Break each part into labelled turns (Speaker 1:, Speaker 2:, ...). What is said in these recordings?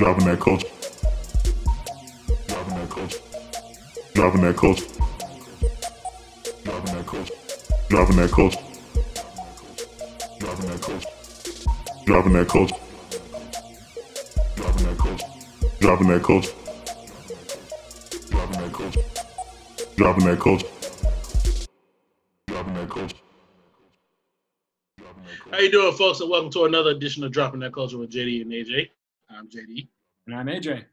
Speaker 1: Driving that culture. Driving that culture. Driving that culture. Driving that culture. Driving that culture. Driving that culture. Driving that culture. Driving that culture. Driving that culture. Driving that culture. Driving that culture.
Speaker 2: How you doing, folks? And welcome to another edition of Dropping That Culture with JD and AJ. I'm JD.
Speaker 3: And I'm AJ.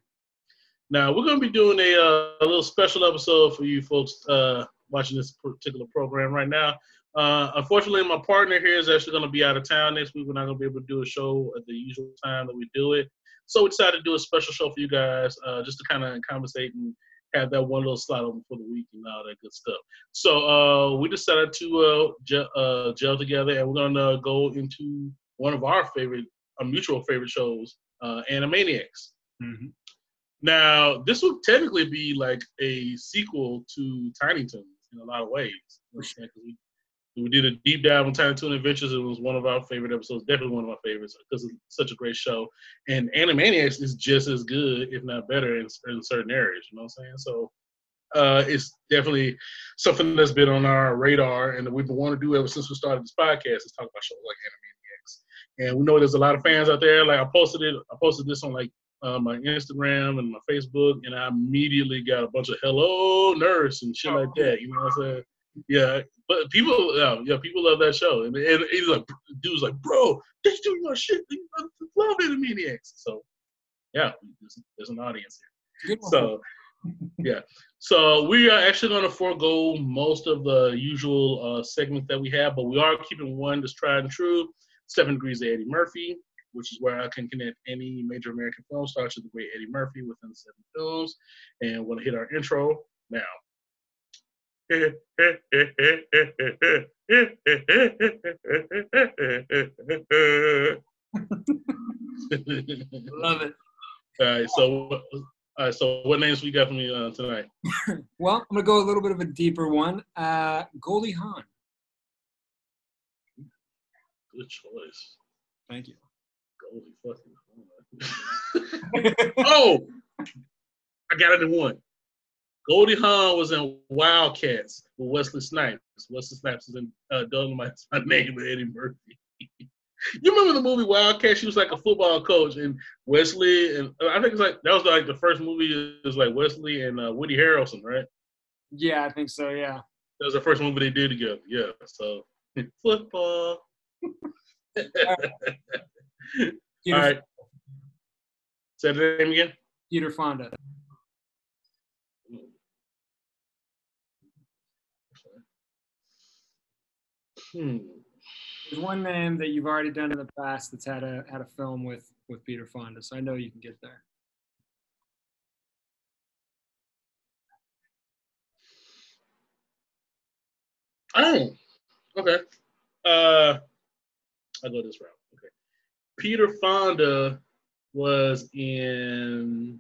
Speaker 2: Now we're going to be doing a, uh, a little special episode for you folks uh, watching this particular program right now. Uh, unfortunately, my partner here is actually going to be out of town next week. We're not going to be able to do a show at the usual time that we do it. So we decided to do a special show for you guys, uh, just to kind of conversate and have that one little slot open for the week and all that good stuff. So uh, we decided to uh, gel, uh, gel together, and we're gonna go into one of our favorite, our mutual favorite shows, uh, Animaniacs.
Speaker 3: Mm-hmm.
Speaker 2: Now, this would technically be like a sequel to Tiny Toons in a lot of ways. You know what I'm saying? 'Cause we, we did a deep dive on Tiny Toon Adventures. It was one of our favorite episodes, definitely one of my favorites because it's such a great show. And Animaniacs is just as good, if not better, in, in certain areas. You know what I'm saying? So uh, it's definitely something that's been on our radar and that we've been wanting to do ever since we started this podcast is talk about shows like Animaniacs. And we know there's a lot of fans out there. Like I posted it, I posted this on like uh, my Instagram and my Facebook, and I immediately got a bunch of hello nurse and shit like that. You know what I'm saying? Yeah, but people, yeah, yeah, people love that show, and, and he's like, dude's like, bro, they doing your shit. I love Animaniacs. So, yeah, there's, there's an audience here. So, yeah. So we are actually going to forego most of the usual uh, segments that we have, but we are keeping one that's tried and true. Seven Degrees of Eddie Murphy, which is where I can connect any major American film star to the great Eddie Murphy within seven films. And we'll hit our intro now.
Speaker 3: Love it.
Speaker 2: All right, so all right, so what names we got for me uh, tonight?
Speaker 3: Well, I'm gonna go a little bit of a deeper one. Uh, Goldie Hawn.
Speaker 2: Good choice.
Speaker 3: Thank you.
Speaker 2: Goldie fucking Hawn. oh, I got it in one. Goldie Hawn was in Wildcats with Wesley Snipes. Wesley Snipes is in uh, Dolemite's My Name with Eddie Murphy. you remember the movie Wildcats? She was like a football coach, and Wesley and uh, I think it's like that was like the first movie. It was like Wesley and uh, Woody Harrelson, right?
Speaker 3: Yeah, I think so. Yeah.
Speaker 2: That was the first movie they did together. Yeah. So football.
Speaker 3: Peter,
Speaker 2: All right. Say the name again.
Speaker 3: Peter Fonda.
Speaker 2: Hmm.
Speaker 3: There's one name that you've already done in the past that's had a had a film with with Peter Fonda, so I know you can get there.
Speaker 2: Oh, okay. Uh, I'll go this route. Okay. Peter Fonda was in.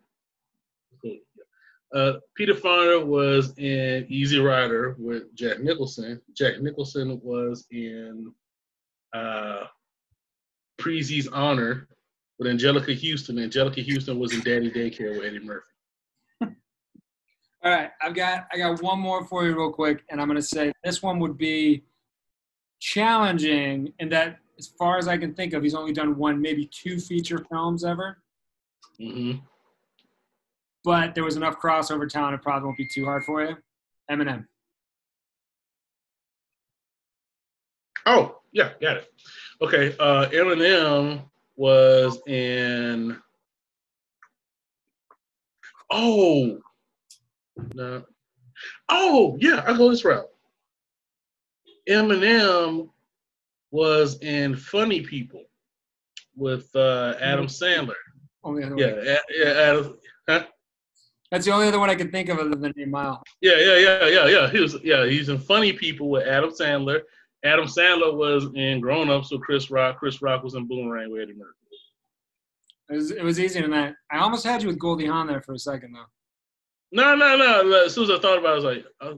Speaker 2: Uh, Peter Fonda was in Easy Rider with Jack Nicholson. Jack Nicholson was in uh, Prizzi's Honor with Anjelica Huston. Anjelica Huston was in Daddy Daycare with Eddie Murphy.
Speaker 3: All right, I've got I got one more for you real quick, and I'm gonna say this one would be challenging in that, as far as I can think of, he's only done one, maybe two feature films ever.
Speaker 2: hmm
Speaker 3: But there was enough crossover talent; it probably won't be too hard for you. Eminem.
Speaker 2: Oh, yeah, got it. Okay, uh, Eminem was in. Oh, no. Oh, yeah, I go this route. Eminem was in Funny People with uh, Adam Sandler.
Speaker 3: Only other
Speaker 2: Yeah,
Speaker 3: one.
Speaker 2: Yeah, Adam. Huh?
Speaker 3: That's the only other one I can think of other than Eight Mile.
Speaker 2: Yeah, yeah, yeah, yeah, yeah. He was, yeah, he's in Funny People with Adam Sandler. Adam Sandler was in Grown Ups with Chris Rock. Chris Rock was in Boomerang with Eddie Murphy.
Speaker 3: It was, it was easier than that. I almost had you with Goldie Hawn there for a second, though.
Speaker 2: No, no, no. As soon as I thought about it, I was like, I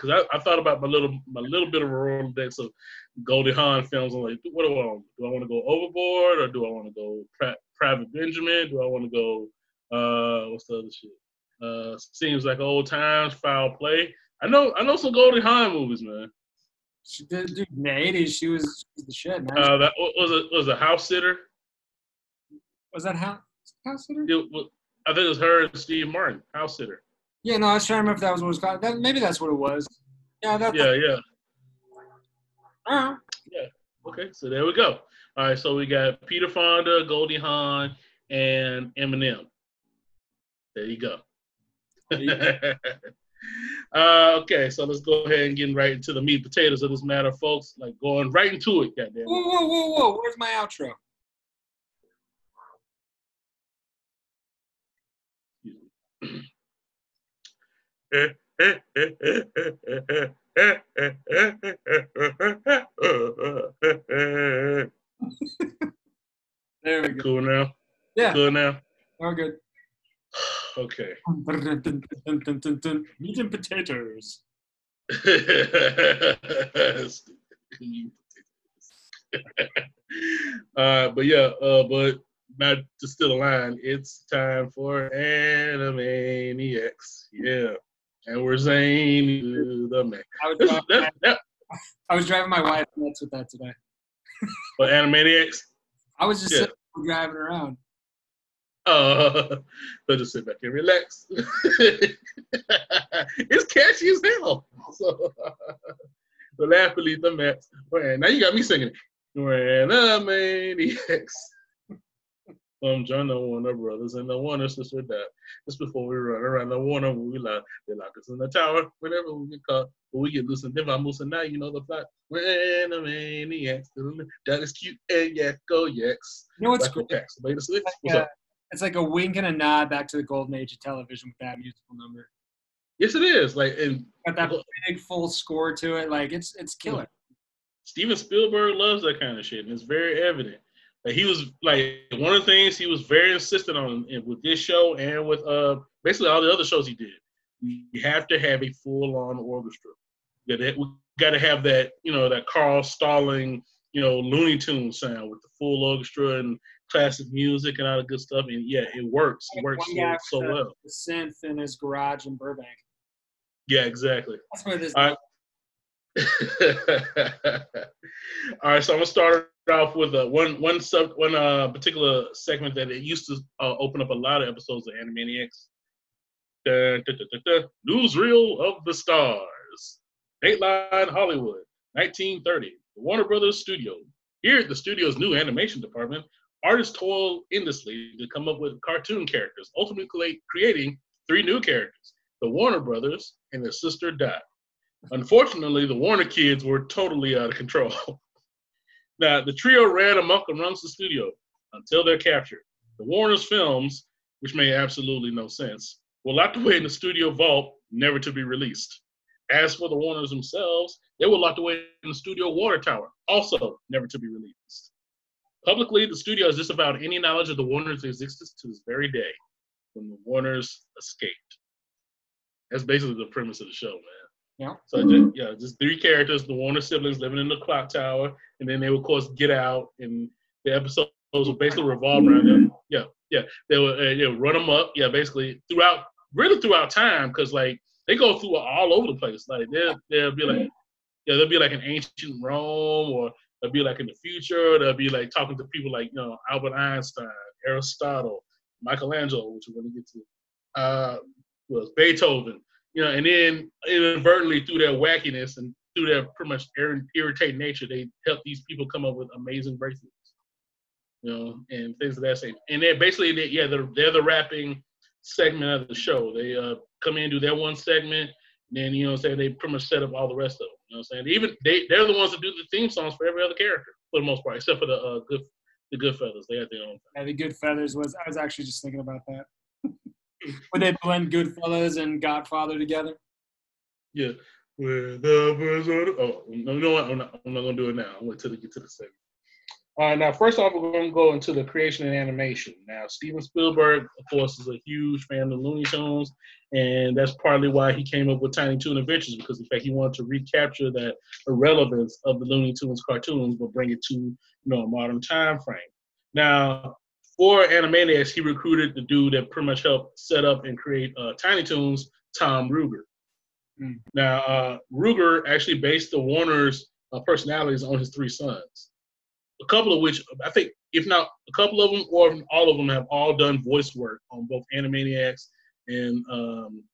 Speaker 2: because I, I thought about my little my little bit of a Rolodex of Goldie Hawn films. I'm like, what do I want? Do I want to go overboard or do I want to go pra- Private Benjamin? Do I want to go? Uh, what's the other shit? Uh, seems like old times, foul play. I know, I know some Goldie Hawn movies, man.
Speaker 3: She did, dude, in the '80s, she was, she was the shit, man.
Speaker 2: Uh, that was it was a house sitter.
Speaker 3: was that house house sitter?
Speaker 2: It was, I think it was her and Steve Martin, house sitter.
Speaker 3: Yeah, no, I was trying to remember if that was what it was called. That, maybe that's what it was. Yeah, that.
Speaker 2: Yeah, yeah.
Speaker 3: Uh, yeah.
Speaker 2: Okay, so there we go. All right, so we got Peter Fonda, Goldie Hawn, and Eminem. There you go.
Speaker 3: There you
Speaker 2: uh, okay, so let's go ahead and get right into the meat and potatoes of this matter, folks. Like going right into it, goddamn.
Speaker 3: whoa, whoa, whoa, whoa! Where's my outro? There we go.
Speaker 2: cool now.
Speaker 3: Yeah,
Speaker 2: Cool now.
Speaker 3: all good.
Speaker 2: Okay.
Speaker 3: Meat and potatoes.
Speaker 2: uh, but yeah, uh, but not to steal a line, it's time for Animaniacs. Yeah. And we're to the man.
Speaker 3: I was, driving, I was driving my wife nuts with that today.
Speaker 2: but Animaniacs,
Speaker 3: I was just
Speaker 2: Yeah.
Speaker 3: sitting driving around.
Speaker 2: uh, so just sit back and relax. it's catchy as hell. So, so laugh beneath the. Well, Now you got me singing. We're Animaniacs. Um, join the Warner Brothers and the Warner Sister died. Just before we run around the Warner movie lot, they lock us in the tower whenever we get caught. But we get loose and then and now you know the plot. We're Animaniacs. That is cute and yakko yaks.
Speaker 3: You know what's
Speaker 2: Like a
Speaker 3: great?
Speaker 2: tax. Wait a.
Speaker 3: Like,
Speaker 2: What's up?
Speaker 3: it's like a wink and a nod back to the golden age of television with that musical number.
Speaker 2: Yes, it is. Like, and
Speaker 3: Got that big full score to it. Like it's it's killer.
Speaker 2: Steven Spielberg loves that kind of shit, and it's very evident. Like he was like one of the things he was very insistent on with this show and with uh basically all the other shows he did. You have to have a full on orchestra. We got to have that you know that Carl Stalling you know Looney Tune sound with the full orchestra and classic music and all the good stuff. And yeah, it works. It works so, so well.
Speaker 3: The synth in his garage in Burbank.
Speaker 2: Yeah, exactly.
Speaker 3: That's where this.
Speaker 2: All right. All right, so I'm gonna start off with uh, one one sub one uh, particular segment that it used to uh, open up a lot of episodes of Animaniacs. Dun, dun, dun. Newsreel of the Stars, Dateline Hollywood, 1930, the Warner Brothers Studio. Here at the studio's new animation department, artists toil endlessly to come up with cartoon characters, ultimately creating three new characters: the Warner Brothers and their sister Dot. Unfortunately, the Warner kids were totally out of control. now, the trio ran amok amongst the studio until they're captured. The Warner's films, which made absolutely no sense, were locked away in the studio vault, never to be released. As for the Warners themselves, they were locked away in the studio water tower, also never to be released. Publicly, the studio has disavowed any knowledge of the Warners' existence to this very day, when the Warners escaped. That's basically the premise of the show, man.
Speaker 3: Yeah.
Speaker 2: So just, yeah, just three characters, the Warner siblings living in the clock tower, and then they would of course get out, and the episodes would basically revolve around them. Yeah, yeah, they would uh, they would run them up. Yeah, basically throughout, really throughout time, because like they go through all over the place. Like they'll they'll be like, yeah, they'll be like in ancient Rome, or they'll be like in the future. They'll be like talking to people like you know Albert Einstein, Aristotle, Michelangelo, which we're gonna get to. Uh, was Beethoven you know, and then inadvertently through their wackiness and through their pretty much ir- irritating nature, they help these people come up with amazing breakthroughs, you know, and things of that same. And they're basically, they, yeah, they're, they're the rapping segment of the show. They uh, come in, do their one segment, and then, you know I'm saying, they pretty much set up all the rest of them. You know I'm saying? Even they, they're the ones that do the theme songs for every other character, for the most part, except for the uh, good the good feathers. They have their own.
Speaker 3: Yeah, the Good Feathers was. I was actually just thinking about that. Would they blend Goodfellas and Godfather together?
Speaker 2: Yeah. Where the are. Oh, no, I'm not, I'm not going to do it now. I'm going to get to the segment. All right, now, first off, we're going to go into the creation and animation. Now, Steven Spielberg, of course, is a huge fan of Looney Tunes, and that's partly why he came up with Tiny Toon Adventures, because in fact, he wanted to recapture that irrelevance of the Looney Tunes cartoons, but bring it to, you know, a modern time frame. Now, for Animaniacs, he recruited the dude that pretty much helped set up and create uh, Tiny Toons, Tom Ruegger.
Speaker 3: Hmm.
Speaker 2: Now, uh, Ruegger actually based the Warner's uh, personalities on his three sons. A couple of which, I think, if not a couple of them or all of them, have all done voice work on both Animaniacs and um,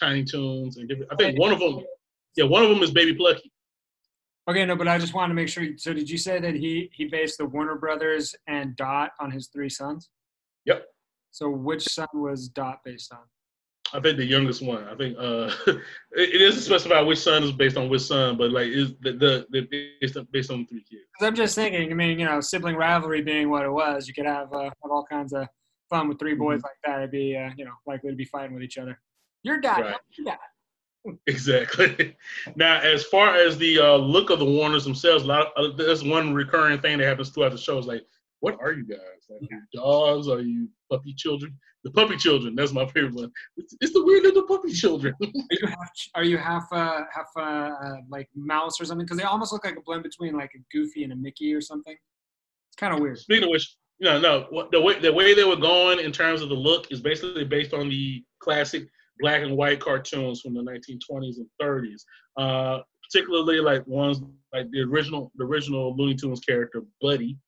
Speaker 2: Tiny Toons. And different, I think one of them, yeah, one of them is Baby Plucky.
Speaker 3: Okay, no, but I just wanted to make sure. So, did you say that he he based the Warner Brothers and Dot on his three sons?
Speaker 2: Yep.
Speaker 3: So, which son was Dot based on?
Speaker 2: I think the youngest one. I think uh, it, it doesn't specify which son is based on which son, but like is the the, the based, on, based on three kids.
Speaker 3: I'm just thinking. I mean, you know, sibling rivalry being what it was, you could have uh, have all kinds of fun with three boys like that. It'd be uh, you know likely to be fighting with each other. Your dad,
Speaker 2: Right.
Speaker 3: your dad.
Speaker 2: Exactly. Now, as far as the uh, look of the Warners themselves, a lot of, uh, there's one recurring thing that happens throughout the show. Is like, what are you guys? Like, you dogs? Are you puppy children? The puppy children. That's my favorite one. It's, it's the weird little puppy children.
Speaker 3: Are you half? Are you half? Uh, half uh, uh, like mouse or something? Because they almost look like a blend between like a Goofy and a Mickey or something. It's kind of weird.
Speaker 2: Speaking of which, no, no, what- the way the way they were going in terms of the look is basically based on the classic black and white cartoons from the 1920s and 30s. Uh, particularly like ones like the original the original Looney Tunes character Buddy,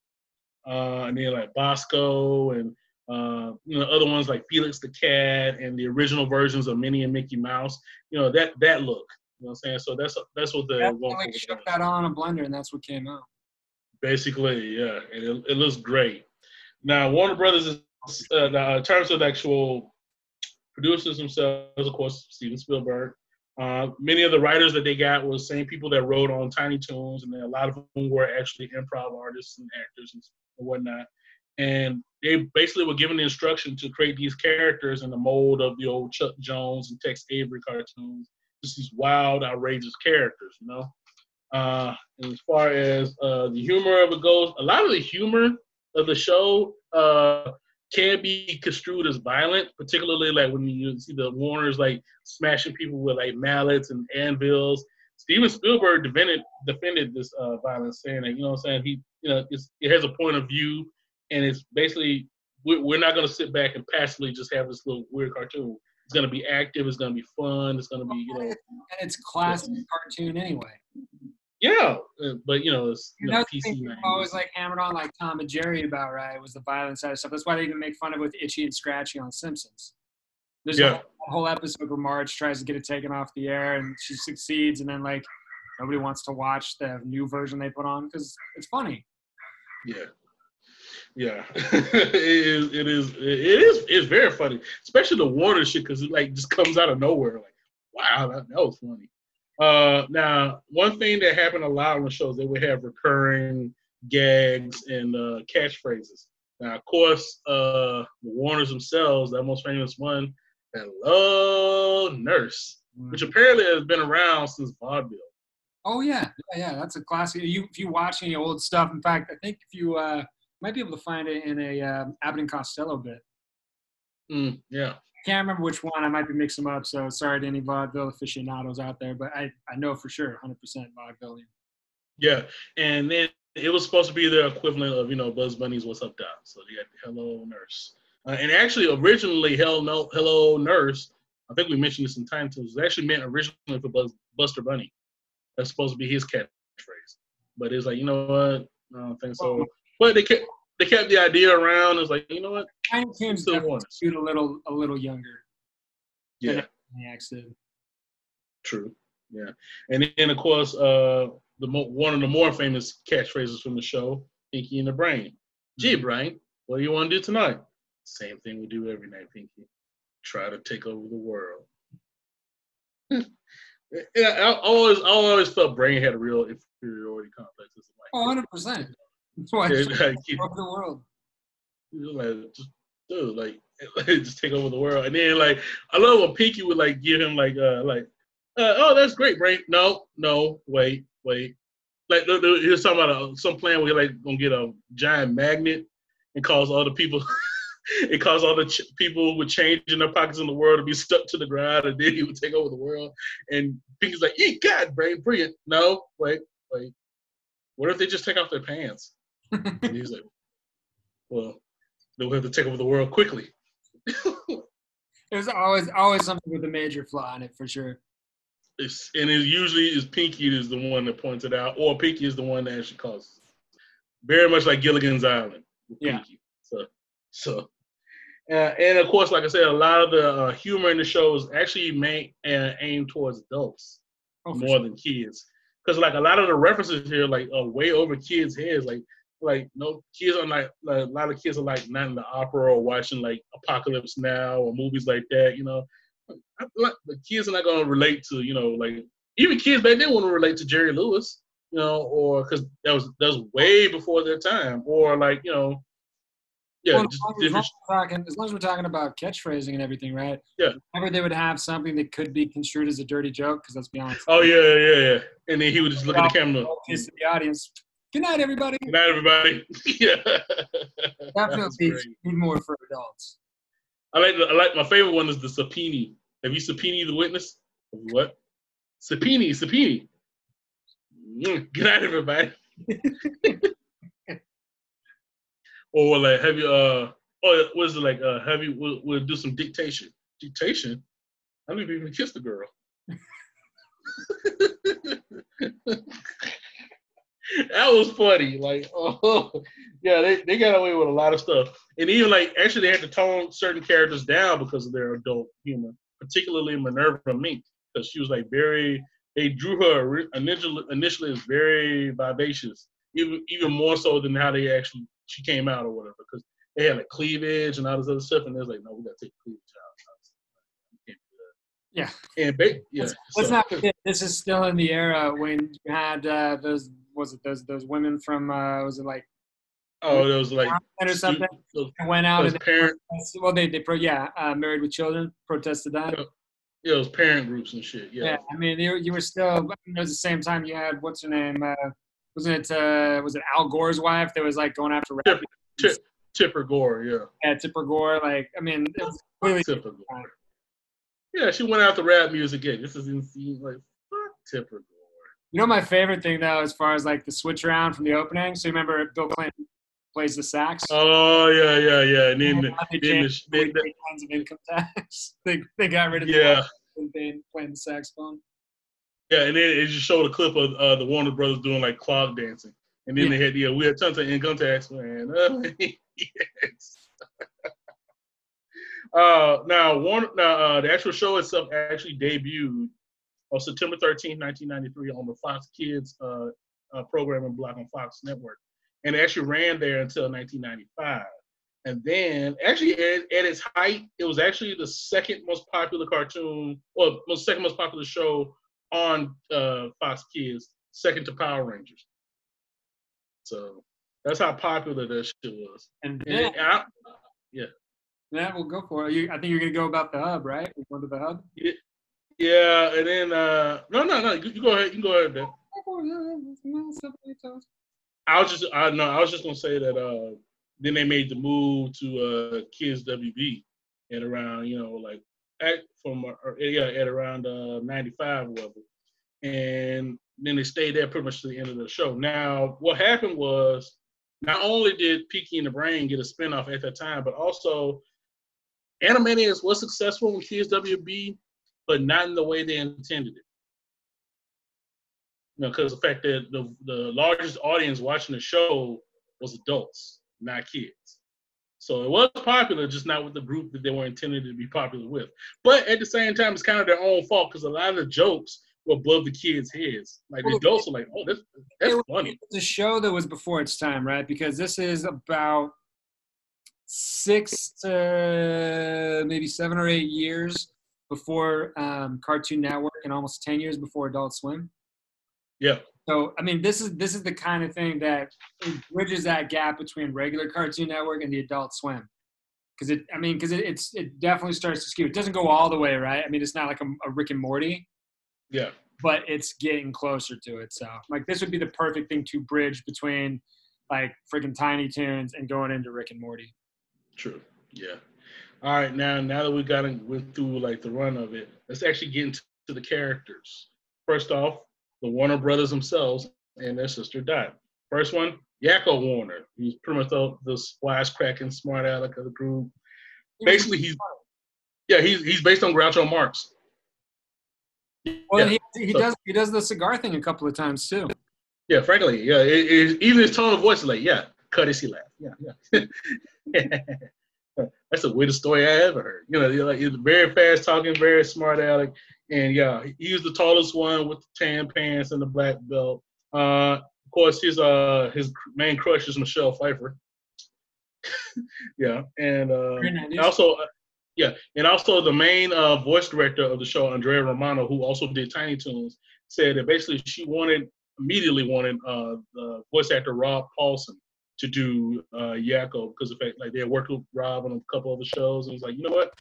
Speaker 2: uh, and then like Bosco and uh, you know other ones like Felix the Cat and the original versions of Minnie and Mickey Mouse. You know that that look. You know what I'm saying? So that's that's what
Speaker 3: Like
Speaker 2: for.
Speaker 3: shook that on a blender, and that's what came out.
Speaker 2: Basically, yeah, and it, it looks great. Now, Warner Brothers is, uh, now, in terms of actual producers themselves, of course, Steven Spielberg. Uh, many of the writers that they got was same people that wrote on Tiny Toons, and a lot of them were actually improv artists and actors and whatnot. And they basically were given the instruction to create these characters in the mold of the old Chuck Jones and Tex Avery cartoons. Just these wild, outrageous characters, you know. Uh, and as far as uh, the humor of it goes, a lot of the humor of the show uh, can be construed as violent, particularly like when you see the Warners like smashing people with like mallets and anvils. Steven Spielberg defended defended this uh, violence, saying that you know what I'm saying he you know it has a point of view, and it's basically we're, we're not going to sit back and passively just have this little weird cartoon. It's going to be active. It's going to be fun. It's going to be you know
Speaker 3: And it's classic cartoon anyway.
Speaker 2: Yeah, uh, but you know it's you know, PC.
Speaker 3: always like hammered on like Tom and Jerry about, right? Was the violent side of stuff. That's why they even make fun of it with Itchy and Scratchy on Simpsons. There's
Speaker 2: Yeah.
Speaker 3: a whole, a whole episode where Marge tries to get it taken off the air and she succeeds, and then like nobody wants to watch the new version they put on because it's funny.
Speaker 2: Yeah. Yeah, it is. It is. It is. It's very funny, especially the water shit, because it like just comes out of nowhere. Like, wow, that, that was funny. Uh, now, one thing that happened a lot on the shows, they would have recurring gags and uh, catchphrases. Now, of course, uh, the Warners themselves, that most famous one, "Hello, Nurse," which apparently has been around since vaudeville.
Speaker 3: Oh yeah, yeah, yeah. That's a classic. You if you watch any old stuff, in fact, I think if you uh, might be able to find it in a um, Abbott and Costello bit.
Speaker 2: Mm, yeah.
Speaker 3: Can't remember which one. I might be mixing them up. So sorry to any vaudeville aficionados out there, but I, I know for sure 100% vaudeville.
Speaker 2: Yeah, and then it was supposed to be the equivalent of you know Bugs Bunny's "What's Up, Doc." So they got "Hello, Nurse," uh, and actually originally "Hell No, Hello, Nurse." I think we mentioned this in time too. It was actually meant originally for Buzz, Buster Bunny. That's supposed to be his catchphrase, but it's like you know what? I don't think so. But they kept they kept the idea around. It's like you know what?
Speaker 3: Tiny Toons
Speaker 2: Still
Speaker 3: skewed a little a little younger.
Speaker 2: Yeah,
Speaker 3: Maniacs did.
Speaker 2: true. Yeah, and then of course, uh, the mo- one of the more famous catchphrases from the show, "Pinky in the Brain." Gee, Brain, what do you want to do tonight? Same thing we do every night, Pinky. Try to take over the world. yeah, I always, I always felt Brain had a real inferiority complex. It's like,
Speaker 3: Oh, 100 percent. That's why
Speaker 2: yeah,
Speaker 3: it's
Speaker 2: like, he-
Speaker 3: over the world.
Speaker 2: like, just dude, like, just take over the world. And then like, I love when Pinky would like give him like, uh, like, uh, oh, that's great, Brain. No, no, wait, wait. Like, he was talking about a, some plan where he like gonna get a giant magnet and cause all the people. It caused all the ch- people with change in their pockets in the world to be stuck to the ground, and then he would take over the world. And Pinky's like, "Yeah, God, brain, brilliant." No, wait, wait. What if they just take off their pants? And he's like, "Well, They'll have to take over the world quickly.
Speaker 3: There's always always something with a major flaw in it for sure.
Speaker 2: It's, and it usually is Pinky is the one that points it out, or Pinky is the one that actually causes. Very much like Gilligan's Island. With
Speaker 3: Yeah.
Speaker 2: Pinky. So, so, uh, and of course, like I said, a lot of the uh, humor in the show is actually made uh, aimed towards adults
Speaker 3: Oh,
Speaker 2: more
Speaker 3: sure.
Speaker 2: than kids. Because like a lot of the references here, like are way over kids' heads. Like, like no kids are like, like a lot of kids are like not in the opera or watching like Apocalypse Now or movies like that. You know, I, like, the kids are not gonna relate to you know like even kids back then want to relate to Jerry Lewis. You know, or because that was that was way before their time, or like you know, yeah,
Speaker 3: Well,
Speaker 2: just
Speaker 3: as, long as, we're talking, as long as we're talking about catchphrasing and everything, right?
Speaker 2: Yeah.
Speaker 3: Whenever they would have something that could be construed as a dirty joke, because let's be honest.
Speaker 2: Oh yeah, yeah, yeah. And then he would just look at the camera.
Speaker 3: Kiss the audience. Good night, everybody.
Speaker 2: Good night, everybody. yeah. That
Speaker 3: Definitely
Speaker 2: was
Speaker 3: be,
Speaker 2: great.
Speaker 3: more for adults.
Speaker 2: I like I like my favorite one is the subpoena. Have you subpoena the witness? What? Subpoena, subpoena. Mm, Good night, everybody. or like have you uh oh what is it like uh have you we'll, we'll do some dictation. Dictation? I never even kissed a girl. that was funny. Like, oh, yeah, they, they got away with a lot of stuff. And even like, actually, they had to tone certain characters down because of their adult humor, particularly Minerva Mink, because she was like very, they drew her ori- initially, initially as very vivacious, even even more so than how they actually, she came out or whatever, because they had like cleavage and all this other stuff. And they was like, no, we got to take the cleavage out. Can't do that.
Speaker 3: Yeah.
Speaker 2: And ba- yeah,
Speaker 3: Let's, let's
Speaker 2: so-
Speaker 3: not this is still in the era when you had uh, those, was it those those women from, uh, was it like,
Speaker 2: Oh, there was like
Speaker 3: or something?
Speaker 2: those,
Speaker 3: went out and
Speaker 2: parent,
Speaker 3: well, they, they pro, yeah, uh, married with children, protested that.
Speaker 2: Yeah. yeah, those parent groups and shit.
Speaker 3: Yeah,
Speaker 2: Yeah,
Speaker 3: I mean, you, you were still. I mean, it was the same time you had what's her name? Uh, wasn't it? Uh, was it Al Gore's wife that was like going after rap?
Speaker 2: Tip- Tip- Tipper Gore. Yeah,
Speaker 3: Yeah, Tipper Gore. Like, I mean, it was clearly
Speaker 2: Tipper Gore. Yeah, she went after rap music. Yeah, this is insane. Like fuck Tipper Gore.
Speaker 3: You know, my favorite thing though, as far as like the switch around from the opening. So you remember Bill Clinton plays the sax.
Speaker 2: Oh yeah, yeah, yeah. And then, the,
Speaker 3: they changed
Speaker 2: the, then the,
Speaker 3: three kinds of income tax. they they got rid of
Speaker 2: yeah,
Speaker 3: the playing, playing the saxophone.
Speaker 2: yeah, and then it just showed a clip of uh, the Warner Brothers doing like clog dancing, and then
Speaker 3: Yeah.
Speaker 2: they had yeah, we had tons of income tax man. Uh, yes. uh, now Warner, now uh, the actual show itself actually debuted on September 13, 1993, on the Fox Kids uh, uh, programming block on Fox Network, and it actually ran there until 1995. And then, actually, at, at its height, it was actually the second most popular cartoon, or most second most popular show on uh, Fox Kids, second to Power Rangers. So that's how popular that shit was.
Speaker 3: And
Speaker 2: And
Speaker 3: then,
Speaker 2: it- I-
Speaker 3: yeah, we'll go for it. You, I think you're gonna go about the hub, right? We're going to the hub.
Speaker 2: yeah, and then uh, no, no, no, you, you go ahead, you go ahead. Dan. I was just, I no, I was just gonna say that. Uh, then they made the move to uh, Kids WB at around, you know, like at from uh, yeah, at around uh, 95 or whatever, and then they stayed there pretty much to the end of the show. Now, what happened was, not only did Pinky and the Brain get a spinoff at that time, but also Animaniacs was successful in Kids WB, but not in the way they intended it. You know, because the fact that the the largest audience watching the show was adults, not kids. So it was popular, just not with the group that they were intended to be popular with. But at the same time, it's kind of their own fault because a lot of the jokes were above the kids' heads. Like the
Speaker 3: Well,
Speaker 2: adults were like, "Oh, that's that's
Speaker 3: it
Speaker 2: funny."
Speaker 3: A show that was before its time, right? Because this is about six to maybe seven or eight years before um, Cartoon Network, and almost ten years before Adult Swim.
Speaker 2: Yeah,
Speaker 3: So I mean, this is this is the kind of thing that bridges that gap between regular Cartoon Network and the Adult Swim. Because it, I mean, because it, it's it definitely starts to skew. It doesn't go all the way, right? I mean, it's not like a, a Rick and Morty,
Speaker 2: yeah,
Speaker 3: but it's getting closer to it. So like this would be the perfect thing to bridge between like freaking Tiny Toons and going into Rick and Morty.
Speaker 2: true. Yeah. All right, now now that we got in- went through like the run of it, let's actually get into the characters. First off, the Warner Brothers themselves and their sister Dot. First one, Yakko Warner. He's pretty much the, the wisecracking smart aleck of the group. Basically, he's yeah, he's he's based on Groucho Marx.
Speaker 3: Well,
Speaker 2: Yeah.
Speaker 3: he, he
Speaker 2: So-
Speaker 3: does he does the cigar thing a couple of times too.
Speaker 2: Yeah, frankly, yeah. It, it, even his tone of voice is like, yeah, courtesy laugh. Yeah, yeah. That's the weirdest story I ever heard. You know, like he's very fast talking, very smart aleck, and yeah, he was the tallest one with the tan pants and the black belt. Uh, of course, his uh his main crush is Michelle Pfeiffer. yeah, and uh, and also, uh, yeah, and also the main uh, voice director of the show, Andrea Romano, who also did Tiny Toons, said that basically she wanted immediately wanted uh, the voice actor Rob Paulsen to do uh, Yakko because of the fact like they had worked with Rob on a couple of the shows, and was like, you know what,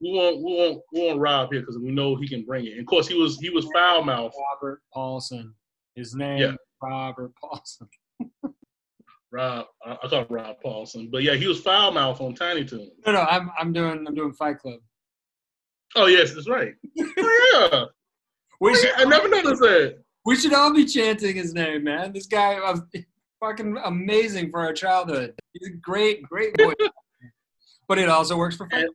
Speaker 2: we want we want we want Rob here because we know he can bring it. And of course, he was he was foul mouth.
Speaker 3: Robert Paulson. His name
Speaker 2: Yeah.
Speaker 3: Robert Paulson.
Speaker 2: Rob, I, I call him Rob Paulsen, but yeah, he was foul mouth on Tiny Toons.
Speaker 3: No, no, I'm I'm doing I'm doing Fight Club.
Speaker 2: Oh yes, that's right. Oh yeah,
Speaker 3: We
Speaker 2: Oh,
Speaker 3: should,
Speaker 2: I never noticed that.
Speaker 3: we should all be chanting his name, man. This guy fucking amazing for our childhood. He's a great, great voice. but it also works for
Speaker 2: And-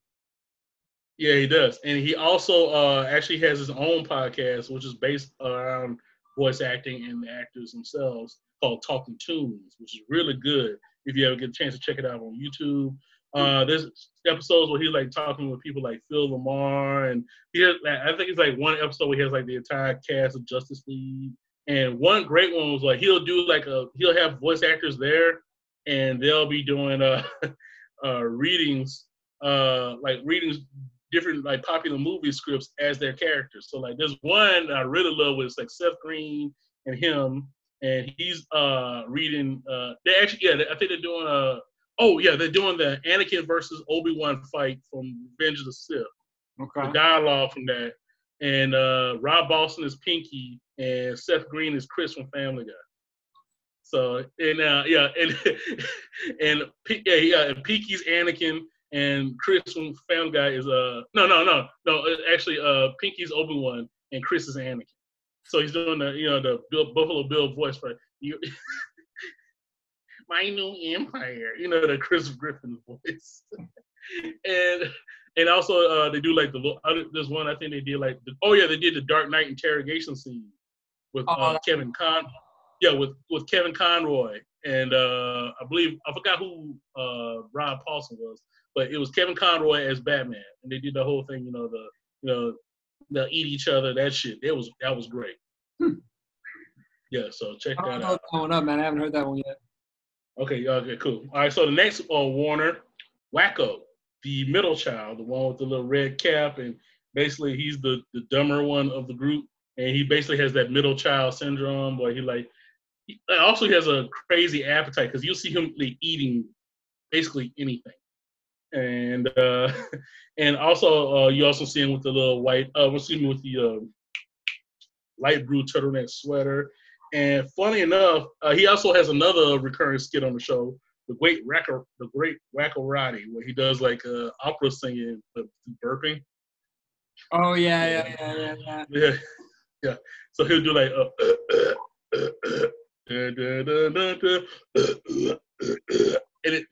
Speaker 2: Yeah, he does, and he also uh, actually has his own podcast, which is based around voice acting and the actors themselves, called Talkin' Toons, which is really good. If you ever get a chance to check it out on YouTube, uh, there's episodes where he's like talking with people like Phil LaMarr, and he has, I think it's like one episode where he has like the entire cast of Justice League. And one great one was like he'll do like a he'll have voice actors there, and they'll be doing uh, uh readings, uh like readings different like popular movie scripts as their characters. So like there's one I really love with like Seth Green and him, and he's uh reading. uh They actually yeah I think they're doing a oh yeah they're doing the Anakin versus Obi Wan fight from Revenge of the Sith the
Speaker 3: Okay.
Speaker 2: dialogue from that. And uh, Rob Paulsen is Pinky, and Seth Green is Chris from Family Guy. So and uh, yeah, and and yeah, yeah, and Pinky's Anakin, and Chris from Family Guy is uh no no no no uh, actually uh Pinky's Obi Wan, and Chris is Anakin. So he's doing the you know the Bill, Buffalo Bill voice for you. My new empire, you know the Chris Griffin voice, and and also uh, they do like the there's one I think they did like the, oh yeah they did the Dark Knight interrogation scene with
Speaker 3: Oh,
Speaker 2: uh, Kevin Con yeah with with Kevin Conroy and uh, I believe I forgot who uh, Rob Paulsen was but it was Kevin Conroy as Batman and they did the whole thing you know the you know they'll eat each other that shit that was that was great
Speaker 3: Hmm.
Speaker 2: yeah so check
Speaker 3: I don't
Speaker 2: that
Speaker 3: know
Speaker 2: out
Speaker 3: what's going up, man. I haven't heard that one yet.
Speaker 2: Okay, okay, cool. All right, so the next uh, Warner, Wakko, the middle child, the one with the little red cap, and basically he's the the dumber one of the group, and he basically has that middle child syndrome, where he like, he also has a crazy appetite because you'll see him like, eating basically anything, and uh, and also uh, you also see him with the little white, uh, see him with the uh, light blue turtleneck sweater. And funny enough, uh, he also has another recurring skit on the show, the Great Wacker, the Great Wakkorotti, where he does like uh, opera singing but burping.
Speaker 3: Oh yeah, yeah, yeah, yeah, yeah.
Speaker 2: Yeah, yeah. So he'll do like uh, and it,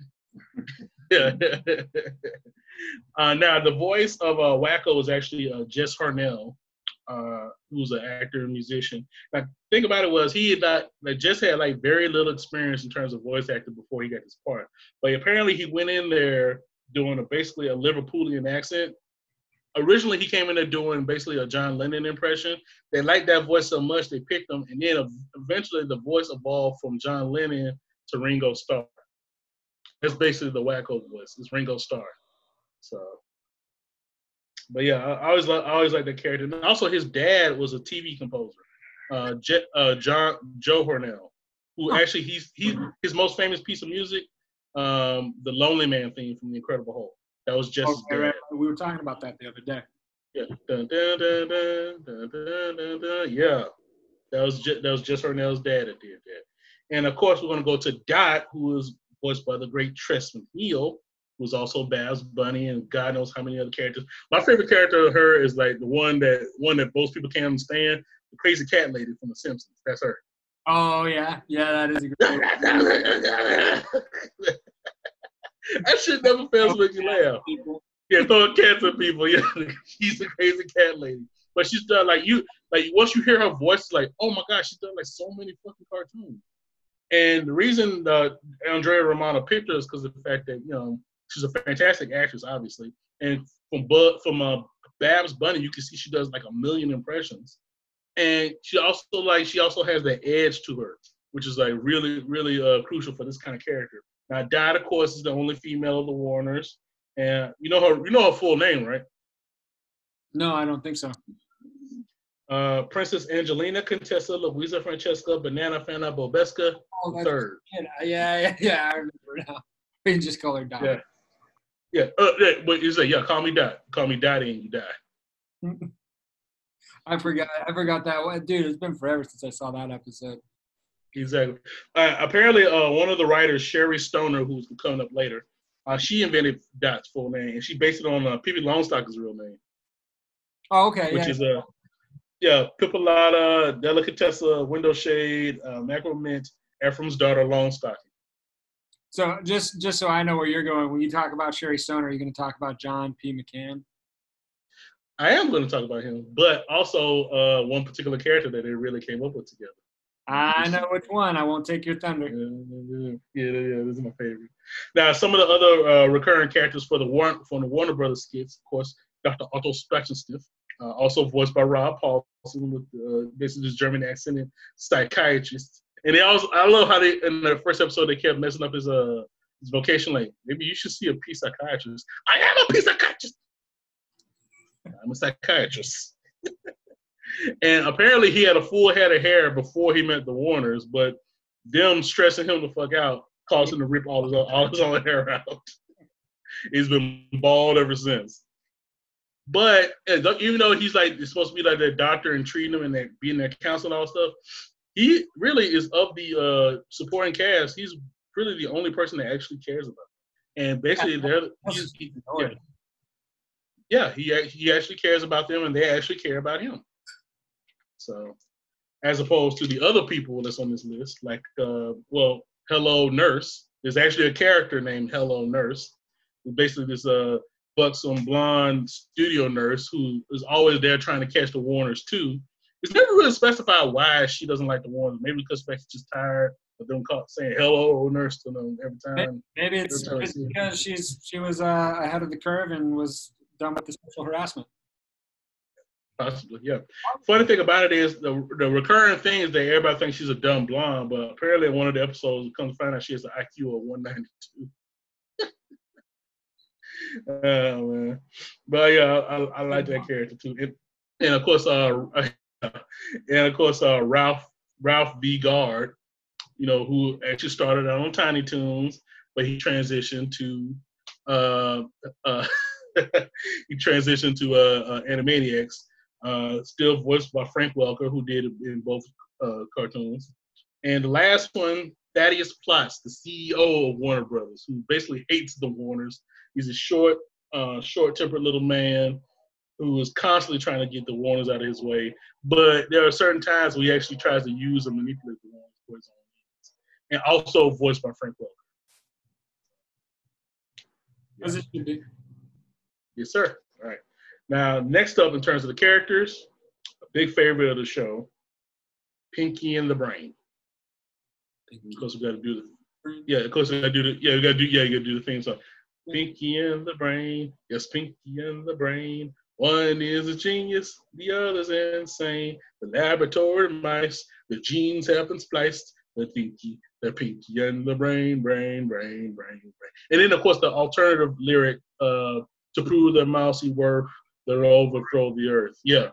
Speaker 2: yeah. uh, now the voice of uh, Wacko is actually uh, Jess Harnell, uh, who's an actor and musician. Now, think about it was he had not like just had like very little experience in terms of voice acting before he got this part, but apparently he went in there doing a basically a Liverpoolian accent. Originally, he came in there doing basically a John Lennon impression. They liked that voice so much they picked him, and then ev- eventually the voice evolved from John Lennon to Ringo Starr. That's basically the Wakko voice. It's Ringo Starr. So, but yeah, I, always like I always like that character. And also, his dad was a TV composer, uh, Je- uh, John Joe Harnell, who actually he's he his most famous piece of music, um, the Lonely Man theme from The Incredible Hulk. That was just
Speaker 3: Okay, right. We were talking about that the other day.
Speaker 2: Yeah. Dun, dun, dun. Yeah. That was just that was just Harnell's dad that did that. And of course, we're gonna go to Dot, who is voiced by the great Tress MacNeille, who's also Babs Bunny and God knows how many other characters. My favorite character of her is like the one that one that most people can't understand, the crazy cat lady from The Simpsons. That's her.
Speaker 3: Oh yeah, yeah, that is a great.
Speaker 2: that shit never fails to make you laugh.
Speaker 3: People.
Speaker 2: Yeah, throwing cats at people. Yeah, she's a crazy cat lady. But she's done like you, like once you hear her voice, like, oh my gosh, she's done like so many fucking cartoons. And the reason uh, Andrea Romano picked her is because of the fact that you know she's a fantastic actress, obviously. And from Bud, from uh, Babs Bunny, you can see she does like a million impressions. And she also like she also has that edge to her, which is like really really uh, crucial for this kind of character. Now, Dot, of course, is the only female of the Warners, and you know her you know her full name, right?
Speaker 3: No, I don't think so.
Speaker 2: Uh, Princess Angelina Contessa Luisa Francesca Banana Fana Bobesca
Speaker 3: Oh,
Speaker 2: third.
Speaker 3: Yeah, yeah, yeah. I remember now. We can just call her Dot.
Speaker 2: Yeah. Yeah, uh, yeah, but you say, yeah, call me Dot. Call me Dottie and you die.
Speaker 3: I forgot. I forgot that one, dude. It's been forever since I saw that episode.
Speaker 2: Exactly. Uh, apparently, uh, one of the writers, Sherri Stoner, who's coming up later, uh, she invented Dot's full name, and she based it on uh, Pippi real name,
Speaker 3: Oh, okay.
Speaker 2: which
Speaker 3: yeah.
Speaker 2: is uh, yeah, Pippilotta, Delicatessa, Window Shade, uh, Macro Mint, Ephraim's daughter, Longstocking.
Speaker 3: So just just so I know where you're going, when you talk about Sherry Stone, are you going to talk about John P. McCann?
Speaker 2: I am going to talk about him, but also uh, one particular character that they really came up with together.
Speaker 3: I know which one. I won't take your thunder.
Speaker 2: Yeah, yeah, yeah, this is my favorite. Now, some of the other uh, recurring characters for the Warner from the Warner Brothers skits, of course, Dr. Otto Scratchansniff, uh, also voiced by Rob Paulsen with uh, basically this German accent and psychiatrist. And they also, I love how they in the first episode they kept messing up his uh his vocation. Like maybe you should see a a P psychiatrist. I am a a P psychiatrist. I'm a psychiatrist. and apparently he had a full head of hair before he met the Warners, but them stressing him the fuck out caused him to rip all his all his own hair out. He's been bald ever since. But even though he's like supposed to be like their doctor and treating them and being their counselor and all stuff, he really is of the uh, supporting cast. He's really the only person that actually cares about. Them. And basically, they're he's, he, yeah, yeah, he he actually cares about them, and they actually care about him. So, as opposed to the other people that's on this list, like uh, well, Hello Nurse. There's actually a character named Hello Nurse, who's basically this uh buxom blonde studio nurse who is always there trying to catch the Warners too. It's never really specified why she doesn't like the Warners. Maybe because she's just tired of them saying hello nurse to them every time.
Speaker 3: Maybe it's,
Speaker 2: That's how I
Speaker 3: it's because she's she was uh, ahead of the curve and was done with the sexual harassment.
Speaker 2: Possibly, yeah. Funny thing about it is the the recurring thing is that everybody thinks she's a dumb blonde, but apparently in one of the episodes, comes to find out she has an IQ of 192. oh man, but yeah, I, I like that character too. And, and of course, uh, and of course, uh, Ralph Ralph V. Guard, you know, who actually started out on Tiny Toons, but he transitioned to uh, uh, he transitioned to uh, uh, Animaniacs. Uh, still voiced by Frank Welker, who did in both uh, cartoons. And the last one, Thaddeus Plotz, the CEO of Warner Brothers, who basically hates the Warners. He's a short, short-tempered little man who is constantly trying to get the Warners out of his way. But there are certain times where he actually tries to use and manipulate the Warners for his own ends. And also voiced by Frank Welker.
Speaker 3: As it should be.
Speaker 2: Yes, sir. All right. Now, next up in terms of the characters, a big favorite of the show, Pinky and the Brain. Of course, we got to do the yeah. Of course, we got to do the yeah. We got to do yeah. You got to do the theme song. Pinky and the Brain, yes, Pinky and the Brain. One is a genius, the other's insane. The laboratory mice, the genes have been spliced. The Pinky, the Pinky and the Brain, brain, brain, brain, brain. And then, of course, the alternative lyric uh, to prove their mousy worth, they'll overthrow the earth. Yeah.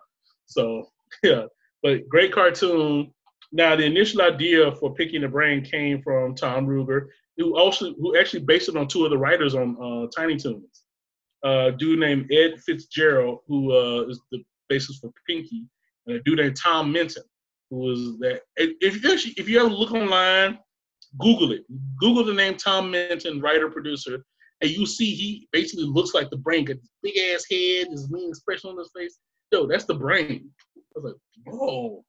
Speaker 2: So, yeah. But great cartoon. Now, the initial idea for picking the Brain came from Tom Ruegger, who also who actually based it on two of the writers on uh, Tiny Toons. Uh, a dude named Ed Fitzgerald, who uh, is the basis for Pinky, and a dude named Tom Minton, who was that. If you actually, if you ever look online, Google it. Google the name Tom Minton, writer producer, and you see he basically looks like the brain, got big ass head, this mean expression on his face. Yo, that's the brain. I was like, whoa.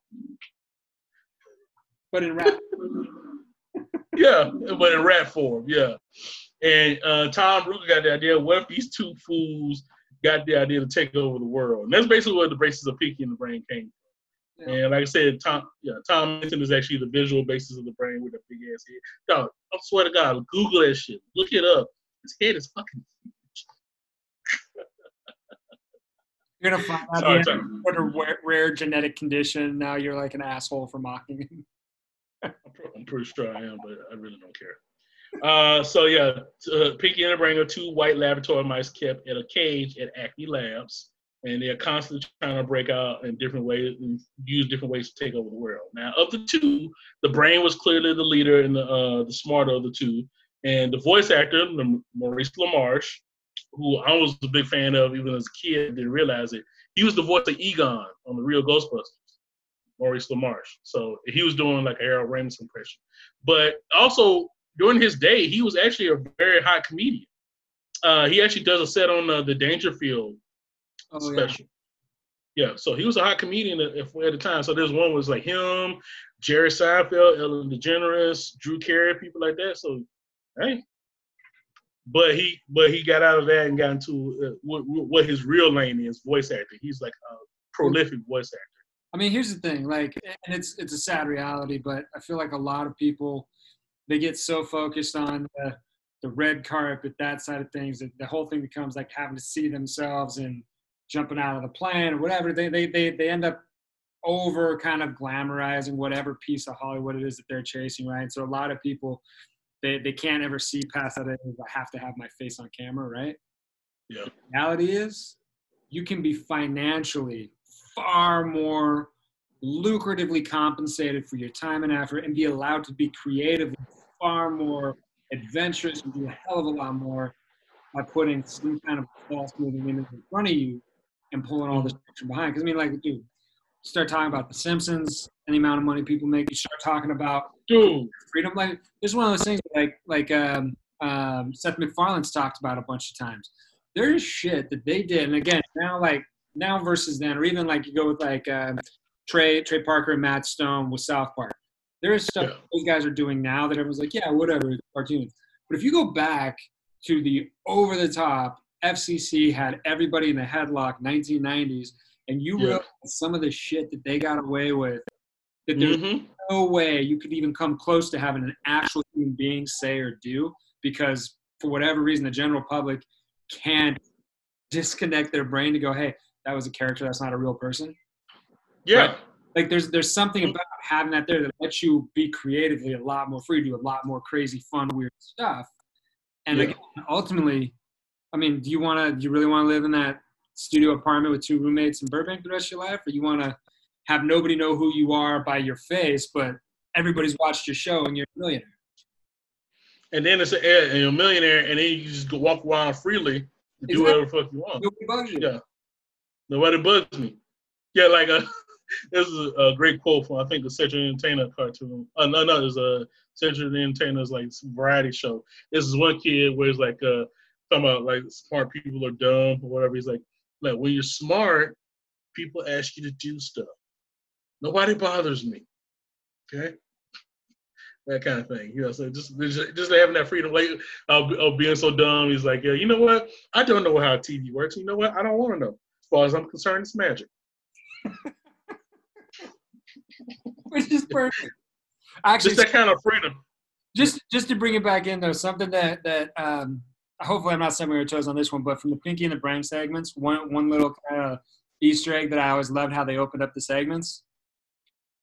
Speaker 3: but in rap.
Speaker 2: yeah, but in rap form, yeah. And uh, Tom Ruegger got the idea. What if these two fools got the idea to take over the world? And that's basically where the basis of Pinky and the Brain came from.
Speaker 3: Yeah.
Speaker 2: And like I said, Tom, yeah, Tom Minton is actually the visual basis of the brain with a big ass head. Dog, I swear to God, Google that shit. Look it up. His head is fucking.
Speaker 3: You're gonna find out
Speaker 2: Sorry,
Speaker 3: he
Speaker 2: sorry.
Speaker 3: what a rare, rare genetic condition. Now you're like an asshole for mocking him.
Speaker 2: I'm pretty sure I am, but I really don't care. Uh, so yeah, uh, Pinky and the Brain are two white laboratory mice kept in a cage at Acme Labs, and they're constantly trying to break out in different ways and use different ways to take over the world. Now, of the two, the Brain was clearly the leader and the uh, the smarter of the two, and the voice actor, Maurice LaMarche, who I was a big fan of even as a kid, didn't realize it. He was the voice of Egon on the real Ghostbusters. Maurice LaMarche. So he was doing like a Harold Ramis impression. But also during his day, he was actually a very hot comedian. Uh, he actually does a set on uh, the Dangerfield
Speaker 3: Oh yeah.
Speaker 2: special. Yeah. so he was a hot comedian at, at the time. So there's one was like him, Jerry Seinfeld, Ellen DeGeneres, Drew Carey, people like that. So, hey. But he, but he got out of that and got into uh, what, what his real lane is, voice acting. He's like a prolific voice actor.
Speaker 3: I mean, here's the thing, like, and it's it's a sad reality, but I feel like a lot of people they get so focused on the the red carpet, that side of things, that the whole thing becomes like having to see themselves and jumping out of the plane or whatever. They they they they end up over kind of glamorizing whatever piece of Hollywood it is that they're chasing, right? So a lot of people they they can't ever see past that. I have to have my face on camera, right?
Speaker 2: Yeah.
Speaker 3: reality is you can be financially far more lucratively compensated for your time and effort and be allowed to be creatively far more adventurous and do a hell of a lot more by putting some kind of false moving image in front of you and pulling all this from behind. Because I mean, like, dude, start talking about The Simpsons and the amount of money people make. You start talking about
Speaker 2: Dude,
Speaker 3: freedom. Like, this is one of those things like like um, um, Seth MacFarlane's talked about a bunch of times. There's shit that they did, and again, now like now versus then, or even like you go with like um, Trey Trey Parker and Matt Stone with South Park. There is stuff
Speaker 2: Yeah.
Speaker 3: those guys are doing now that everyone's like, yeah, whatever, cartoons. But if you go back to the over the top, FCC had everybody in the headlock 1990s, and you
Speaker 2: Yeah.
Speaker 3: realize some of the shit that they got away with. That there's
Speaker 2: mhm.
Speaker 3: no way you could even come close to having an actual human being say or do because for whatever reason the general public can't disconnect their brain to go hey that was a character that's not a real person
Speaker 2: yeah,
Speaker 3: like there's there's something
Speaker 2: Mm-hmm.
Speaker 3: about having that there that lets you be creatively a lot more free do a lot more crazy fun weird stuff and
Speaker 2: Yeah.
Speaker 3: again, ultimately i mean do you want to do you really want to live in that studio apartment with two roommates in burbank the rest of your life or you want to have nobody know who you are by your face but everybody's watched your show and you're a millionaire
Speaker 2: and then it's a, and you're a millionaire, and then you just go walk around freely and do whatever the fuck you want.
Speaker 3: nobody bugs you
Speaker 2: Yeah. Nobody bugs me. Yeah, like uh, this is a, great quote from I think the Central Entertainer cartoon. Uh, no, no, there's a Central Entertainer's like variety show. This is one kid where it's like uh talking about like smart people are dumb or whatever. He's like, like when you're smart, people ask you to do stuff. Nobody bothers me. Okay. That kind of thing, you know. So just just, just having that freedom, like of, of being so dumb. He's like, yeah, you know what? I don't know how TV works. You know what? I don't want to know. As far as I'm concerned, it's magic.
Speaker 3: which is perfect actually
Speaker 2: Just that kind of freedom.
Speaker 3: just just to bring it back in though, something that that um, hopefully I'm not stepping on your toes on this one, but from the Pinky and the Brain segments, one one little kind of Easter egg that I always loved how they opened up the segments.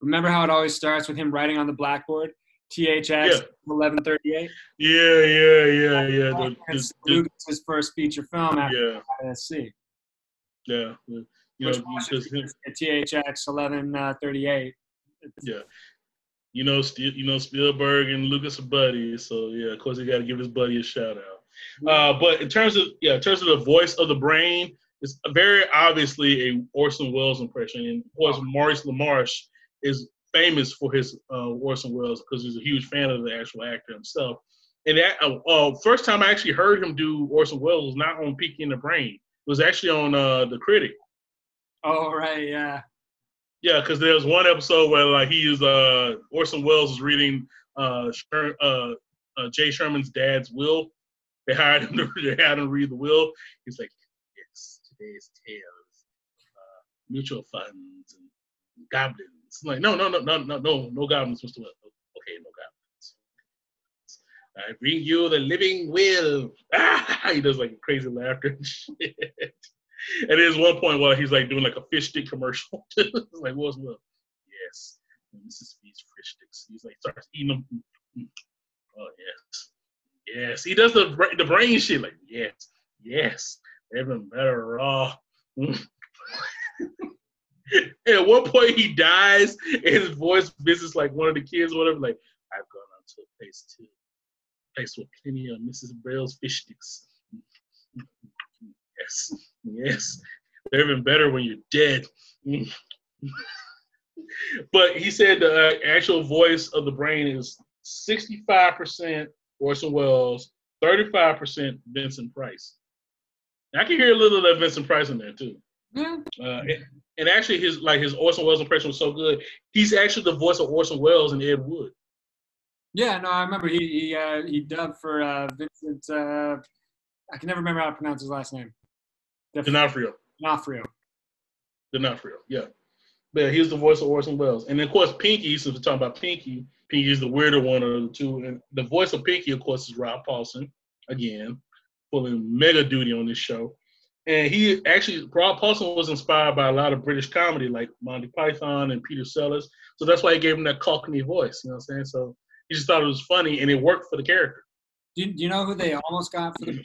Speaker 3: Remember how it always starts with him writing on the blackboard, THX
Speaker 2: Yeah.
Speaker 3: 1138.
Speaker 2: Yeah, yeah, yeah, yeah. The, the, the,
Speaker 3: Lucas's first feature film after
Speaker 2: yeah,
Speaker 3: ISC.
Speaker 2: yeah. the- You know,
Speaker 3: THX 1138.
Speaker 2: You know, you know, Spielberg and Lucas are buddies, so yeah. Of course, he got to give his buddy a shout out. Uh, but in terms of yeah, in terms of the voice of the brain, it's very obviously a Orson Welles impression, and of course, Maurice LaMarche is famous for his uh, Orson Welles because he's a huge fan of the actual actor himself. And that uh, uh, first time I actually heard him do Orson Welles was not on Pinky in the Brain. It was actually on uh, the Critic.
Speaker 3: Oh right, yeah.
Speaker 2: Yeah, because there was one episode where like he is uh Orson Welles is reading uh, Sher- uh, uh Jay Sherman's dad's will. They hired him to they had him read the will. He's like, yes, today's tales, uh, mutual funds and goblins. I'm like, no, no, no, no, no, no, no goblins, Mr. Welles. Okay, no goblins. I bring you the living will. Ah! He does like crazy laughter and shit. And there's one point while he's like doing like a fish stick commercial. like, what's up? Yes, Mrs. Feast fish sticks. He's like starts eating them. Mm-hmm. Oh yes, yes. He does the the brain shit. Like yes, yes. Even better raw. Mm-hmm. and at one point he dies, and his voice visits like one of the kids, or whatever. Like I've gone on to a place too, place with plenty of Mrs. Braille's fish sticks. Mm-hmm. Yes, yes. They're even better when you're dead. but he said the uh, actual voice of the brain is 65% Orson Welles, 35% Vincent Price. And I can hear a little of that Vincent Price in there too.
Speaker 3: Yeah.
Speaker 2: Uh, and, and actually, his like his Orson Welles impression was so good. He's actually the voice of Orson Welles and Ed Wood.
Speaker 3: Yeah, no, I remember he he uh, he dubbed for uh, Vincent. Uh, I can never remember how to pronounce his last name.
Speaker 2: D'Onofrio.
Speaker 3: D'Onofrio.
Speaker 2: D'Onofrio, yeah. But yeah, he's the voice of Orson Welles. And then, of course, Pinky, since we're talking about Pinky, Pinky is the weirder one of the two. And the voice of Pinky, of course, is Rob Paulsen, again, pulling mega duty on this show. And he actually, Rob Paulsen was inspired by a lot of British comedy like Monty Python and Peter Sellers. So that's why he gave him that Cockney voice, you know what I'm saying? So he just thought it was funny and it worked for the character.
Speaker 3: Do you, do you know who they almost got for the play?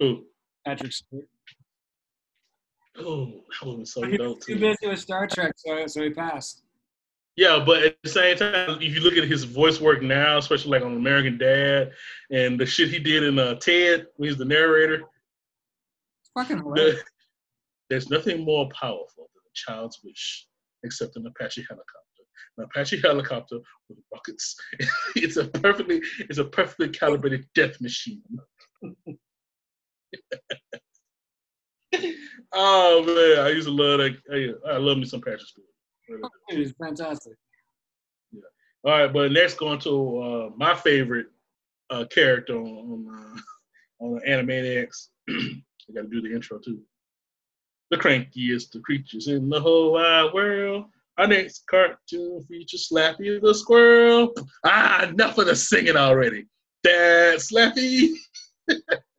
Speaker 2: Who?
Speaker 3: Patrick Stewart.
Speaker 2: Oh, that be so
Speaker 3: He
Speaker 2: dope
Speaker 3: was too
Speaker 2: too.
Speaker 3: busy with Star Trek, so so he passed.
Speaker 2: Yeah, but at the same time, if you look at his voice work now, especially like on American Dad and the shit he did in uh, Ted, when he's the narrator,
Speaker 3: It's fucking hilarious.
Speaker 2: there's nothing more powerful than a child's wish, except an Apache helicopter. An Apache helicopter with rockets. it's a perfectly, it's a perfectly calibrated death machine. oh man, I used to love that. I, love me some Patrick Stewart.
Speaker 3: Dude, it's fantastic. Yeah.
Speaker 2: All right, but next going to uh, my favorite uh, character on on, uh, on Animaniacs. I got to do the intro too. The crankiest the creatures in the whole wide world. Our next cartoon features Slappy the squirrel. Ah, enough of the singing already. Dad, Slappy.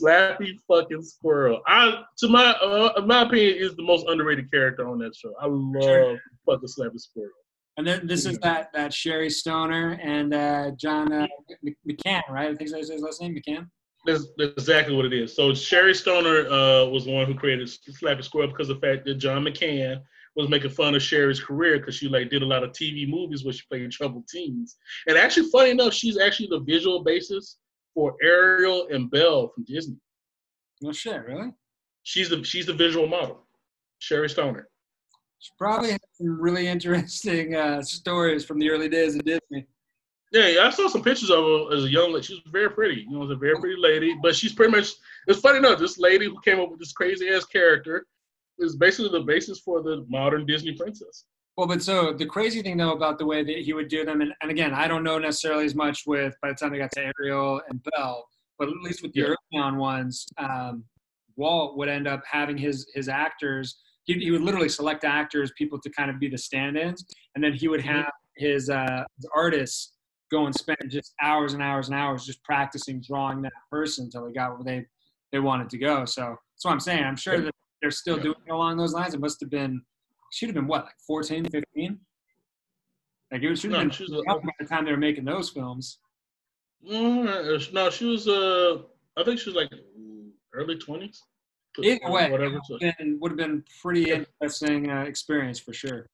Speaker 2: Slappy fucking squirrel. I, to my, uh, my opinion, is the most underrated character on that show. I love fucking Slappy squirrel.
Speaker 3: And then this is that that Sherri Stoner and uh, John uh, McCann, right? I think that's his last name, McCann.
Speaker 2: That's, that's exactly what it is. So Sherri Stoner uh, was the one who created Slappy Squirrel because of the fact that John McCann was making fun of Sherri's career because she like did a lot of TV movies where she played troubled teens. And actually, funny enough, she's actually the visual basis for Ariel and Belle from Disney.
Speaker 3: No shit, really.
Speaker 2: She's the she's the visual model, Sherri Stoner.
Speaker 3: She probably has some really interesting uh, stories from the early days of Disney.
Speaker 2: Yeah, yeah, I saw some pictures of her as a young lady. She was very pretty. You know, was a very pretty lady. But she's pretty much. It's funny enough. This lady who came up with this crazy ass character is basically the basis for the modern Disney princess.
Speaker 3: Well, but so the crazy thing though about the way that he would do them, and, and again, I don't know necessarily as much with by the time they got to Ariel and Belle, but at least with the early on ones, um, Walt would end up having his his actors. He, he would literally select actors, people to kind of be the stand-ins, and then he would
Speaker 2: Mhm.
Speaker 3: have his, uh, his artists go and spend just hours and hours and hours just practicing drawing that person until they got where they they wanted to go. So that's what I'm saying. I'm sure that they're still doing along those lines. It must have been should have been what, like 14, 15? Like it should have
Speaker 2: No,
Speaker 3: been
Speaker 2: she was
Speaker 3: young by the time they were making those films.
Speaker 2: Mm, no, she was. Uh, I think she was like early twenties.
Speaker 3: Either way,
Speaker 2: whatever. So,
Speaker 3: Been, would have been pretty interesting uh, experience for sure.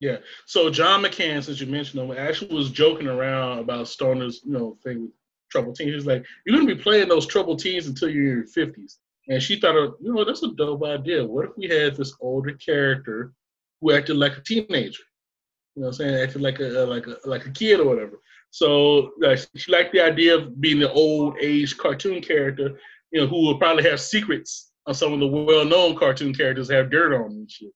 Speaker 3: Yeah.
Speaker 2: So John McCann, since you mentioned him, actually was joking around about Stoner's, you know, thing with troubled teens. He's like, "You're gonna be playing those troubled teens until you're in your 50s." And she thought, of, you know, that's a dope idea. What if we had this older character who acted like a teenager? You know, what I'm saying acted like a like a like a kid or whatever. So uh, she liked the idea of being the old age cartoon character, you know, who will probably have secrets on some of the well-known cartoon characters have dirt on and shit.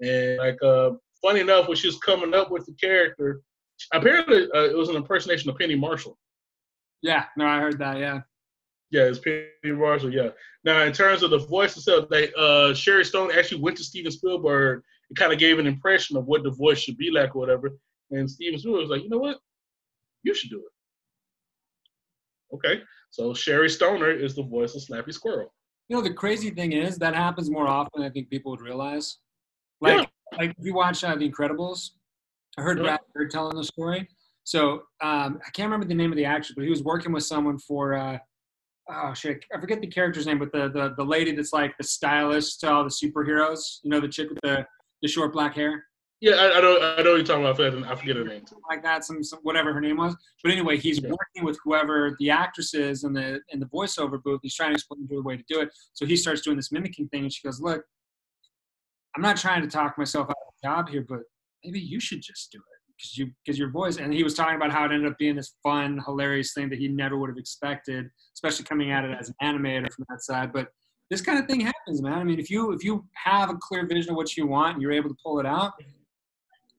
Speaker 2: And like, uh, funny enough, when she was coming up with the character, apparently uh, it was an impersonation of Penny Marshall.
Speaker 3: Yeah, no, I heard that. Yeah.
Speaker 2: Yeah, it's Penny Marshall. Yeah. Now, in terms of the voice itself, they uh, Sherri Stone actually went to Steven Spielberg and kind of gave an impression of what the voice should be like or whatever. And Steven Spielberg was like, you know what, you should do it. Okay, so Sherri Stoner is the voice of Slappy Squirrel.
Speaker 3: You know, the crazy thing is that happens more often than I think people would realize. Like, like if you watch uh, The Incredibles, I heard
Speaker 2: Yeah.
Speaker 3: Brad Bird telling the story. So um, I can't remember the name of the actor, but he was working with someone for uh, oh shit, I forget the character's name, but the the the lady that's like the stylist to all the superheroes. You know, the chick with the the short black hair,
Speaker 2: Yeah, I, I know. I know what you're talking about. I forget her name too.
Speaker 3: like that, some, some whatever her name was. But anyway, he's
Speaker 2: Yeah.
Speaker 3: working with whoever the actress is in the in the voiceover booth. He's trying to explain to her the way to do it. So he starts doing this mimicking thing, and she goes, "Look, I'm not trying to talk myself out of a job here, but maybe you should just do it." Because you because your voice and he was talking about how it ended up being this fun hilarious thing that he never would have expected especially coming at it as an animator from that side. But this kind of thing happens man. I mean if you if you have a clear vision of what you want and you're able to pull it out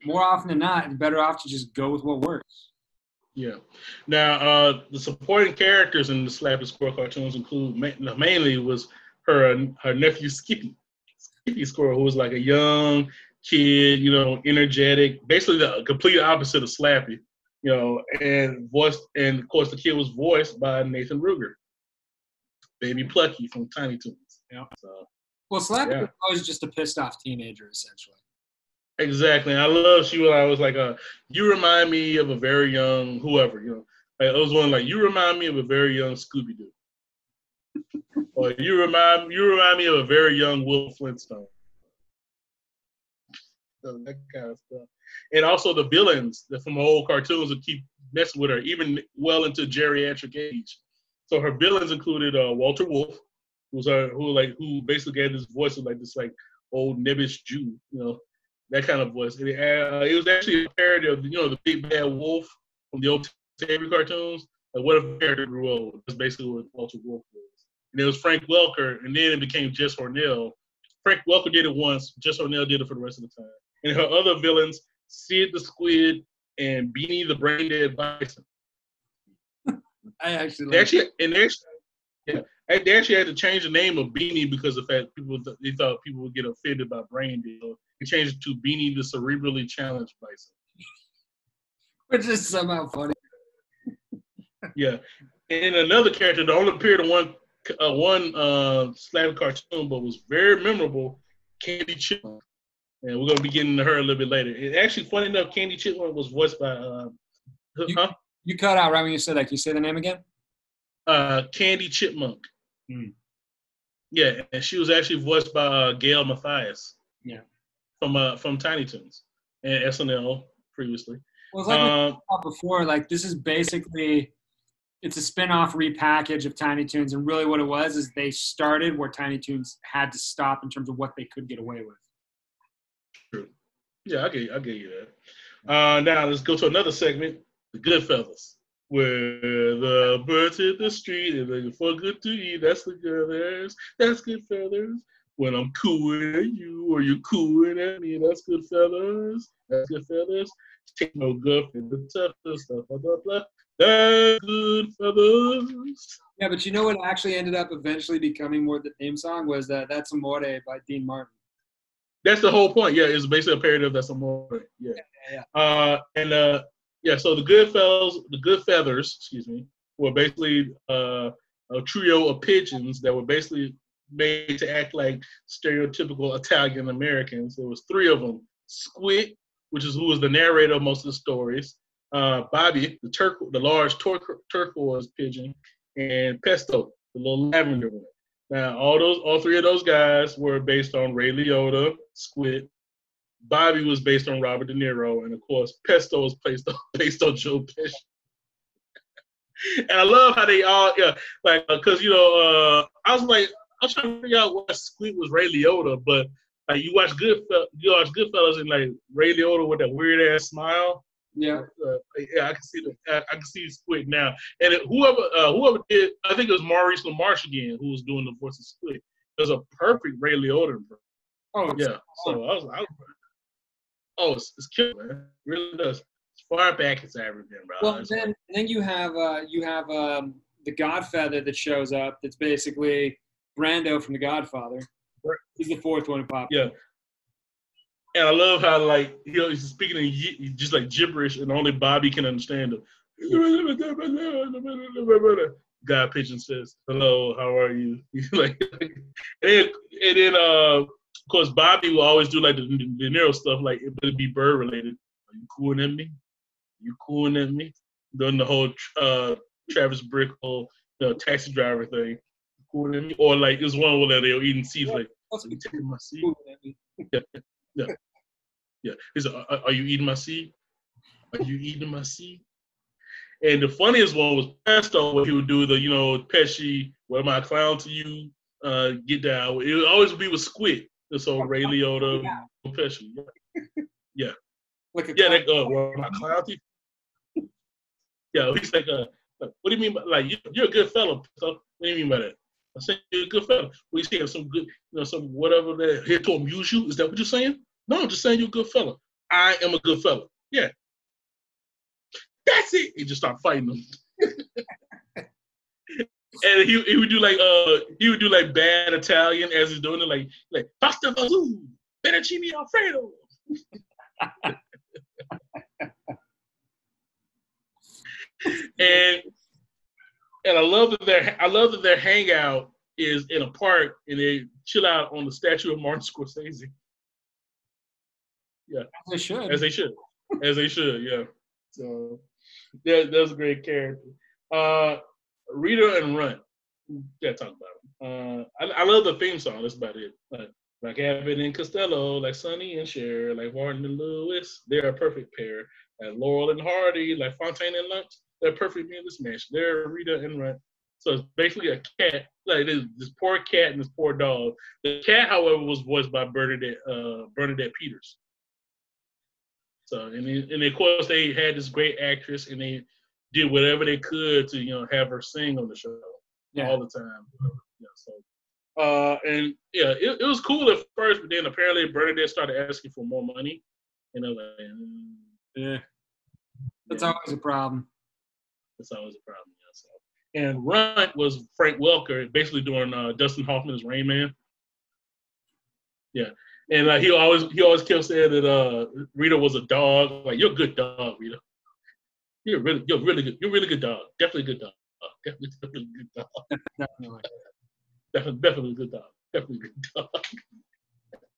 Speaker 3: more often than not it's better off to just go with what works.
Speaker 2: Yeah. Now, uh, the supporting characters in the slap Slappy Squirrel cartoons include mainly was her her nephew Skippy, Skippy Squirrel, who was like a young kid, you know, energetic, basically the complete opposite of Slappy, you know, and voiced, and of course the kid was voiced by Nathan Ruegger, Baby Plucky from Tiny Toons.
Speaker 3: Yeah.
Speaker 2: So,
Speaker 3: well slappy
Speaker 2: Yeah.
Speaker 3: was always just a pissed off teenager essentially
Speaker 2: Exactly. And I love she was I was like uh you remind me of a very young whoever, you know. Like, it was one like you remind me of a very young Scooby Doo. or you remind you remind me of a very young Will Flintstone. That kind of stuff. And also the villains that from old cartoons that keep messing with her, even well into geriatric age. So her villains included uh, Walter Wolf, who's her who like who basically had this voice of like this like old nebbish Jew, you know that kind of voice. And it, uh, it was actually a parody of you know the big bad wolf from the old Terry cartoons. Like what if a character grew old? That's basically what Walter Wolf was. And it was Frank Welker, and then it became Jess Harnell. Frank Welker did it once. Jess Harnell did it for the rest of the time. And her other villains, Sid the Squid and Beanie the Brain Dead Bison.
Speaker 3: i actually like
Speaker 2: actually, and they actually, yeah, they- actually had to change the name of Beanie because of the fact people th- they thought people would get offended by brain dead. So they changed it to Beanie the Cerebrally Challenged Bison.
Speaker 3: which is somehow funny
Speaker 2: Yeah, and another character that only appeared in one uh, one uh, Slappy cartoon, but was very memorable, Candy Chipmunk. And we're gonna be getting to her a little bit later. And actually, funny enough, Candy Chipmunk was voiced by uh,
Speaker 3: You-
Speaker 2: huh?
Speaker 3: you cut out right when you said that can you say the name again
Speaker 2: uh, Candy Chipmunk.
Speaker 3: Hmm.
Speaker 2: Yeah, and she was actually voiced by uh, Gail Matthius.
Speaker 3: Yeah.
Speaker 2: From uh, from Tiny Toons and SNL previously.
Speaker 3: well it's like we
Speaker 2: Um,
Speaker 3: talked before like this is basically it's a spin-off repackage of tiny toons and really what it was is they started where tiny toons had to stop in terms of what they could get away with
Speaker 2: yeah, I get I get you that. Uh, now let's go to another segment, the Good Goodfellas, where the birds hit the street and looking for good to eat. That's the Goodfellas. That's Good Goodfellas. When I'm cooing at you or you're cooing at me, that's Good Goodfellas. That's Good Goodfellas. Take no good for the toughest stuff. Blah blah blah. That's Goodfellas.
Speaker 3: yeah but you know what actually ended up eventually becoming more the theme song was that that's amore by dean martin
Speaker 2: That's the whole point. Yeah, it's basically a parody of that's a more. Yeah.
Speaker 3: yeah,
Speaker 2: Uh, and uh, yeah, so the Goodfellas, the Good Feathers, excuse me, were basically uh, a trio of pigeons that were basically made to act like stereotypical Italian Americans. There was three of them: Squid, which is who was the narrator of most of the stories, uh, Bobby, the turk, the large tur- turquoise pigeon, and Pesto, the little lavender one. Now, all those, all three of those guys were based on Ray Liotta, Squid. Bobby was based on Robert De Niro, and of course, Pesto was based on based on Joe Pesci. and I love how they all, yeah, like, because you know, uh, I was like, I was trying to figure out what Squid was Ray Liotta, but like you watch Good, you watch Goodfellas, and like Ray Liotta with that weird ass smile.
Speaker 3: Yeah
Speaker 2: Uh, yeah, I can see the I, I can see Squid now. And it, whoever uh, whoever did, I think it was Maurice LaMarche again who was doing the voice of Squid. It was a perfect Ray Liotta impression.
Speaker 3: Oh,
Speaker 2: Yeah. So I was, I was oh, it's, it's killer, man. It really does. As far back as I ever been, bro.
Speaker 3: Well,
Speaker 2: It's
Speaker 3: then then you have uh, you have um, the Godfather that shows up. That's basically Brando from the Godfather. He's the fourth one to pop.
Speaker 2: Yeah. And I love how like you know he's speaking in just like gibberish, and only Bobby can understand him. Guy pigeon says, "Hello, how are you?" Like, and then, and then uh, of course Bobby will always do like the De Niro stuff, like it would be bird related. Are you cooling at me? You cooling at me? Doing the whole uh, Travis Bickle, you know, taxi driver thing. Cooling at me, or like there's one where they were eating seeds, like, "Are you taking my seed?"
Speaker 3: at me?
Speaker 2: Yeah. He's like, are, are you eating my seed? Are you eating my seed? And the funniest one was Pesto, where he would do the, you know, Pesci, what am I, a clown to you? Uh, get down. It would always be with Squid. This old Ray Liotta,
Speaker 3: Yeah.
Speaker 2: Pesci. Yeah,
Speaker 3: Like a
Speaker 2: yeah that, uh, what am I, clown to you? Yeah, he's like, uh, what do you mean by, like, you, you're a good fellow. So, what do you mean by that? I said, you're a good fellow. What you saying? Some good, you know, some whatever that here to amuse you? Is that what you're saying? No, I'm just saying you're a good fella. I am a good fella. Yeah. That's it. He just started fighting them. and he, he would do like uh he would do like bad Italian as he's doing it like like pasta fazool, fettuccine alfredo. and and I love that their I love that their hangout is in a park and they chill out on the statue of Martin Scorsese
Speaker 3: They should.
Speaker 2: as they should, as they should. Yeah. So that that's a great character. Uh, Rita and Runt. Gotta talk about them. Uh, I, I love the theme song. That's about it. Like, like Abbott and Costello, like Sonny and Cher, like Martin and Lewis. They're a perfect pair. Like Laurel and Hardy, like Fontanne and Lunt. They're perfect in this match. They're Rita and Runt. So it's basically a cat, like this, this poor cat and this poor dog. The cat, however, was voiced by Bernadette uh, Bernadette Peters. So and then, and of course they had this great actress and they did whatever they could to you know have her sing on the show
Speaker 3: yeah.
Speaker 2: all the time. Yeah, so uh, and yeah, it, it was cool at first, but then apparently Bernadette started asking for more money, and I was like, mm,
Speaker 3: yeah. That's
Speaker 2: yeah,
Speaker 3: always a problem.
Speaker 2: that's always a problem. Yeah, so. And Runt was Frank Welker, basically doing uh, Dustin Hoffman's Rain Man. Yeah, and like he always he always kept saying that uh, Rita was a dog. Like you're a good dog, Rita. You're really you're really good. You're a really good dog. Definitely a good dog. Definitely, definitely a good dog.
Speaker 3: Definitely.
Speaker 2: Definitely, definitely a good dog. Definitely a good dog.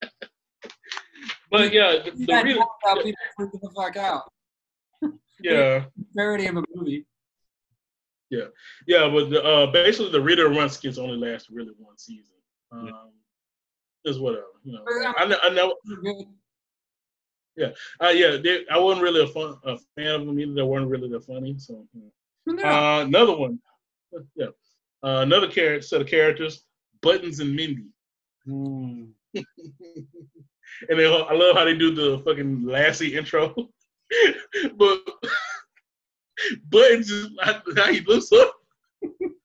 Speaker 2: but yeah, the, the Rita,
Speaker 3: joke about people freaking the fuck out.
Speaker 2: yeah,
Speaker 3: Parody of a movie.
Speaker 2: yeah, yeah, but the, uh, basically the Rita run skits only last really one season. Um, Just whatever, you know. I, know- I know,
Speaker 3: Good.
Speaker 2: uh, yeah, they, I wasn't really a, fun, a fan of them either. They weren't really that funny. So, you know.
Speaker 3: Yeah.
Speaker 2: uh, another one, yeah, uh, another character set of characters, Buttons and Mindy.
Speaker 3: Hmm.
Speaker 2: and they, I love how they do the fucking Lassie intro. but Buttons is how he looks up.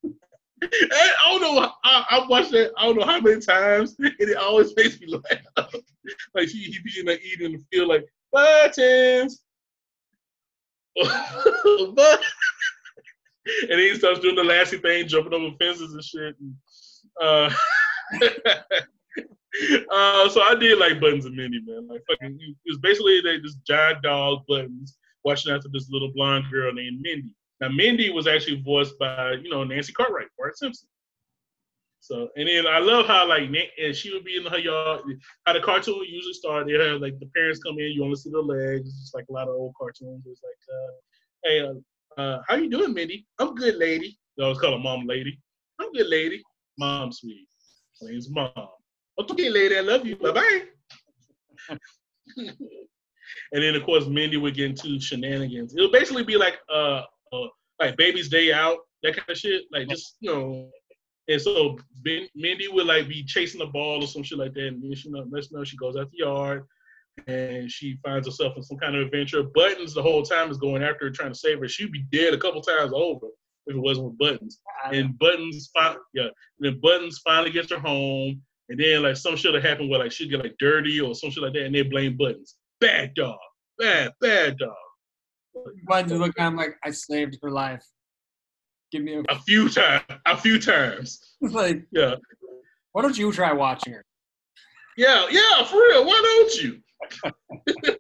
Speaker 2: I don't know. I, I watched that. I don't know how many times, and it always makes me laugh. like he, he be in there eating in the field, like buttons, but, and he starts doing the Lassie thing, jumping over fences and shit. And, uh, uh, so I did like Buttons and Mindy, man. Like fucking, it was basically they this giant dog Buttons watching after this little blonde girl named Mindy. Now Mindy was actually voiced by you know Nancy Cartwright, Bart Simpson. So and then I love how like and she would be in her yard. How the cartoon usually start, they have like the parents come in, you only see their legs. It's just like a lot of old cartoons. It's like, uh, hey, uh, uh, how you doing, Mindy? I'm good, lady. They always call her mom, lady. I'm good, lady. Mom, sweet. My mom. Okay, lady, I love you. Bye bye. and then of course Mindy would get into shenanigans. It'll basically be like uh, uh like baby's day out, that kind of shit. Like just you know. And so ben, Mindy would like be chasing the ball or some shit like that, and then she know, let's know she goes out the yard and she finds herself in some kind of adventure. Buttons the whole time is going after her, trying to save her. She'd be dead a couple times over if it wasn't with Buttons. And Buttons, fi- yeah, and then Buttons finally gets her home, and then like some shit that happened where like she'd get like dirty or some shit like that, and they blame buttons. Bad dog, bad bad dog.
Speaker 3: Buttons look at him like I slaved for life. Give me a
Speaker 2: A few times, a few times.
Speaker 3: like.
Speaker 2: Yeah,
Speaker 3: Why don't you try watching her?
Speaker 2: yeah, yeah. For real, why don't you?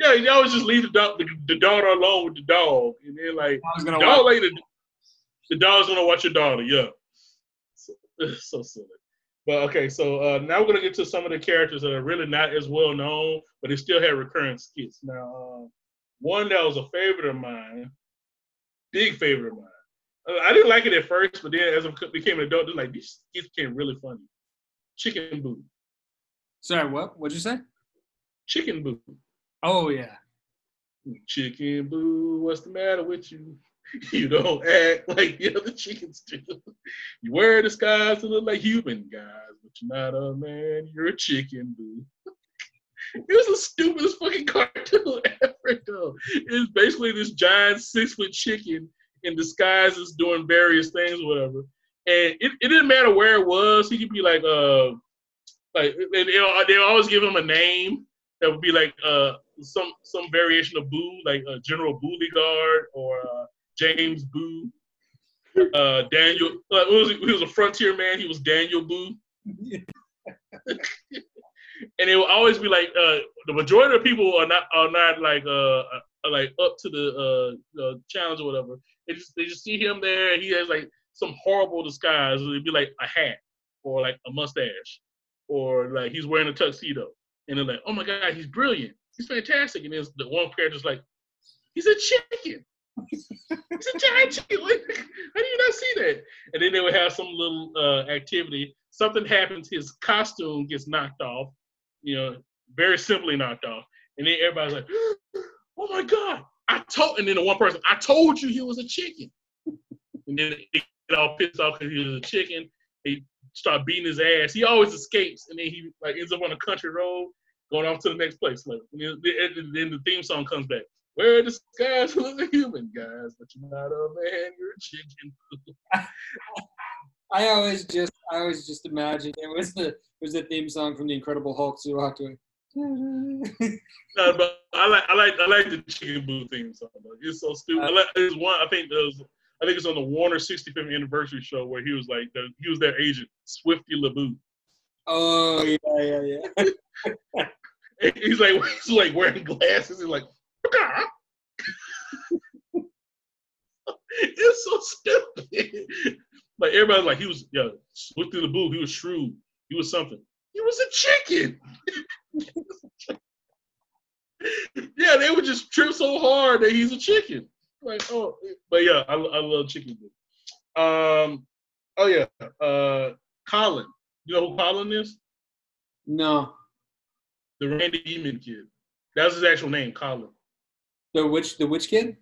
Speaker 2: yeah, you always just leave the dog, the, the daughter alone with the dog, and then like
Speaker 3: gonna
Speaker 2: dog later, the dog's gonna watch your daughter. Yeah, so, so silly. But okay, so uh, now we're gonna get to some of the characters that are really not as well known, but they still have recurring skits. Now, uh, one that was a favorite of mine, big favorite of mine. Uh, I didn't like it at first, but then as I became an adult, they're like these skits became really funny. Chicken Boo,
Speaker 3: Sorry, what? What'd you say?
Speaker 2: Chicken Boo.
Speaker 3: Oh yeah.
Speaker 2: Chicken Boo, what's the matter with you? You don't act like the other chickens do. You wear disguise to look like human guys, but you're not a man, you're a chicken boo. It was the stupidest fucking cartoon ever, though. It's basically this giant six foot chicken in disguises doing various things or whatever. And it, it didn't matter where it was. He could be like, uh, like they, they always give him a name that would be like uh some some variation of Boo, like uh, General Beauregard or uh, James Boo. Uh, Daniel, uh, was, he was a frontier man. He was Daniel Boo, and it will always be like uh, the majority of people are not are not like uh are like up to the uh challenge or whatever. They just they just see him there. He has like some horrible disguise. It'd be like a hat or like a mustache or like he's wearing a tuxedo, and they're like, oh my god, he's brilliant. He's fantastic. And then the one character's like, he's a chicken. He's a giant chicken. How do you not see that? And then they would have some little uh, activity. Something happens. His costume gets knocked off. You know, very simply knocked off. And then everybody's like, "Oh my god!" I told. And then the one person, I told you he was a chicken. And then get all pissed off because he was a chicken. He start beating his ass. He always escapes, and then he like ends up on a country road, going off to the next place. Like, and then, then the theme song comes back. Where the who look like human guys, but you're not a man, you're a chicken.
Speaker 3: I always just I always just imagined it was the it was the theme song from the Incredible Hulk. So away.
Speaker 2: No, but I like I like I like the chicken boo theme song. Though. It's so stupid. Uh, I like, there's one I think there's I think it's on the Warner 65th anniversary show where he was like the, he was their agent, Swifty LaBoo.
Speaker 3: oh yeah yeah yeah.
Speaker 2: He's like he's like wearing glasses. He's like, it's so stupid. Like everybody's like he was yeah, the LaBoo. He was shrewd. He was something. He was a chicken. yeah, they would just trip so hard that he's a chicken. Like, oh, but yeah, I, I love chicken. Um, oh yeah, uh, Colin. You know who Colin is?
Speaker 3: No,
Speaker 2: The Randy Beeman kid. That's his actual name, Colin.
Speaker 3: the which the which kid?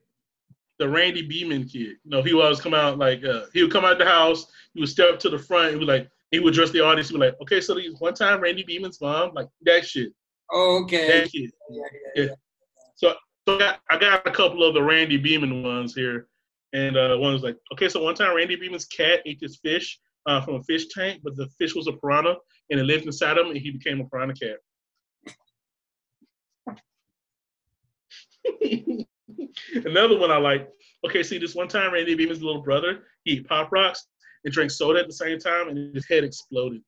Speaker 2: The Randy Beeman kid. You know, he would always come out like uh, he would come out the house. He would step up to the front. He would like he would address the audience. He would like, okay, so these one time Randy Beeman's mom, like that shit,
Speaker 3: Oh, okay.
Speaker 2: that kid.
Speaker 3: Yeah, yeah,
Speaker 2: Yeah. So I got, I got a couple of the Randy Beeman ones here, and uh, one was like, okay, so one time Randy Beeman's cat ate this fish uh, from a fish tank, but the fish was a piranha, and it lived inside him, and he became a piranha cat. Another one I like. Okay, see this one time Randy Beeman's little brother, he ate pop rocks and drank soda at the same time, and his head exploded.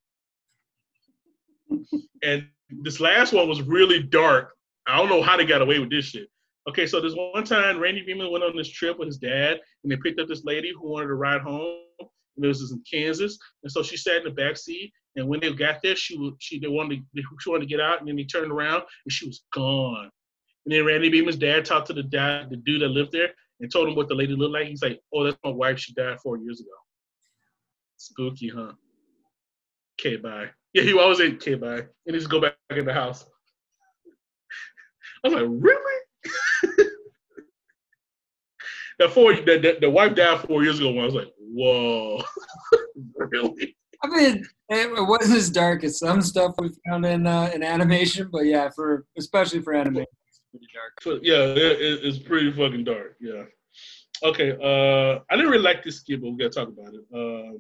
Speaker 2: and this last one was really dark. I don't know how they got away with this shit. Okay, so this one time Randy Beeman went on this trip with his dad, and they picked up this lady who wanted to ride home. And this was in Kansas, and so she sat in the back seat. And when they got there, she she they wanted to, she wanted to get out, and then he turned around and she was gone. And then Randy Beeman's dad talked to the dad, the dude that lived there, and told him what the lady looked like. He's like, "Oh, that's my wife. She died four years ago." Spooky, huh? Okay, bye. Yeah, he always say okay, bye, and he just go back in the house. I was like, really? that four, the, the, the wife died four years ago. When I was like, whoa, really?
Speaker 3: I mean, it, wasn't as dark as some stuff we found in uh, in animation, but yeah, for especially for animation, pretty dark.
Speaker 2: So, yeah, it, it- it's pretty fucking dark. Yeah. Okay. Uh, I didn't really like this skit, but we gotta talk about it. Uh,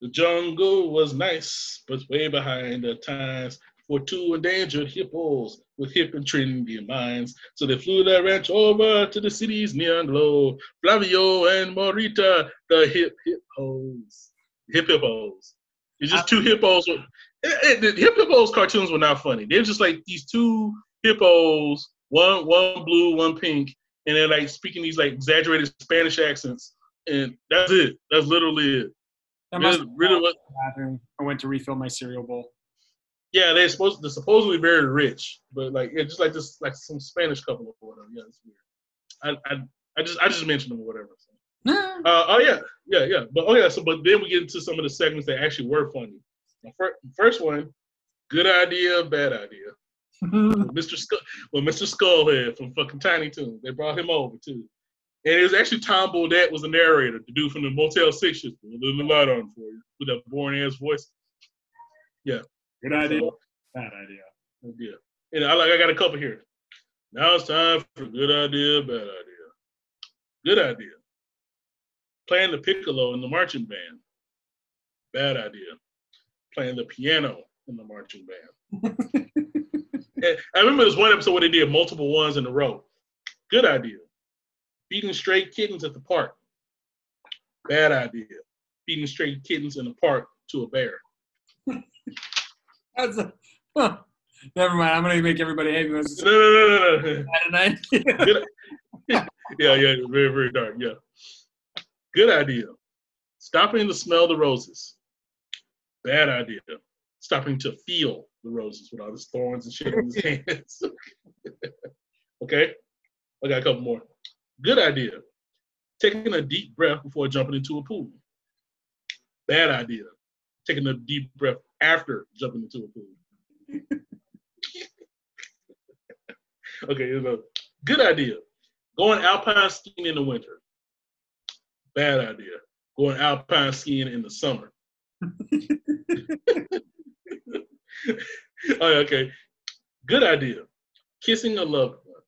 Speaker 2: The jungle was nice, but way behind the times for two endangered hippos with hip and trendy minds. So they flew their ranch over to the city's neon glow. Flavio and Marita, the hip hippos. Hip hippos. It's just two hippos. It, it, the hip hippos cartoons were not funny. They're just like these two hippos, one one blue, one pink, and they're like speaking these like exaggerated Spanish accents. And that's it. That's literally it.
Speaker 3: That
Speaker 2: Really,
Speaker 3: must
Speaker 2: really what
Speaker 3: bathroom. I went to refill my cereal bowl.
Speaker 2: Yeah, they're supposed they're supposedly very rich, but like it's just like this like some Spanish couple or whatever. Yeah, it's weird. I I, I just I just mentioned them or whatever. So. Uh, oh yeah, yeah, yeah. But oh yeah, so but then we get into some of the segments that actually were funny. The fir- first one, good idea, bad idea. Mr. Skull, well, Mr. Skullhead from fucking Tiny Toons. They brought him over too. And it was actually Tom Bodett was the narrator, the dude from the Motel Six. Just a little light on for you with that boring ass voice.
Speaker 3: Yeah, good idea.
Speaker 2: So,
Speaker 3: Bad idea.
Speaker 2: Yeah. And I like I got a couple here. Now it's time for good idea, bad idea. Good idea. Playing the piccolo in the marching band. Bad idea. Playing the piano in the marching band. I remember this one episode where they did multiple ones in a row. Good idea. Feeding stray kittens at the park. Bad idea. Feeding stray kittens in the park to a bear.
Speaker 3: That's a, huh. Never mind. I'm gonna make everybody hate me.
Speaker 2: No, no, no, no, no.
Speaker 3: bad an idea.
Speaker 2: Good, yeah, yeah, very, very dark. Yeah. Good idea. Stopping to smell the roses. Bad idea. Stopping to feel the roses with all his thorns and shit on his hands. okay. I got a couple more. Good idea. Taking a deep breath before jumping into a pool. Bad idea. Taking a deep breath after jumping into a pool. okay, here's another. Good idea. Going alpine skiing in the winter. Bad idea. Going alpine skiing in the summer. oh, okay. Good idea. Kissing a loved one.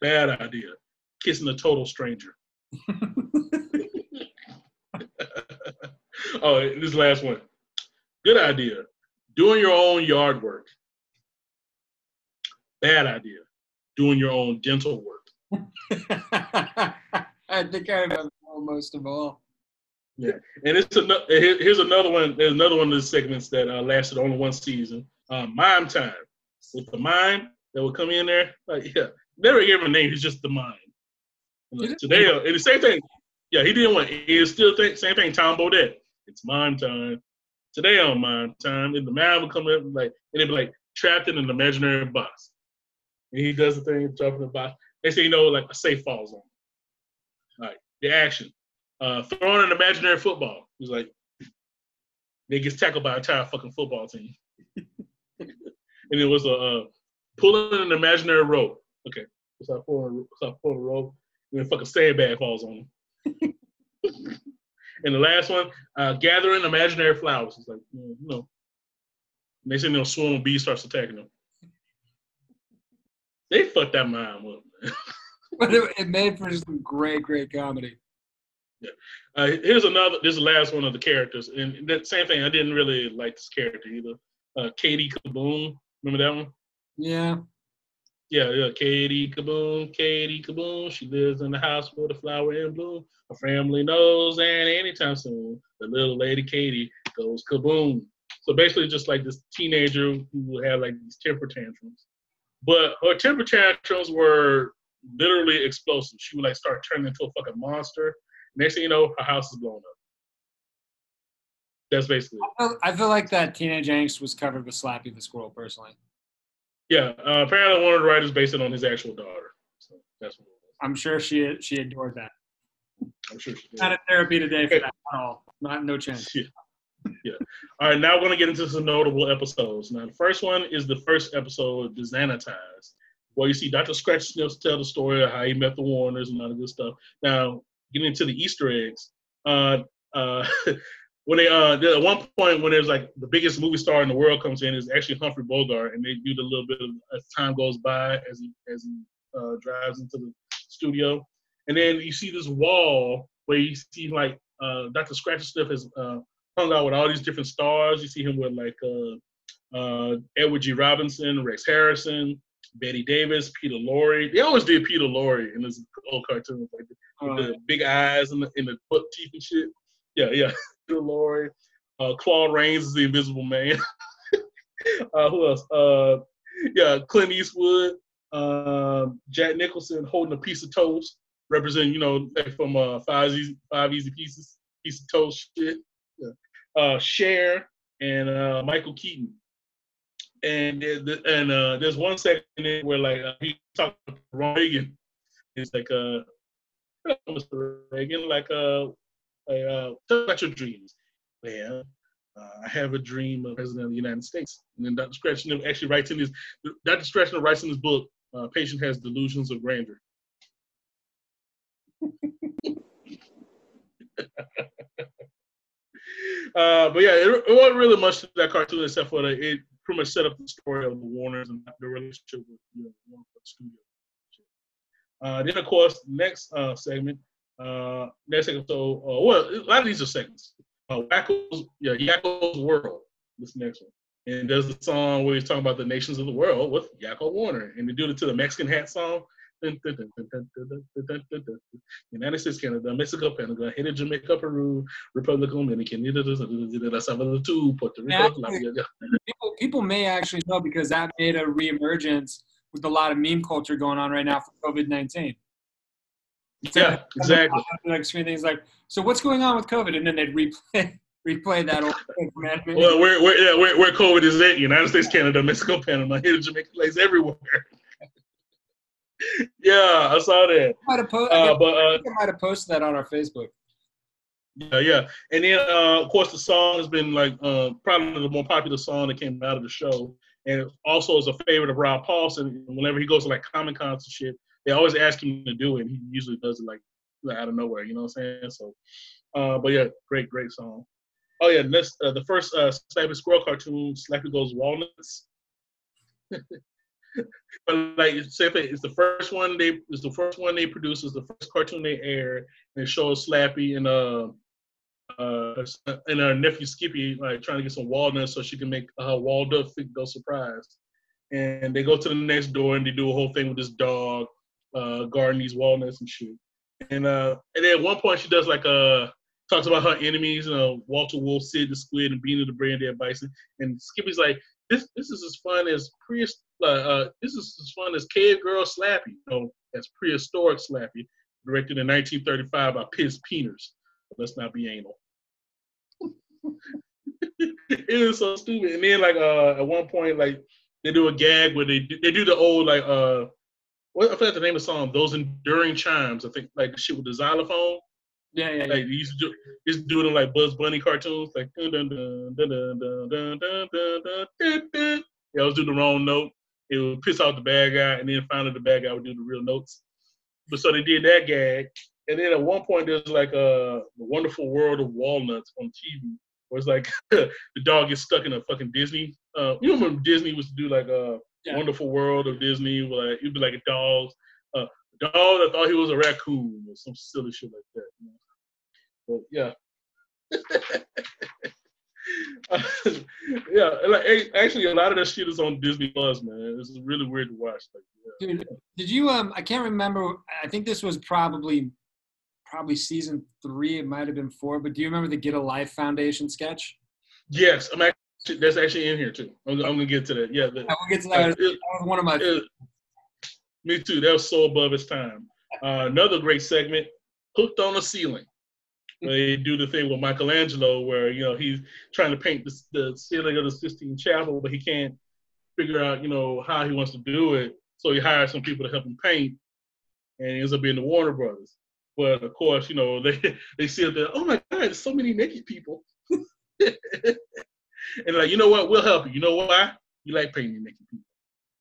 Speaker 2: Bad idea. Kissing a total stranger. oh, this last one. Good idea. Doing your own yard work. Bad idea. Doing your own dental work.
Speaker 3: I think I remember most of all.
Speaker 2: Yeah, and it's another. Here's another one. There's another one of the segments that uh, lasted only one season. Uh, mime time with the mime that would come in there. Like, yeah, never gave him a name. He's just the mime. Like, today, uh, and the same thing. Yeah, he didn't want. He still think same thing. Tom Bodett. It's mime time. Today on mime time, and the mime would come in like, and they'd be like trapped in an imaginary box. And he does the thing, jump in the box. They say, you know, like a safe falls on. right, the action uh, throwing an imaginary football. He's like, they gets tackled by an entire fucking football team. and it was a uh, pulling an imaginary rope. Okay, so I pull, so I pull the rope, and then fucking sandbag falls on him. and the last one, uh, gathering imaginary flowers. It's like, you know, next thing you know, swarm of bees starts attacking them. They fucked that mime up.
Speaker 3: But it, it made for some great, great comedy.
Speaker 2: Uh, here's another. This is the last one of the characters, and that same thing. I didn't really like this character either. Uh, Katie Kaboom. Remember that one?
Speaker 3: Yeah.
Speaker 2: Yeah, yeah. Katie Kaboom. Katie Kaboom. She lives in the house with a flower in bloom. Her family knows, and anytime soon, the little lady Katie goes kaboom. So basically, just like this teenager who had like these temper tantrums, but her temper tantrums were literally explosive. She would like start turning into a fucking monster. Next thing you know, her house is blown up. That's basically it.
Speaker 3: I feel- I feel like that teenage angst was covered with Slappy the Squirrel, personally.
Speaker 2: Yeah, uh, apparently one of the writers based it on his actual daughter. So that's what it was.
Speaker 3: I'm sure she she adored that.
Speaker 2: I'm sure she did.
Speaker 3: Not a therapy today for that at all. Not no chance.
Speaker 2: Yeah. yeah. All right, now we're going to get into some notable episodes. Now, the first one is the first episode, De-Zanitized, where you see Dr. Scratch Sniffs tell the story of how he met the Warners and all the good stuff. Now, getting into the Easter eggs, uh, uh, when they, uh, at one point when there's like the biggest movie star in the world comes in, is actually Humphrey Bogart, and they do the little bit of, as time goes by as he, as he uh, drives into the studio. And then you see this wall where you see like uh, Dr. Scratchansniff has uh, hung out with all these different stars. You see him with like uh, uh, Edward G. Robinson, Rex Harrison, Bette Davis, Peter Lorre. They always did Peter Lorre in this old cartoon, like with
Speaker 3: Uh,
Speaker 2: the big eyes and the, and the butt teeth and shit. Yeah, yeah. Peter Lorre. Uh, Claude Rains is the Invisible Man. uh, who else? Uh, yeah, Clint Eastwood. Um, Jack Nicholson holding a piece of toast, representing, you know, like from uh, Five Easy Five Easy Pieces, piece of toast shit. Yeah. Uh, Cher and uh, Michael Keaton. And and uh, there's one second in where like uh, he talking to Reagan. He's like uh, Mr. Reagan, like uh, like, uh, tell about your dreams. Well, uh, I have a dream of president of the United States. And then Dr. Scratchner actually writes in his Dr. Scratchner writes in his book, uh, patient has delusions of grandeur. uh, but yeah, it, it wasn't really much to that cartoon except for the, it pretty much set up the story of the Warners and the relationship with you know, Warner Studio. Uh, then of course, next uh, segment, uh, next. So, uh, well, a lot of these are segments. Uh, Yakko's, yeah, Yakko's World. This next one. And there's a song where he's talking about the nations of the world with Yakko Warner. And they do it to the Mexican hat song. United States, Canada, Mexico, Panama, Haiti, Jamaica, Peru, Republic of Dominican, Salvador, Puerto Rico.
Speaker 3: Yeah.
Speaker 2: Colombia, yeah.
Speaker 3: people, people may actually know because that made a reemergence with a lot of meme culture going on right now for COVID nineteen.
Speaker 2: Yeah, exactly.
Speaker 3: Like screen things like, so what's going on with COVID? And then they'd replay replay that old thing.
Speaker 2: Well, where, where, yeah, where, where COVID is at, United States, Canada, Mexico, Panama, Haiti, Jamaica, place everywhere. Yeah, I saw that.
Speaker 3: might have po-
Speaker 2: Uh,
Speaker 3: I
Speaker 2: but uh,
Speaker 3: I might have posted that on our Facebook.
Speaker 2: Yeah, yeah. And then, uh, of course, the song has been like uh, probably the more popular song that came out of the show. And also is a favorite of Rob Paulsen. Whenever he goes to like Comic Cons and shit, they always ask him to do it. And he usually does it like out of nowhere, you know what I'm saying? So, uh, but yeah, great, great song. Oh, yeah. Next, uh, the first uh, Slappy Squirrel cartoon, Slappy Goes Walnuts. but like, if it's the first one they, it's the first one they produced, it's the first cartoon they aired, and it shows Slappy and uh, uh, and her nephew Skippy like trying to get some walnuts so she can make her Waldo go surprise. And they go to the next door and they do a whole thing with this dog, uh, guarding these walnuts and shit. And uh, and then at one point she does like a talks about her enemies, you know, Walter Wolf, Sid the Squid, and Beanie the Braindead Bison. And Skippy's like, this this is as fun as pre uh, uh, this is as fun as Cave Girl Slappy, you know, as prehistoric Slappy, directed in 1935 by Piz Peters. Let's not be anal. it was so stupid. And then like uh at one point like they do a gag where they do, they do the old like uh what I forgot the name of the song, those enduring chimes. I think like shit with the xylophone.
Speaker 3: Yeah, yeah, yeah.
Speaker 2: Like they used to do used to do them like Bugs Bunny cartoons, like dun dun dun dun dun dun dun dun dun dun dun dun. They always do the wrong note. It would piss off the bad guy, and then finally the bad guy would do the real notes. But so they did that gag, and then at one point there's like a the Wonderful World of Walnuts on TV, where it's like the dog gets stuck in a fucking Disney. Uh, you know when Disney was to do like a
Speaker 3: Yeah.
Speaker 2: Wonderful World of Disney, where like, it'd be like a dog, uh, dog that thought he was a raccoon or some silly shit like that. You know? But yeah. yeah, like actually, a lot of that shit is on Disney Plus, man. It's really weird to watch. Like, yeah.
Speaker 3: Dude, did you um I can't remember I think this was probably probably season three, it might have been four, but do you remember the Get a Life Foundation sketch?
Speaker 2: Yes, I'm actually that's actually in here too. I'm, I'm gonna get to that. Yeah, the,
Speaker 3: I will get to that.
Speaker 2: it-
Speaker 3: That was one of my
Speaker 2: it- me too. That was so above its time. Uh, another great segment, hooked on a ceiling. They do the thing with Michelangelo where you know he's trying to paint the, the ceiling of the Sistine Chapel, but he can't figure out you know how he wants to do it. So he hires some people to help him paint, and ends up being the Warner Brothers. But of course, you know they they see there. Oh my God, there's so many naked people. and like, you know what? We'll help you. You know why? You like painting naked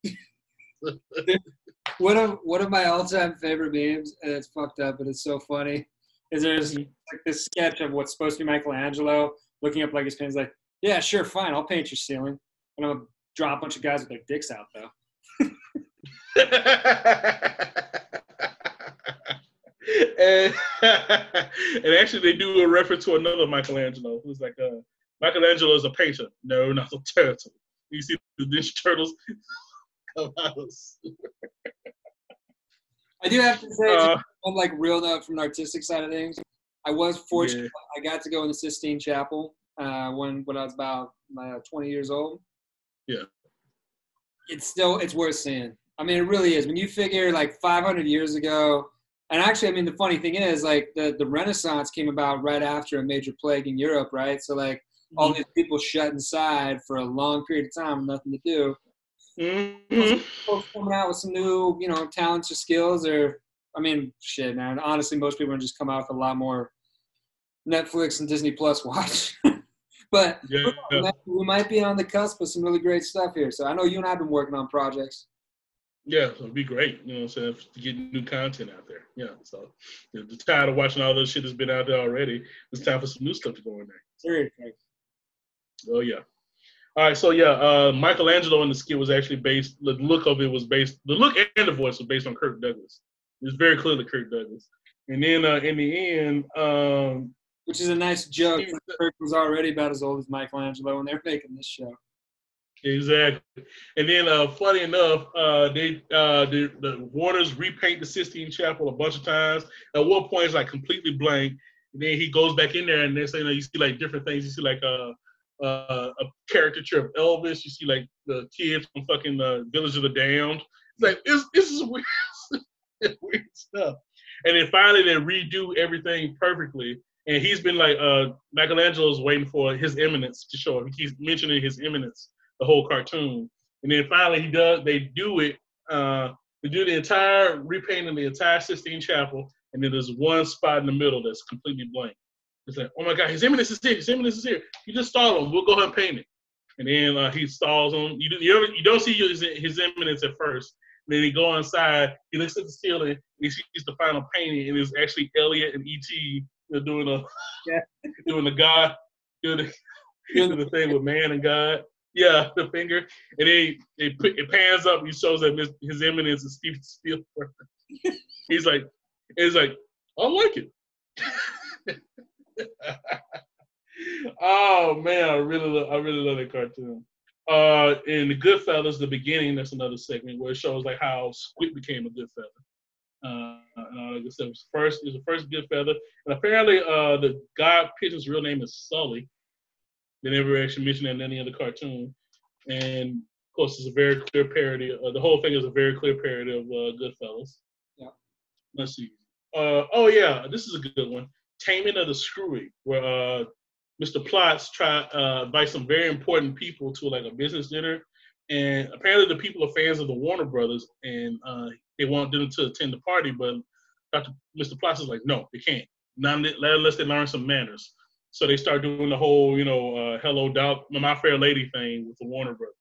Speaker 2: people.
Speaker 3: one of one of my all-time favorite memes, and it's fucked up, but it's so funny. Is there's like this sketch of what's supposed to be Michelangelo looking up like his pen's like, yeah, sure, fine, I'll paint your ceiling, and I'm gonna draw a bunch of guys with their dicks out though.
Speaker 2: and, and actually, they do a reference to another Michelangelo who's like, uh, Michelangelo is a painter. No, not a turtle. You see the Ninja Turtles come out.
Speaker 3: I do have to say,
Speaker 2: Uh,
Speaker 3: on like real note from the artistic side of things, I was fortunate. I got to go in the Sistine Chapel uh, when when I was about uh, 20 years old.
Speaker 2: Yeah.
Speaker 3: It's still it's worth seeing. I mean, it really is. When you figure like 500 years ago, and actually, I mean, the funny thing is, like the the Renaissance came about right after a major plague in Europe, right? So like all these people shut inside for a long period of time, with nothing to do.
Speaker 2: Mhm.
Speaker 3: Folks coming out with some new, you know, talents or skills, or I mean, shit, man. Honestly, most people are just come out with a lot more Netflix and Disney Plus watch. but
Speaker 2: Yeah, yeah.
Speaker 3: we might be on the cusp of some really great stuff here. So I know you and I have been working on projects.
Speaker 2: Yeah, so it'd be great, you know what I'm saying, to get new content out there. Yeah, so you know, tired of watching all this shit that's been out there already. It's time for some new stuff to go in there.
Speaker 3: Seriously.
Speaker 2: Oh yeah. All right, so yeah, uh, Michelangelo in the skit was actually based. The look of it was based. The look and the voice was based on Kirk Douglas. It's very clearly Kirk Douglas. And then uh, in the end, um,
Speaker 3: Which is a nice joke. Kirk was already about as old as Michelangelo when they're making this show.
Speaker 2: exactly. And then, uh, funny enough, uh, they uh, the, the Warners repaint the Sistine Chapel a bunch of times. At one point, it's like completely blank. And then he goes back in there, and they say, you know, you see like different things. You see like uh, uh, a caricature of Elvis. You see like the kids from fucking uh, Village of the Damned. It's like this, this is weird, weird stuff. And then finally, they redo everything perfectly. And he's been like, uh, Michelangelo's waiting for his eminence to show up. He keeps mentioning his eminence the whole cartoon. And then finally, he does. They do it. Uh, they do the entire repainting the entire Sistine Chapel, and then there's one spot in the middle that's completely blank. It's like, oh my God, his eminence is here. His eminence is here. You just stall him. We'll go ahead and paint it. And then uh, he stalls him. You, you, ever, you don't see his, his eminence at first. then he go inside. He looks at the ceiling. And he sees the final painting, and it's actually Elliot and ET doing a
Speaker 3: Yeah.
Speaker 2: doing the God doing the, doing the thing with man and God. Yeah, the finger, and then it, it pans up. and He shows that his, his eminence is Steven Spielberg. He's like, he's like, I like it. oh man, I really, love, I really love that cartoon. Uh, in the Goodfeathers, the beginning, that's another segment where it shows like how Squid became a Goodfeathers. Uh, and all that good stuff. First, is the first Goodfeathers, and apparently, uh, the guy Pigeon's real name is Sully. They never actually mentioned that in any other cartoon, and of course, it's a very clear parody. Uh, the whole thing is a very clear parody of uh, Goodfellas.
Speaker 3: Yeah.
Speaker 2: Let's see. Uh, oh yeah, this is a good one. Taming of the Screwy, where uh, Mr. Plotz try uh, invite some very important people to like a business dinner, and apparently the people are fans of the Warner Brothers, and uh, they want them to attend the party, but Dr. Mr. Plotz is like, no, they can't. Not unless they learn some manners. So they start doing the whole, you know, uh, hello, Doc, my fair lady thing with the Warner Brothers,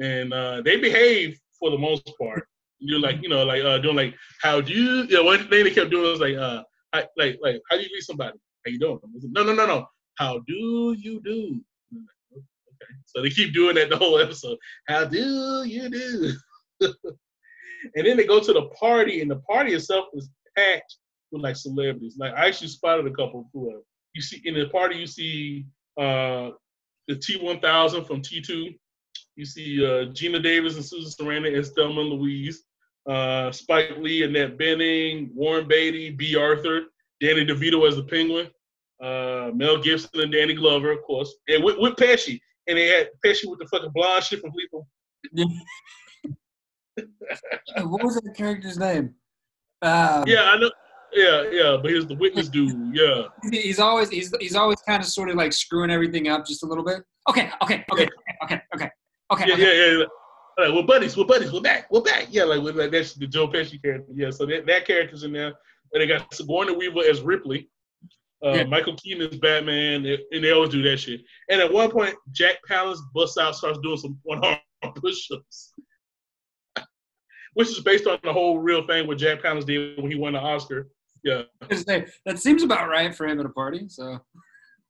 Speaker 2: and uh, they behave for the most part. You're like, you know, like uh, doing like, how do you? You know, one thing they kept doing was like, uh, I, like, like, how do you greet somebody? How you doing? No, no, no, no. How do you do? Okay. So they keep doing that the whole episode. How do you do? and then they go to the party, and the party itself is packed with like celebrities. Like I actually spotted a couple who are you see in the party you see uh the T1000 from T2. You see uh, Geena Davis and Susan Sarandon as Thelma and Louise. Uh, Spike Lee, Annette Bening, Warren Beatty, Bea Arthur, Danny DeVito as the Penguin, uh, Mel Gibson and Danny Glover, of course, and with, with Pesci. And they had Pesci with the fucking blonde shit from Lethal.
Speaker 3: what was that character's name? Um,
Speaker 2: Yeah, I know. Yeah, yeah, but here's the witness dude. Yeah,
Speaker 3: he's always he's he's always kind of sort of like screwing everything up just a little bit. Okay, okay, okay, okay, okay, okay.
Speaker 2: yeah,
Speaker 3: okay.
Speaker 2: yeah, yeah. Like, we're buddies. We're buddies. We're back. We're back. Yeah, like, with, like that's the Joe Pesci character. Yeah, so that, that character's in there. And they got Sigourney Weaver as Ripley. Uh,
Speaker 3: Yeah.
Speaker 2: Michael Keaton as Batman, and they always do that shit. And at one point, Jack Palance busts out, starts doing some one arm push-ups, which is based on the whole real thing what Jack Palance did when he won the Oscar. Yeah,
Speaker 3: That seems about right for him at a party. So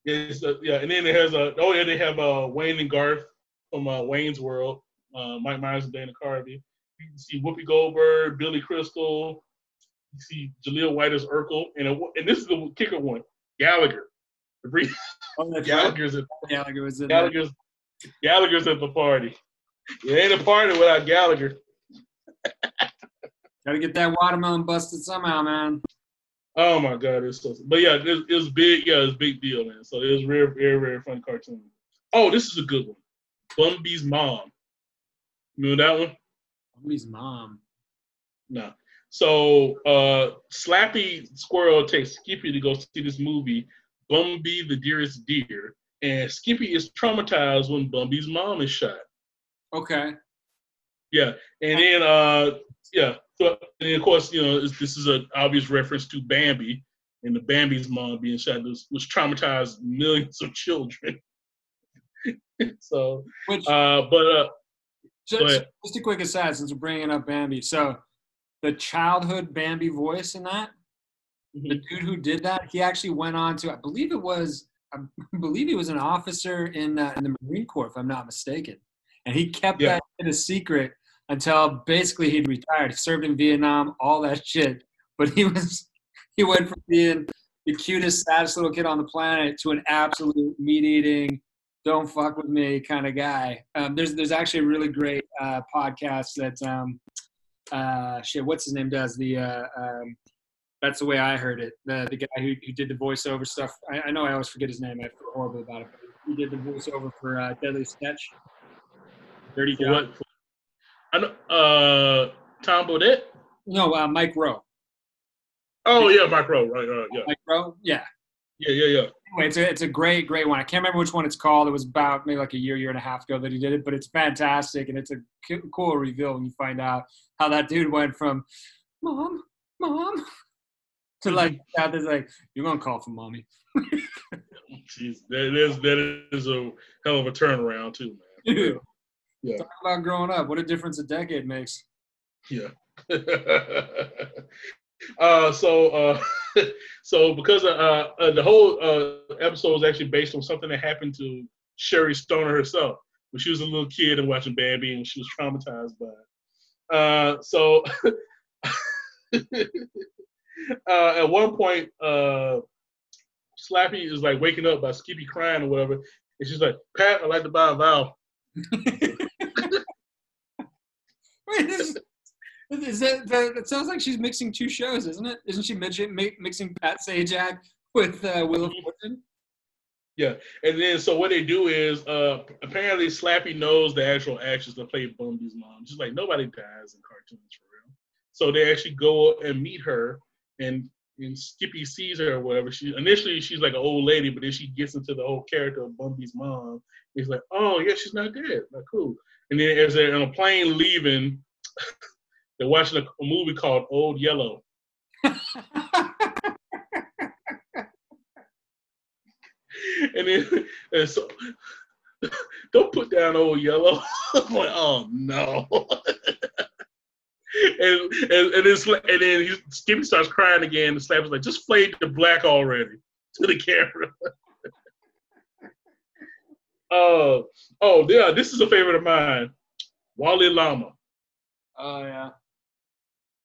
Speaker 2: yeah, uh, yeah. And then it has a oh yeah, they have uh, Wayne and Garth from uh, Wayne's World, uh, Mike Myers and Dana Carvey. You can see Whoopi Goldberg, Billy Crystal, you see Jaleel White as Urkel, and it, and this is the kicker one, Gallagher. The brief-
Speaker 3: Oh, right.
Speaker 2: Gallagher's at
Speaker 3: Gallagher was in there.
Speaker 2: Gallagher's Gallagher's at the party. It ain't a party without Gallagher.
Speaker 3: Gotta get that watermelon busted somehow, man.
Speaker 2: Oh my god, it's so. But yeah, it, it was big. Yeah, it was big deal, man. So it was very, very, very fun cartoon. Oh, this is a good one. Bumby's mom. Remember that one?
Speaker 3: Somebody's mom.
Speaker 2: No. So uh Slappy Squirrel takes Skippy to go see this movie, Bumby the Dearest Deer. And Skippy is traumatized when Bumby's mom is shot.
Speaker 3: Okay.
Speaker 2: Yeah. And then uh yeah. So and of course, you know, this this is an obvious reference to Bambi and the Bambi's mom being shot, which, which traumatized millions of children. so
Speaker 3: Which
Speaker 2: uh but uh
Speaker 3: just, just a quick aside since we're bringing up Bambi. So the childhood Bambi voice in that, the dude who did that, he actually went on to, I believe it was, I believe he was an officer in, uh, in the Marine Corps, if I'm not mistaken. And he kept
Speaker 2: Yeah.
Speaker 3: that in a secret until basically he'd retired. He served in Vietnam, all that shit. But he was, he went from being the cutest, saddest little kid on the planet to an absolute meat eating, don't fuck with me kind of guy. Um, there's there's actually a really great uh, podcast that um, uh, shit, what's his name does the uh, um, that's the way I heard it. The the guy who, who did the voiceover stuff. I, I know I always forget his name. I feel horrible about it. But he did the voiceover for uh, Deadliest Catch. Dirty John.
Speaker 2: what I know uh Tom Bodett?
Speaker 3: No, uh, Mike Rowe.
Speaker 2: Oh yeah, Mike Rowe, right, right, yeah.
Speaker 3: Mike Rowe. Yeah.
Speaker 2: Yeah, yeah, yeah.
Speaker 3: Anyway, it's a, it's a great, great one. I can't remember which one it's called. It was about maybe like a year, year and a half ago that he did it, but it's fantastic. And it's a cool reveal when you find out how that dude went from mom, mom, to like, out there's like, you're going to call for mommy.
Speaker 2: Jeez, that is that is a hell of a turnaround too, man.
Speaker 3: Dude,
Speaker 2: Yeah.
Speaker 3: talk about growing up. What a difference a decade makes.
Speaker 2: Yeah. Uh, so, uh, so because uh, uh, the whole uh, episode was actually based on something that happened to Sherri Stoner herself when she was a little kid and watching Bambi, and she was traumatized by it. Uh, so, uh, at one point, uh, Slappy is like waking up by Skippy crying or whatever, and she's like, "Pat, I'd like to buy a vowel."
Speaker 3: Wait, is, is that, that, it sounds like she's mixing two shows, isn't it? Isn't she mixing, mi- mixing Pat Sajak with uh, Wheel of Fortune?
Speaker 2: And then, so what they do is, uh, apparently, Slappy knows the actual actress that played Bumby's mom. She's like nobody dies in cartoons for real. So they actually go and meet her, and and Skippy sees her or whatever. She initially she's like an old lady, but then she gets into the whole character of Bumby's mom. He's like, oh yeah, she's not dead. Like cool. And then as they're on a plane leaving, they're watching a, a movie called Old Yeller. And then and so don't put down old Yeller. I'm like, oh no. and and and, it's, and then he, Skippy starts crying again. And Slappy's like, just fade to black already to the camera. Oh, oh, yeah, this is a favorite of mine. Wally Llama.
Speaker 3: oh, yeah.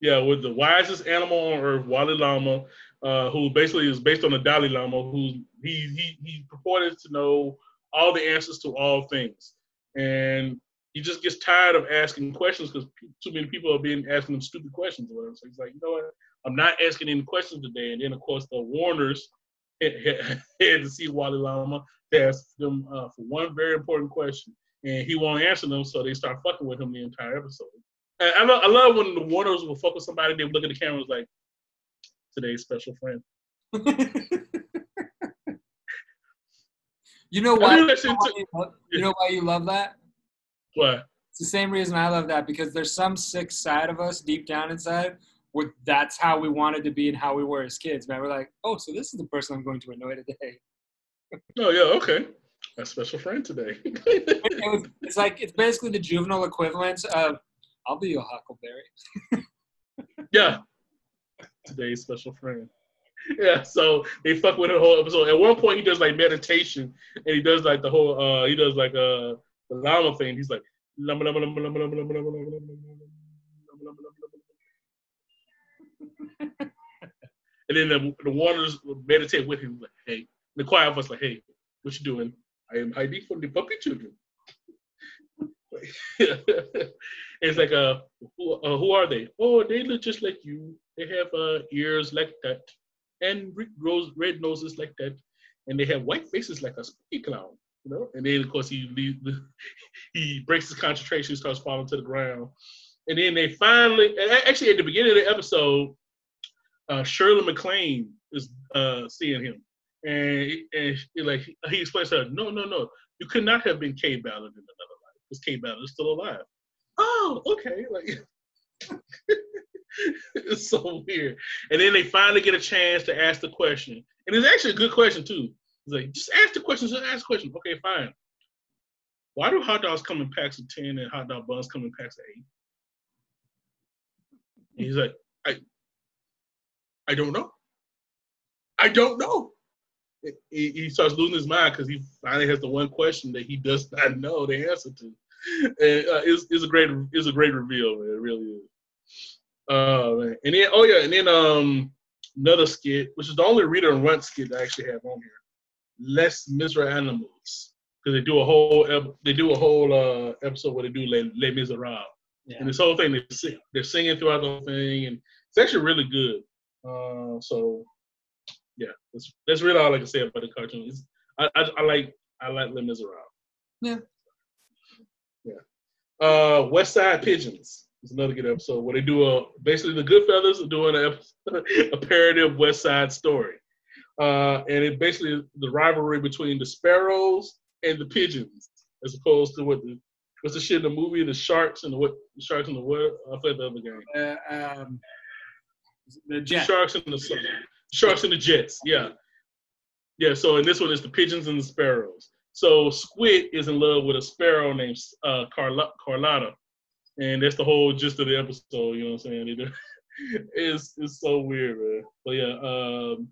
Speaker 2: Yeah, with the wisest animal on earth, Wally Llama, uh, who basically is based on the Dalai Lama, who he he he purported to know all the answers to all things, and he just gets tired of asking questions because too many people are being asking him stupid questions or whatever. So he's like, you know what? I'm not asking any questions today. And then of course the Warners had, to see Wally Llama to ask them uh, for one very important question, and he won't answer them, so they start fucking with him the entire episode. I, love, I love when the Warners will fuck with somebody, they look at the camera and was like, today's special friend.
Speaker 3: you know why? You
Speaker 2: that
Speaker 3: know why you love- you know why you love that?
Speaker 2: What?
Speaker 3: It's the same reason I love that because there's some sick side of us deep down inside where that's how we wanted to be and how we were as kids, man. We're like, oh, so this is the person I'm going to annoy today.
Speaker 2: Oh, yeah, okay. A special friend today.
Speaker 3: It was, it's like it's basically the juvenile equivalent of I'll be your huckleberry.
Speaker 2: yeah. Today's special friend. Yeah, so they fuck with the whole episode. At one point, he does like meditation, and he does like the whole. uh He does like uh the llama thing. He's like, and then the, the Warners meditate with him. Like, hey, the choir of us like, hey, what you doing? I am hiding from the puppy children. it's like, uh, who, uh, who are they? Oh, they look just like you. They have uh, ears like that, and rose, red noses like that, and they have white faces like a spooky clown. You know, and then of course he he breaks his concentration, starts falling to the ground, and then they finally, actually at the beginning of the episode, uh, Shirley MacLaine is uh, seeing him, and, and he, like he explains to her, no, no, no, you could not have been Kaye Ballard in another life because Kaye Ballard is still alive. Oh, okay, like. it's so weird. And then they finally get a chance to ask the question. And it's actually a good question too. It's like, just ask the question, just ask the question. Okay, fine. Why do hot dogs come in packs of 10 and hot dog buns come in packs of eight? And he's like, I I don't know. I don't know. He starts losing his mind because he finally has the one question that he does not know the answer to. And uh, it's, it's a great it's a great reveal, man. It really is. Uh, man. And then oh yeah, and then um another skit, which is the only Rita and Runt skit I actually have on here. Less Miserables Animals, because they do a whole they do a whole uh, episode where they do Les, Les Miserables, yeah. and this whole thing they sing, they're singing throughout the whole thing, and it's actually really good. Uh, so yeah, that's that's really all I can say about the cartoon. It's, I, I, I like I like Les Miserables.
Speaker 3: Yeah.
Speaker 2: Uh, West Side Pigeons is another good episode where they do a basically the Goodfeathers are doing a, a parody of West Side Story, uh, and it basically the rivalry between the sparrows and the pigeons, as opposed to what the what's the shit in the movie, the sharks and the what the sharks and the what I played the other game.
Speaker 3: Uh, um, the
Speaker 2: Jets. Sharks and the Sharks and the Jets. Yeah, yeah. So in this one, it's the pigeons and the sparrows. So Squid is in love with a sparrow named uh, Carla- Carlotta, and that's the whole gist of the episode. You know what I'm saying? it's it's so weird, man. But yeah, um,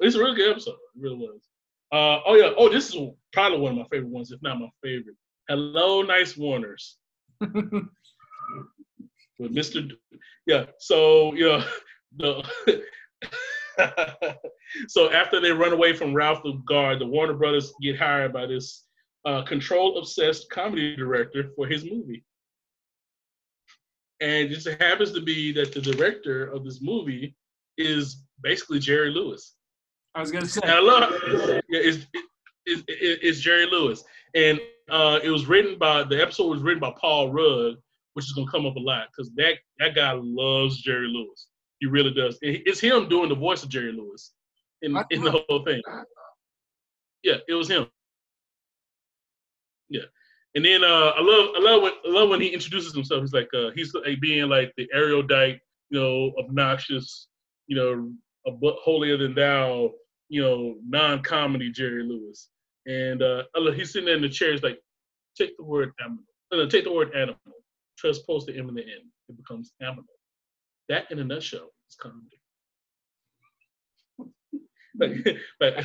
Speaker 2: it's a really good episode. It really was. Uh, oh yeah. Oh, this is probably one of my favorite ones, if not my favorite. Hello, nice Warners. With Mr. D- yeah. So yeah, the so after they run away from Ralph the guard, the Warner Brothers get hired by this uh, control obsessed comedy director for his movie. And it just happens to be that the director of this movie is basically Jerry Lewis.
Speaker 3: I was gonna say.
Speaker 2: And I love yeah, it's, it's, it's Jerry Lewis, and uh, it was written by the episode was written by Paul Rugg, which is gonna come up a lot because that that guy loves Jerry Lewis. He really does. It's him doing the voice of Jerry Lewis in, in the whole thing. Yeah, it was him. Yeah. And then uh, I love I love when I love when he introduces himself. He's like uh, he's like being like the erudite, you know, obnoxious, you know, a holier than thou, you know, non-comedy Jerry Lewis. And uh, he's sitting there in the chair. He's like, take the word animal. No, take the word animal. Transpose the M in the end. It becomes animal. That, in a nutshell, is comedy. like,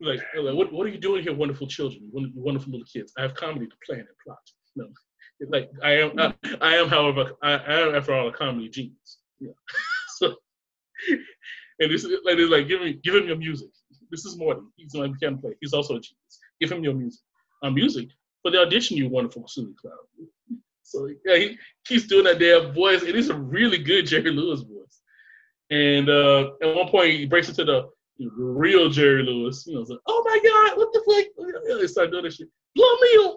Speaker 2: like, like, what, what are you doing here, wonderful children, wonderful little kids? I have comedy to plan and plot. No, like I am, I, I am, however, I, I, am after all a comedy genius. Yeah. so, and this is like, like give him, give him your music. This is Morty. He's my piano player. He's also a genius. Give him your music. Um, music for the audition, you wonderful Susie Cloud. So yeah, he keeps doing that damn voice. And It is a really good Jerry Lewis voice. And uh, at one point, he breaks into the, real Jerry Lewis. You know, it's like, oh my God, what the fuck? They start doing that shit. Blow me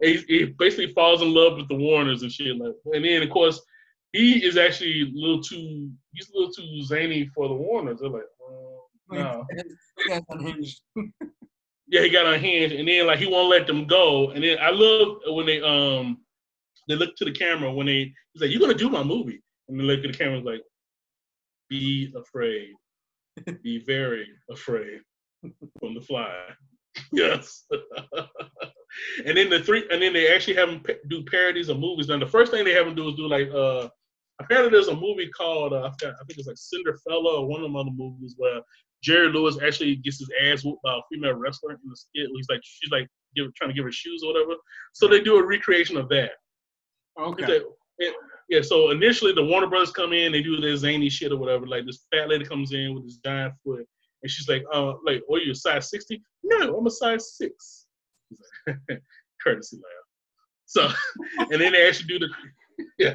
Speaker 2: he, he basically falls in love with the Warners and shit. Like, and then of course, he is actually a little too. He's a little too zany for the Warners. They're like, oh, no. yeah, he got unhinged, and then like he won't let them go. And then I love when they um they look to the camera when they he's like, "You're gonna do my movie," and they look at the camera like, "Be afraid, be very afraid from the fly." yes. and then the three, and then they actually have them do parodies of movies. Now the first thing they have them do is do like uh apparently there's a movie called uh, I think it's like Cinderella or one of them other movies where Jerry Lewis actually gets his ass whooped by a female wrestler in the skit. He's like, she's like give, trying to give her shoes or whatever. So they do a recreation of that.
Speaker 3: Okay.
Speaker 2: yeah. So initially, the Warner Brothers come in, they do their zany shit or whatever. Like this fat lady comes in with this giant foot, and she's like, "Uh, like, oh, you a size 60? No, I'm a size six. Courtesy laugh. So, and then they actually do the. yeah.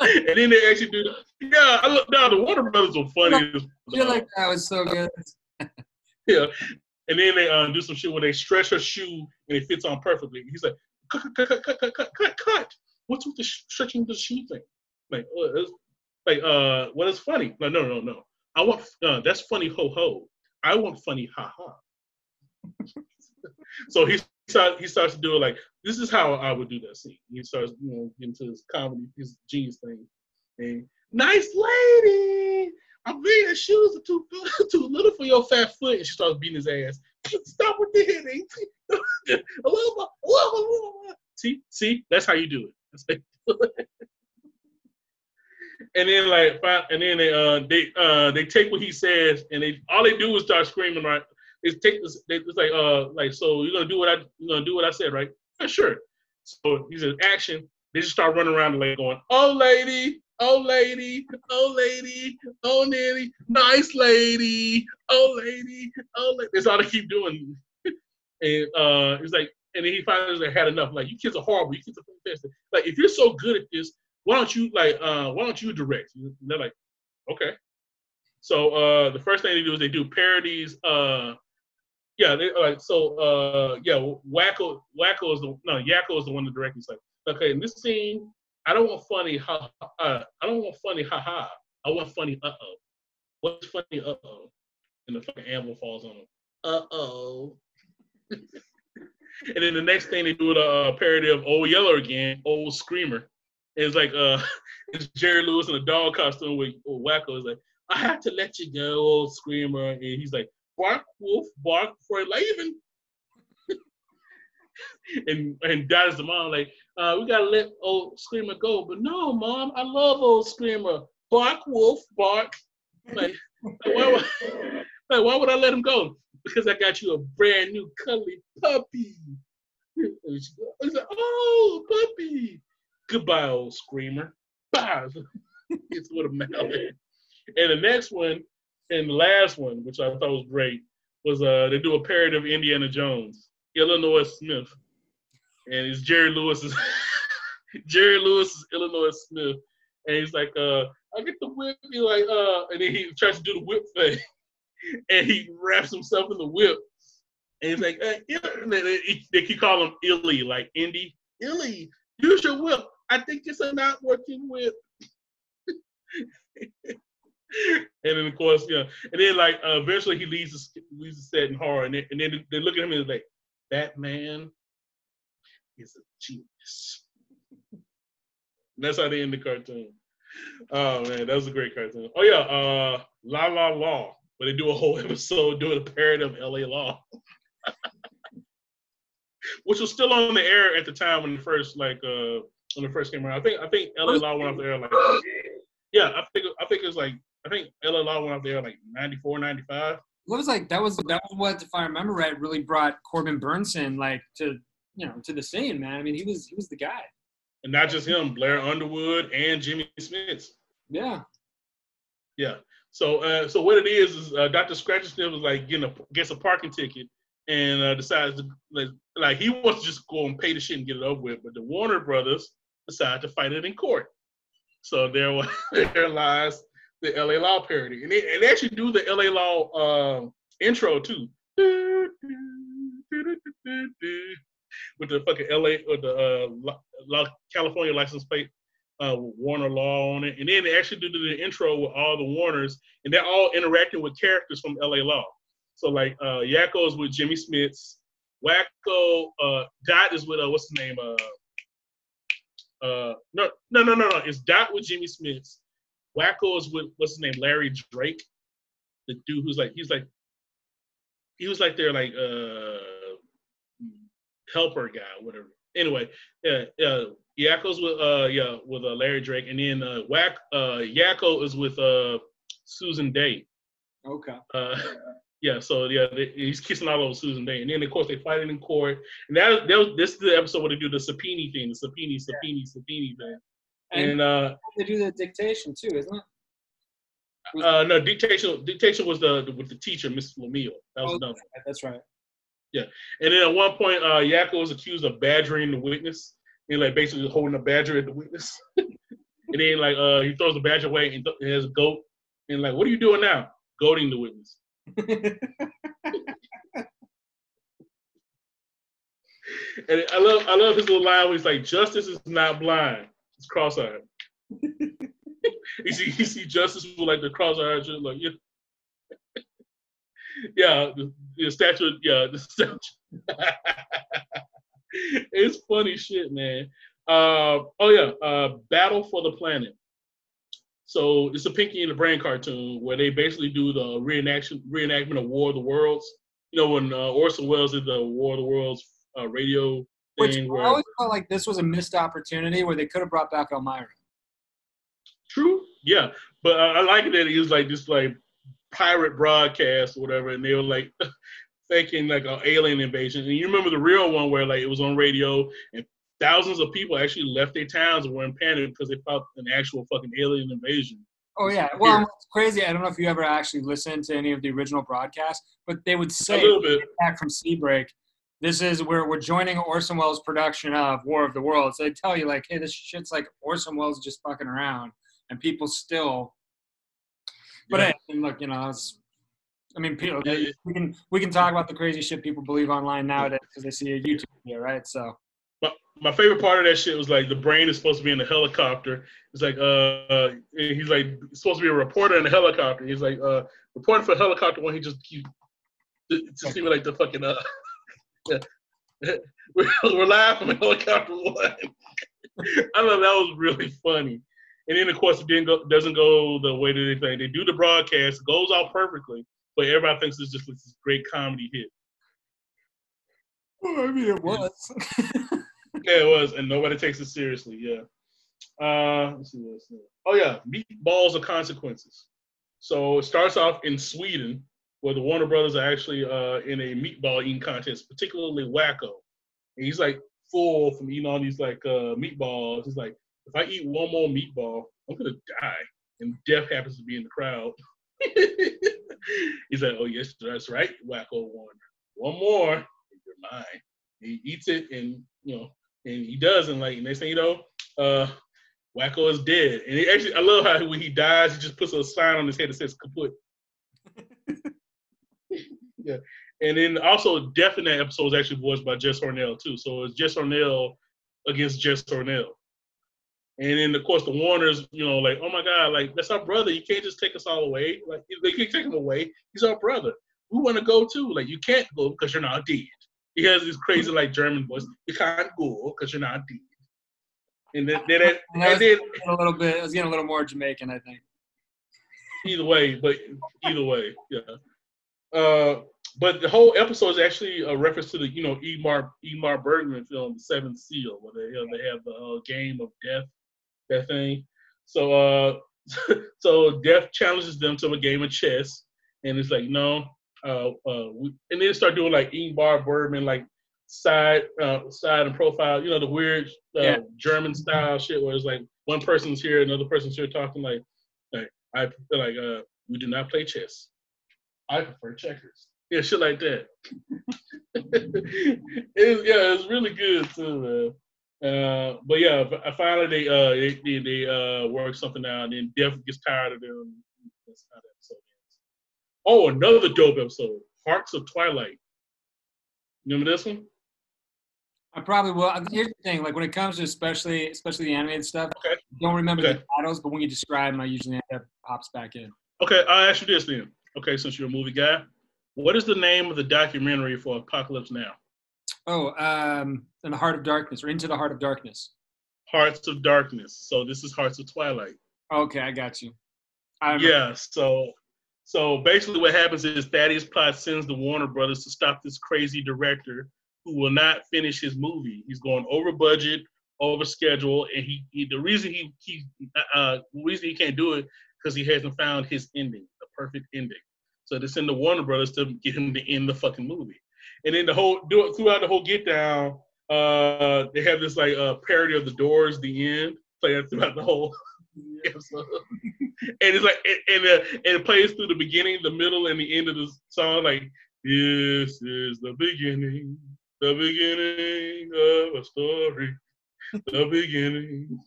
Speaker 2: and then they actually do. Yeah, I look. down. the Warner Brothers are funny.
Speaker 3: I feel like that was so good.
Speaker 2: yeah, and then they do some shit where they stretch her shoe and it fits on perfectly. He's like, cut, cut, cut, cut, cut, cut, cut. What's with the stretching the shoe thing? Like, oh, it's, like, uh, well, it's funny. No, no, no, no. I want uh, that's funny. Ho ho. I want funny. Ha ha. so he's starts he starts to do it like this is how I would do that scene. He starts, you know, getting into his comedy, his genius thing. And nice lady. I'm reading shoes are too too little for your fat foot. And she starts beating his ass. Stop with the hitting. see, see, that's how you do it. That's how you do it. and then like, and then they uh they uh they take what he says and they all they do is start screaming right. They, it's like uh like so you're gonna do what I you're gonna do what I said right? Yeah, sure. So he says action. They just start running around the lake going, oh lady, oh lady, oh lady, oh nanny, nice lady, oh lady, oh lady. That's all they keep doing. and uh, it's like, and then he finally like, had enough. Like, you kids are horrible. You kids are fantastic. Like, if you're so good at this, why don't you like, uh, why don't you direct? And they're like, okay. So uh, the first thing they do is they do parodies. Uh, yeah, they like so. Uh, yeah, Wakko, Wakko is the no, Yakko is the one that directs. He's like, okay, in this scene, I don't want funny ha. Uh, I don't want funny ha ha. I want funny uh oh. What's funny uh oh? And the fucking anvil falls on him. Uh oh. and then the next thing they do a parody of Old Yeller again, Old Screamer. And it's like uh, it's Jerry Lewis in a dog costume with Wakko. Is like, I have to let you go, Old Screamer. And he's like, bark, wolf, bark for leaving. and and Dad is the mom, like, uh, we gotta let old Screamer go. But no, mom, I love old Screamer. Bark, wolf, bark. Like, like, why would, like, why would I let him go? Because I got you a brand new cuddly puppy. He's like, oh, puppy. Goodbye, old Screamer. Bye. it's with a mallet. And the next one, and the last one, which I thought was great, was uh they do a parody of Indiana Jones, Illinois Smith, and it's Jerry Lewis's Jerry Lewis's Illinois Smith, and he's like, uh, I get the whip, he like, uh, and then he tries to do the whip thing, and he wraps himself in the whip, and he's like, they, they keep calling him Illy, like Indy, Illy, use your whip. I think it's a not working whip. and then of course, yeah, and then like uh, eventually he leaves the leaves the set in horror, and then, and then they look at him and they're like, that man is a genius. That's how they end the cartoon. Oh man, that was a great cartoon. Oh yeah, uh, La La Law, where they do a whole episode doing a parody of L.A. Law, which was still on the air at the time when the first like uh when it first came around. I think I think L.A. Law went off the air like yeah, I think I think it was like I think. Law went up there like 94, 95.
Speaker 3: What was like that was that was what if I remember right really brought Corbin Bernsen like to you know to the scene man. I mean he was he was the guy.
Speaker 2: And not just him, Blair Underwood and Jimmy Smits.
Speaker 3: Yeah.
Speaker 2: Yeah. So uh, so what it is is uh, Dr. Scratchansniff was like getting a gets a parking ticket and uh, decides to like, like he wants to just go and pay the shit and get it over with, but the Warner Brothers decide to fight it in court. So there was there lies the LA Law parody, and they, and they actually do the LA Law um, intro too. With the fucking LA or the uh, Lo- California license plate uh, Warner Law on it, and then they actually do the intro with all the Warners, and they're all interacting with characters from LA Law. So like uh, Yakko's with Jimmy Smits, Wakko, uh, Dot is with uh, what's the name? Uh, uh, no, no, no, no, no. It's Dot with Jimmy Smits. Wakko is with what's his name? Larry Drake, the dude who's like he's like he was like their like uh helper guy, whatever. Anyway, yeah, yeah. Yakko's with uh yeah with uh, Larry Drake, and then uh, Wack uh Yakko is with uh Susan Dey.
Speaker 3: Okay.
Speaker 2: Uh, yeah, so yeah, they, he's kissing all over Susan Dey, and then of course they fight it in court, and that, that was, this is the episode where they do the subpoena thing, the subpoena, subpoena, subpoena thing,
Speaker 3: And,
Speaker 2: And uh,
Speaker 3: they do the dictation too, isn't it?
Speaker 2: uh, no, dictation dictation was the with the teacher, Mrs. Lemieux. That was
Speaker 3: Oh,
Speaker 2: another.
Speaker 3: That's right.
Speaker 2: Yeah, and then at one point, uh, Yakko was accused of badgering the witness, and like basically holding a badger at the witness. and then like uh, he throws the badger away and th- and has a goat, and like, what are you doing now? Goading the witness. And I love I love his little line where he's like, justice is not blind, it's cross-eyed. you see you see justice with like the cross-eyed like yeah. yeah, the, the statue, yeah, the statue. it's funny shit, man. Uh, oh yeah, uh, Battle for the Planet. So it's a Pinky and the Brain cartoon where they basically do the reenaction reenactment of War of the Worlds. You know when uh, Orson Welles did the War of the Worlds uh, radio
Speaker 3: Which. I
Speaker 2: Where,
Speaker 3: always felt like this was a missed opportunity where they could have brought back Elmira.
Speaker 2: True, yeah, but I, I like it that it was like this like pirate broadcast or whatever, and they were like faking like an alien invasion. And you remember the real one where like it was on radio and thousands of people actually left their towns and were in panic because they thought an actual fucking alien invasion.
Speaker 3: Oh yeah. Well, it's crazy. I don't know if you ever actually listened to any of the original broadcasts, but they would
Speaker 2: A
Speaker 3: say
Speaker 2: little bit.
Speaker 3: back from Seabreak, this is where we're joining Orson Welles' production of War of the Worlds. They tell you like, hey, this shit's like Orson Welles just fucking around, and people still. But
Speaker 2: Yeah.
Speaker 3: hey, look, you know. I mean, people,
Speaker 2: Yeah, yeah.
Speaker 3: we can we can talk about the crazy shit people believe online nowadays because they see a YouTube video, right? So
Speaker 2: My, my favorite part of that shit was like the brain is supposed to be in the helicopter. It's like uh, uh he's like supposed to be a reporter in the helicopter. He's like uh reporting for a helicopter when he just he it just seemed like the fucking uh. We're, we're live from helicopter one. I thought that was really funny. And then of course it didn't go doesn't go the way that they think. They do the broadcast, goes out perfectly, but everybody thinks it's just this great comedy hit.
Speaker 3: Well, I mean, it was.
Speaker 2: Yeah, it was, and nobody takes it seriously. Yeah. Uh, let's see what's there. Oh yeah, meatballs of consequences. So it starts off in Sweden, where the Warner Brothers are actually uh, in a meatball eating contest, particularly Wakko. And he's like full from eating all these like uh, meatballs. He's like, if I eat one more meatball, I'm gonna die. And death happens to be in the crowd. he's like, oh yes, that's right, Wakko Warner. One more, you're mine. He eats it, and you know, and he does, and like next thing you know, uh, Wakko is dead. And he actually, I love how when he dies, he just puts a sign on his head that says "kaput." yeah, and then also Death in that episode was actually voiced by Jess Harnell too. So it's Jess Harnell against Jess Harnell. And then of course the Warners, you know, like, oh my God, like that's our brother. You can't just take us all away. Like they can't take him away. He's our brother. We want to go too. Like you can't go because you're not dead. He has this crazy like German voice. You can't go because you're not dead. And then, then it,
Speaker 3: And
Speaker 2: and then
Speaker 3: a little bit. It was getting a little more Jamaican, I think.
Speaker 2: either way, but either way, yeah. Uh, but the whole episode is actually a reference to the you know Ingmar Ingmar Bergman film The Seventh Seal, where they you know, they have the uh, game of death, that thing. So uh, so Death challenges them to a game of chess, and it's like no, uh, uh, we, and then start doing like Ingmar Bergman like side uh, side and profile, you know the weird uh,
Speaker 3: Yeah.
Speaker 2: German style shit where it's like one person's here, another person's here talking like like I feel like uh, we do not play chess. I prefer checkers. Yeah, shit like that. it, yeah, it's really good too, man. Uh, but yeah, finally they uh they they, they uh work something out, and then Def gets tired of them. That's how that episode ends. Oh, another dope episode, Hearts of Twilight. Remember this one?
Speaker 3: I probably will. Here's the thing: like when it comes to especially especially the animated stuff,
Speaker 2: Okay.
Speaker 3: I don't remember
Speaker 2: Okay.
Speaker 3: the titles, but when you describe them, I usually end up pops back in.
Speaker 2: Okay, I'll ask you this then. Okay, since you're a movie guy, what is the name of the documentary for Apocalypse Now?
Speaker 3: Oh, um, in the Heart of Darkness or Into the Heart of Darkness.
Speaker 2: Hearts of Darkness. So this is Hearts of Twilight.
Speaker 3: Okay, I got you. I.
Speaker 2: Yeah, so so basically what happens is Thaddeus Plotz sends the Warner Brothers to stop this crazy director who will not finish his movie. He's going over budget, over schedule, and he, he the reason he he uh the reason he can't do it because he hasn't found his ending, perfect ending. So they send the Warner Brothers to get him to end the fucking movie. And then the whole do it throughout the whole get down, uh they have this like uh parody of the doors, the end playing throughout the whole episode. and it's like and, uh, and it plays through the beginning, the middle, and the end of the song. Like this is the beginning, the beginning of a story, the beginning.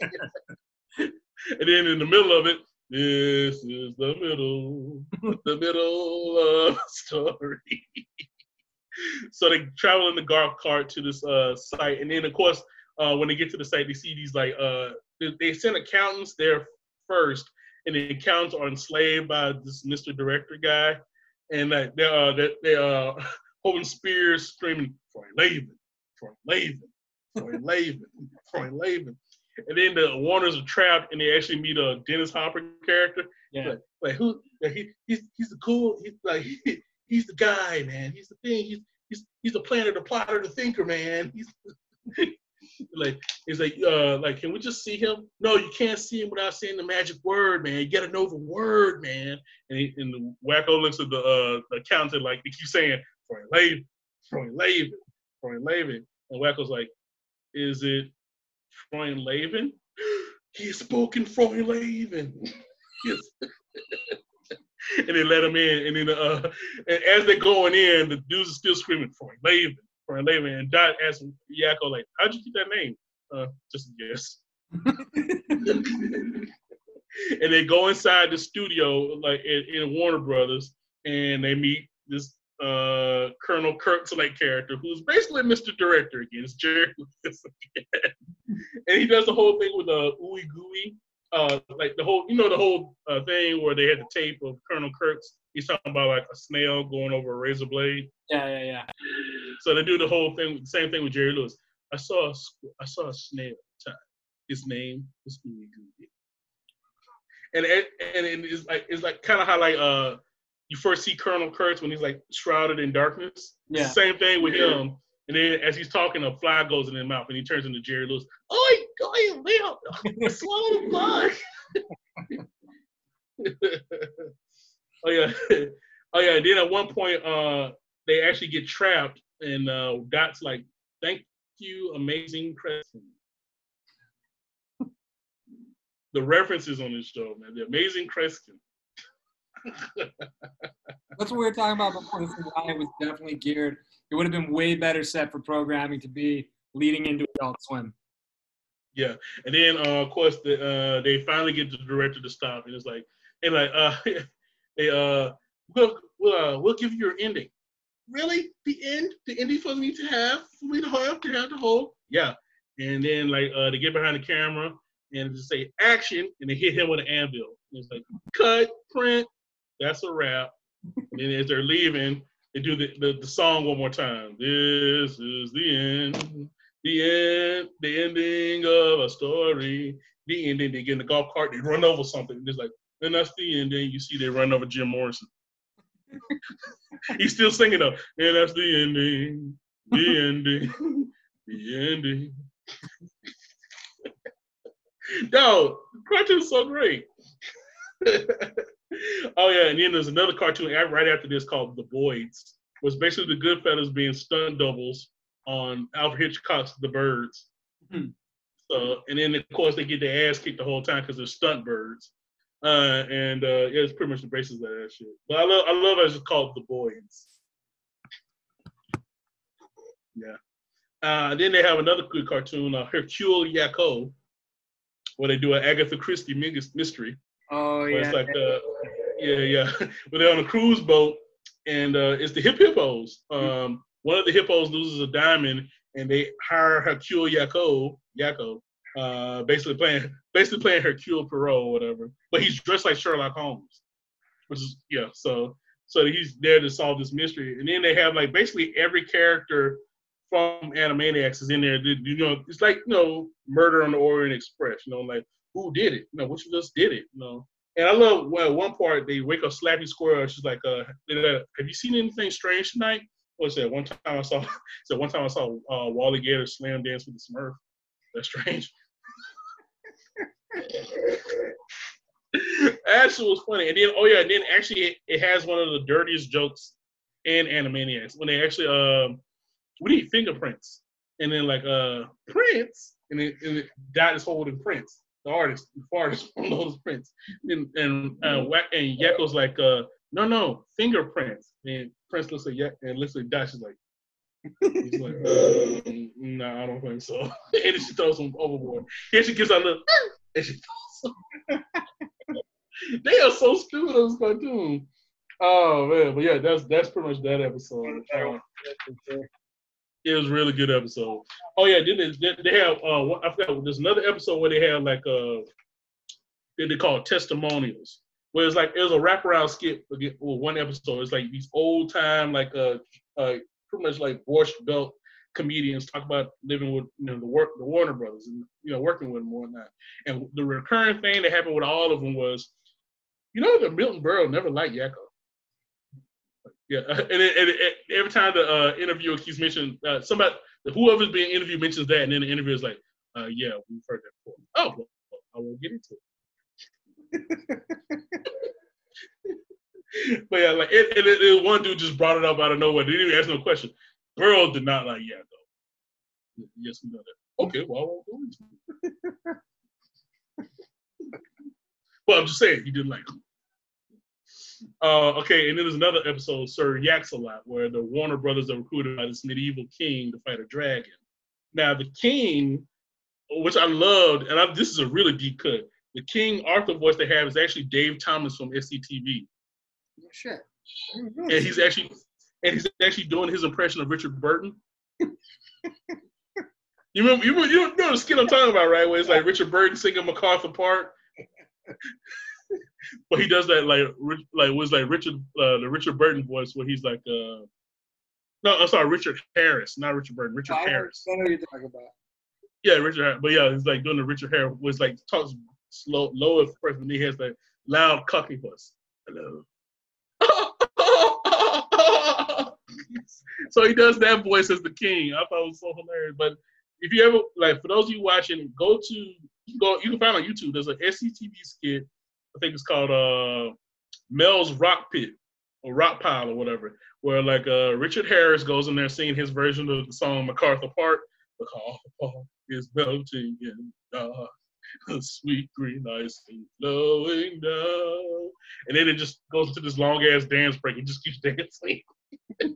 Speaker 2: and then in the middle of it, this is the middle, the middle of story. so they travel in the golf cart to this uh, site, and then of course, uh, when they get to the site, they see these like uh, they, send accountants there first, and the accountants are enslaved by this Mr. Director guy, and like they uh they, they uh holding spears, screaming Troy Laven, Troy Laven, Troy Laven, Troy Laven. And then the Warners are trapped, and they actually meet a Dennis Hopper character.
Speaker 3: Yeah.
Speaker 2: Like, like who? Like he, he's he's the cool. He's like he, he's the guy, man. He's the thing. He's he's he's the planner, the plotter, the thinker, man. He's like he's like uh like can we just see him? No, you can't see him without saying the magic word, man. You gotta know the word, man. And, he, and the Wakko looks at the uh the accountant like he keeps saying Troy Laven, Troy Laven, Troy Laven. And Wakko's like, is it Laven? He has spoken Laven. yes. and they let him in. And then uh, and as they're going in, the dudes are still screaming for Laven. And Dot asks Yakko, like, how'd you get that name? Uh, just a guess. and they go inside the studio, like in, in Warner Brothers, and they meet this uh, Colonel Kirkslake character, who's basically Mr. Director again. It's Jerry Lewis again. and he does the whole thing with a uh, ooey gooey uh, like the whole, you know, the whole uh, thing where they had the tape of Colonel Kurtz. He's talking about like a snail going over a razor blade.
Speaker 3: Yeah, yeah, yeah.
Speaker 2: So they do the whole thing, same thing with Jerry Lewis. I saw a, I saw a snail time. His name was Ooey Gooey. And it, and it's like it's like kind of how like uh you first see Colonel Kurtz when he's like shrouded in darkness.
Speaker 3: Yeah.
Speaker 2: Same thing with him. And then as he's talking, a fly goes in his mouth and he turns into Jerry Lewis. Oi, oi, Leo, swallow the bug. oh yeah, oh yeah. And then at one point, uh, they actually get trapped, and uh, Dot's like, "Thank you, amazing Kreskin." the references on this show, man, the amazing Kreskin.
Speaker 3: That's what we were talking about before. This line was definitely geared it would have been way better set for programming to be leading into Adult Swim.
Speaker 2: Yeah, and then uh, of course the, uh, they finally get the director to stop, and it's like, and like, uh, they uh, we'll we'll, uh, we'll give you your ending. Really, the end, the ending for me to have, for me to have to have the whole, yeah. And then like uh, they get behind the camera and just say action, and they hit him with an anvil. And it's like cut, print, that's a wrap. and as they're leaving, they do the, the, the song one more time. This is the end, the end, the ending of a story. The ending. They get in the golf cart. They run over something. And it's like, and that's the ending. You see, they run over Jim Morrison. He's still singing though. And that's the ending, the ending, the ending. no, cartoon's so great. oh yeah, and then there's another cartoon right after this called The Boids, was basically the Goodfellas being stunt doubles on Alfred Hitchcock's The Birds. Mm-hmm. So, and then of course they get their ass kicked the whole time because they're stunt birds. Uh, and uh, yeah, it's pretty much the basis of that shit. But I love, I love it. It's called The Boys. Yeah. Uh, then they have another good cartoon, uh, Hercule Yakko, where they do an Agatha Christie mystery.
Speaker 3: Oh yeah.
Speaker 2: It's like uh, yeah, yeah. but they're on a cruise boat, and uh, it's the hip hippos. Um, one of the hippos loses a diamond, and they hire Hercule Yakko, Yakko, uh, basically playing basically playing Hercule Poirot or whatever. But he's dressed like Sherlock Holmes, which is yeah. So so he's there to solve this mystery, and then they have like basically every character from Animaniacs is in there. You know, it's like you know Murder on the Orient Express. You know, like who did it? You know, which of us did it? You know. And I love well, one part they wake up Slappy Squirrel. She's like, uh, "Have you seen anything strange tonight?" What's that? One time I saw, so one time I saw uh, Wally Gator slam dance with the Smurf. That's strange. actually was funny. And then oh yeah, and then actually it, it, has one of the dirtiest jokes in Animaniacs when they actually um we need fingerprints. And then like uh Prince, and then, and is holding Prince, the artist, the artist holding Prince, and and uh, Whack and Yakko's like, uh, no, no, fingerprints, and Prince looks at Yak and looks at Dot, she's like. He's like, uh, no, nah, I don't think so. and then she throws him overboard. And she gives out a little, and she throws they are so stupid on this cartoon. Oh man, but yeah, that's that's pretty much that episode. Um, it was a really good episode. Oh yeah, then they, they have uh, I forgot. There's another episode where they have like uh, they call it testimonials, where it's like it was a wraparound skit. Well, one episode. It's like these old time like uh, uh pretty much like Borscht Belt comedians talk about living with you know the work the Warner Brothers and you know working with them and whatnot. And the recurring thing that happened with all of them was, you know, that Milton Berle never liked Yakko. Yeah, and, it, and it, every time the uh, interviewer keeps mentioning uh, somebody, whoever's being interviewed mentions that, and then the interviewer is like, uh, "Yeah, we've heard that before." Oh, well, I won't get into it. but yeah, like it, it, it, one dude just brought it up out of nowhere. Didn't even ask no question. Berle did not like yeah though. Yes, we know that. Okay, well I won't go into it. well, I'm just saying he didn't like him. Uh, okay, and then there's another episode, Sir Yaks a Lot, where the Warner Brothers are recruited by this medieval king to fight a dragon. Now, the king, which I loved, and I, this is a really deep cut. The King Arthur voice they have is actually Dave Thomas from SCTV.
Speaker 3: Oh, shit.
Speaker 2: And he's actually and he's actually doing his impression of Richard Burton. you remember you, you know the skit I'm talking about, right? Where it's like Richard Burton singing MacArthur Park. but he does that like like was like Richard uh, the Richard Burton voice where he's like uh no I'm sorry Richard Harris not Richard Burton Richard
Speaker 3: I
Speaker 2: Harris.
Speaker 3: I know you're talking about.
Speaker 2: yeah Richard but yeah he's like doing the Richard Harris was like talks slow low at first and he has that loud cocky voice. Hello. So he does that voice as the king. I thought it was so hilarious. But if you ever like for those of you watching go to you can go you can find on YouTube there's an SCTV skit I think it's called uh, Mel's Rock Pit or Rock Pile or whatever, where like uh, Richard Harris goes in there singing his version of the song MacArthur Park. MacArthur Park is melting in the sweet green ice is flowing down, and then it just goes into this long ass dance break. It just keeps dancing.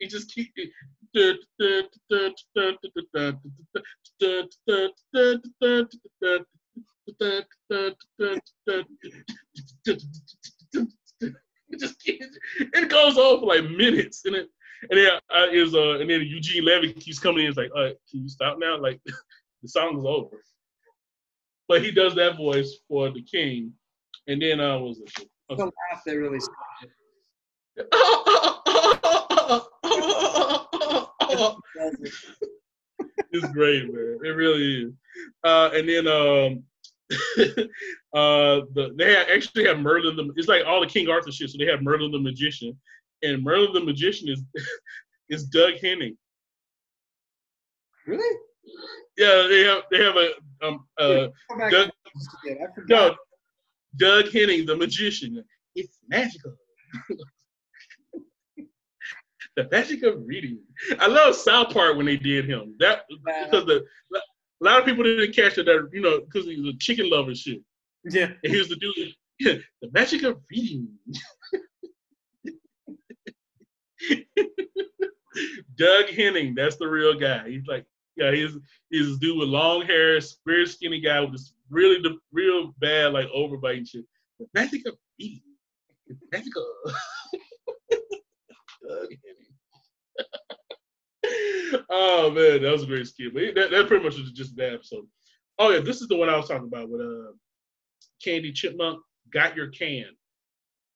Speaker 2: He just keep it just it goes on for like minutes, and it and then uh, is uh and then Eugene Levy keeps coming in. It's like, uh, can you stop now? Like the song is over. But he does that voice for the king, and then uh, was it?
Speaker 3: The laugh they really.
Speaker 2: it's great, man. It really is. Uh, and then um, uh, the, they actually have Merlin the. It's like all the King Arthur shit. So they have Merlin the magician, and Merlin the magician is is Doug Henning.
Speaker 3: Really?
Speaker 2: Yeah, they have they have a um uh Doug, no, Doug Henning the magician. It's magical. The magic of reading. I love South Park when they did him. That because the a lot of people didn't catch it that you know because he was a chicken lover shit.
Speaker 3: Yeah,
Speaker 2: and he was the dude. Yeah, the magic of reading. Doug Henning, that's the real guy. He's like, yeah, he's he's a dude with long hair, very skinny guy with this really the real bad like overbite shit. The magic of reading. The magic of Doug Henning oh man, that was a great skit. But that, that pretty much was just that episode. Oh yeah, this is the one I was talking about with uh Candy Chipmunk got your can.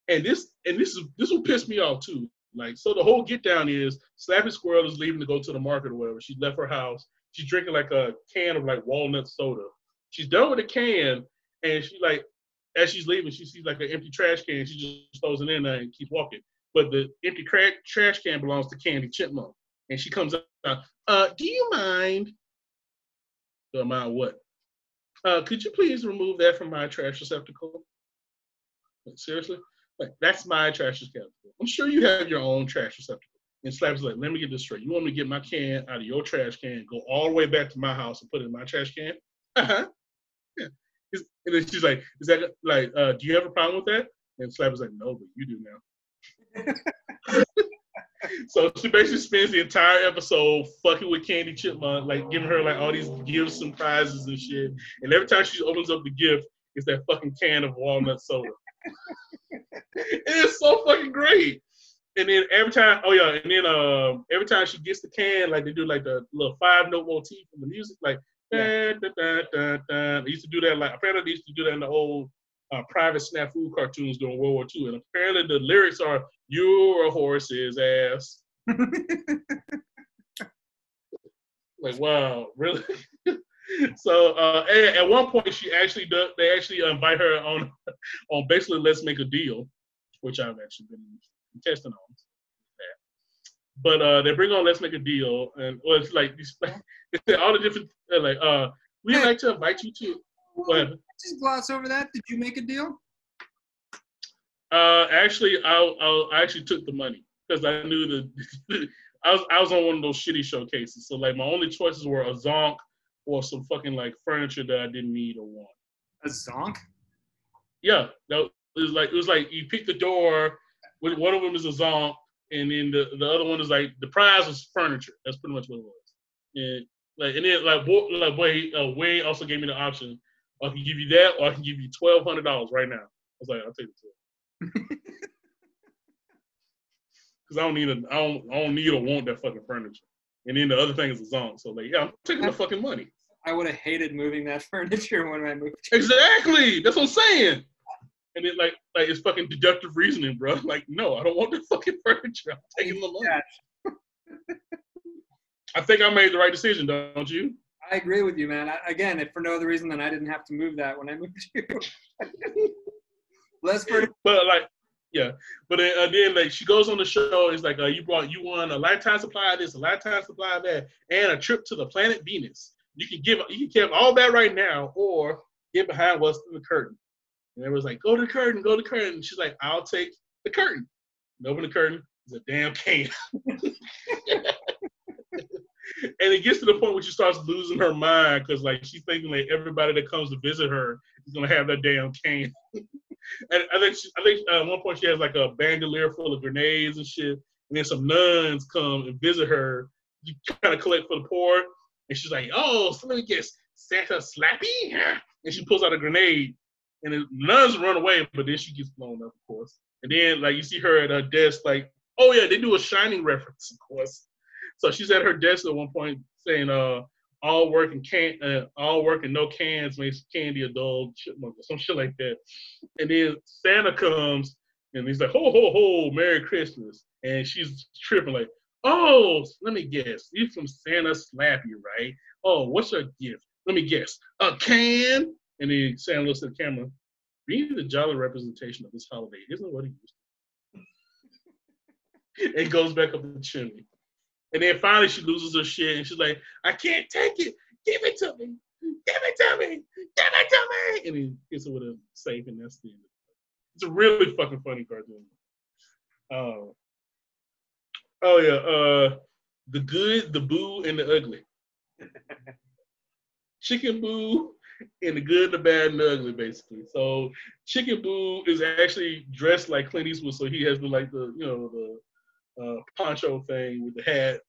Speaker 2: And this and this is this will piss me off too. Like so the whole get down is Slappy Squirrel is leaving to go to the market or whatever. She left her house. She's drinking like a can of like walnut soda. She's done with the can and she like as she's leaving, she sees like an empty trash can. She just throws it in there and keeps walking. But the empty cra- trash can belongs to Candy Chipmunk and she comes up, uh, do you mind? Do mind what? Uh, could you please remove that from my trash receptacle? Like, seriously? Like, that's my trash receptacle. I'm sure you have your own trash receptacle. And Slappy's like, let me get this straight. You want me to get my can out of your trash can, go all the way back to my house and put it in my trash can? Uh-huh. Yeah. And then she's like, is that like, uh, do you have a problem with that? And Slappy's like, no, but you do now. So she basically spends the entire episode fucking with Candy Chipmunk, like giving her like all these gifts and prizes and shit. And every time she opens up the gift, it's that fucking can of walnut soda. it is so fucking great. And then every time, oh yeah, and then uh, every time she gets the can, like they do like the little five note motif from the music, like da, da, da, da, da. They used to do that. Like apparently they used to do that in the old uh, private snafu cartoons during World War II, and apparently the lyrics are "You're a horse's ass." like wow, really? so uh, at one point she actually does. They actually invite her on on basically let's make a deal, which I've actually been testing on. But uh, they bring on let's make a deal, and well, it's like these, they say all the different like uh, we'd like to invite you to. What?
Speaker 3: Just gloss over that. Did you make a deal?
Speaker 2: Uh, actually, I, I I actually took the money because I knew the I was I was on one of those shitty showcases. So like my only choices were a zonk or some fucking like furniture that I didn't need or want.
Speaker 3: A zonk?
Speaker 2: Yeah, that it was like it was like you pick the door. One one of them is a zonk, and then the, the other one is like the prize was furniture. That's pretty much what it was. And like and then like boy, like boy, uh, Wayne also gave me the option. I can give you that, or I can give you twelve hundred dollars right now. I was like, I'll take the twelve. Cause I don't need a, I don't, I don't need or want that fucking furniture. And then the other thing is the zone. So like, yeah, I'm taking the fucking money.
Speaker 3: I would have hated moving that furniture when I moved.
Speaker 2: Exactly. That's what I'm saying. And then like, like it's fucking deductive reasoning, bro. Like, no, I don't want the fucking furniture. I'm taking the money.
Speaker 3: Yeah.
Speaker 2: I think I made the right decision, don't you?
Speaker 3: I agree with you, man. I, again, if for no other reason than I didn't have to move that when I moved you. Less furniture.
Speaker 2: But like, yeah. But then, uh, then like she goes on the show. It's like uh, you brought you won a lifetime supply of this, a lifetime supply of that, and a trip to the planet Venus. You can give you can give all that right now, or get behind what's in the curtain. And everyone's like, go to the curtain, go to the curtain. And she's like, I'll take the curtain. And open the curtain. It's a damn cane. and it gets to the point where she starts losing her mind because like she's thinking like everybody that comes to visit her is gonna have that damn cane. and I think she, I think uh, at one point she has like a bandolier full of grenades and shit. And then some nuns come and visit her. You kind of collect for the poor. And she's like, oh, somebody gets Santa Slappy? And she pulls out a grenade. And the nuns run away, but then she gets blown up, of course. And then like you see her at her desk, like, oh yeah, they do a shining reference, of course. So she's at her desk at one point saying, uh, all work and can uh, all work and no cans makes candy a dull chipmunk or some shit like that. And then Santa comes and he's like, ho ho ho, Merry Christmas. And she's tripping like, oh, let me guess, you from Santa Slappy, right? Oh, what's your gift? Let me guess, a can. And then Santa looks at the camera. Being the jolly representation of this holiday isn't what he used to. it goes back up the chimney. And then finally she loses her shit and she's like, I can't take it. Give it to me. Give it to me. Give it to me. And he hits her with a safe and that's the end. It's a really fucking funny cartoon. Oh. Oh yeah. Uh the good, the boo, and the ugly. Chicken Boo and the good, the bad, and the ugly, basically. So Chicken Boo is actually dressed like Clint Eastwood, so he has the like the you know the uh, poncho thing with the hat.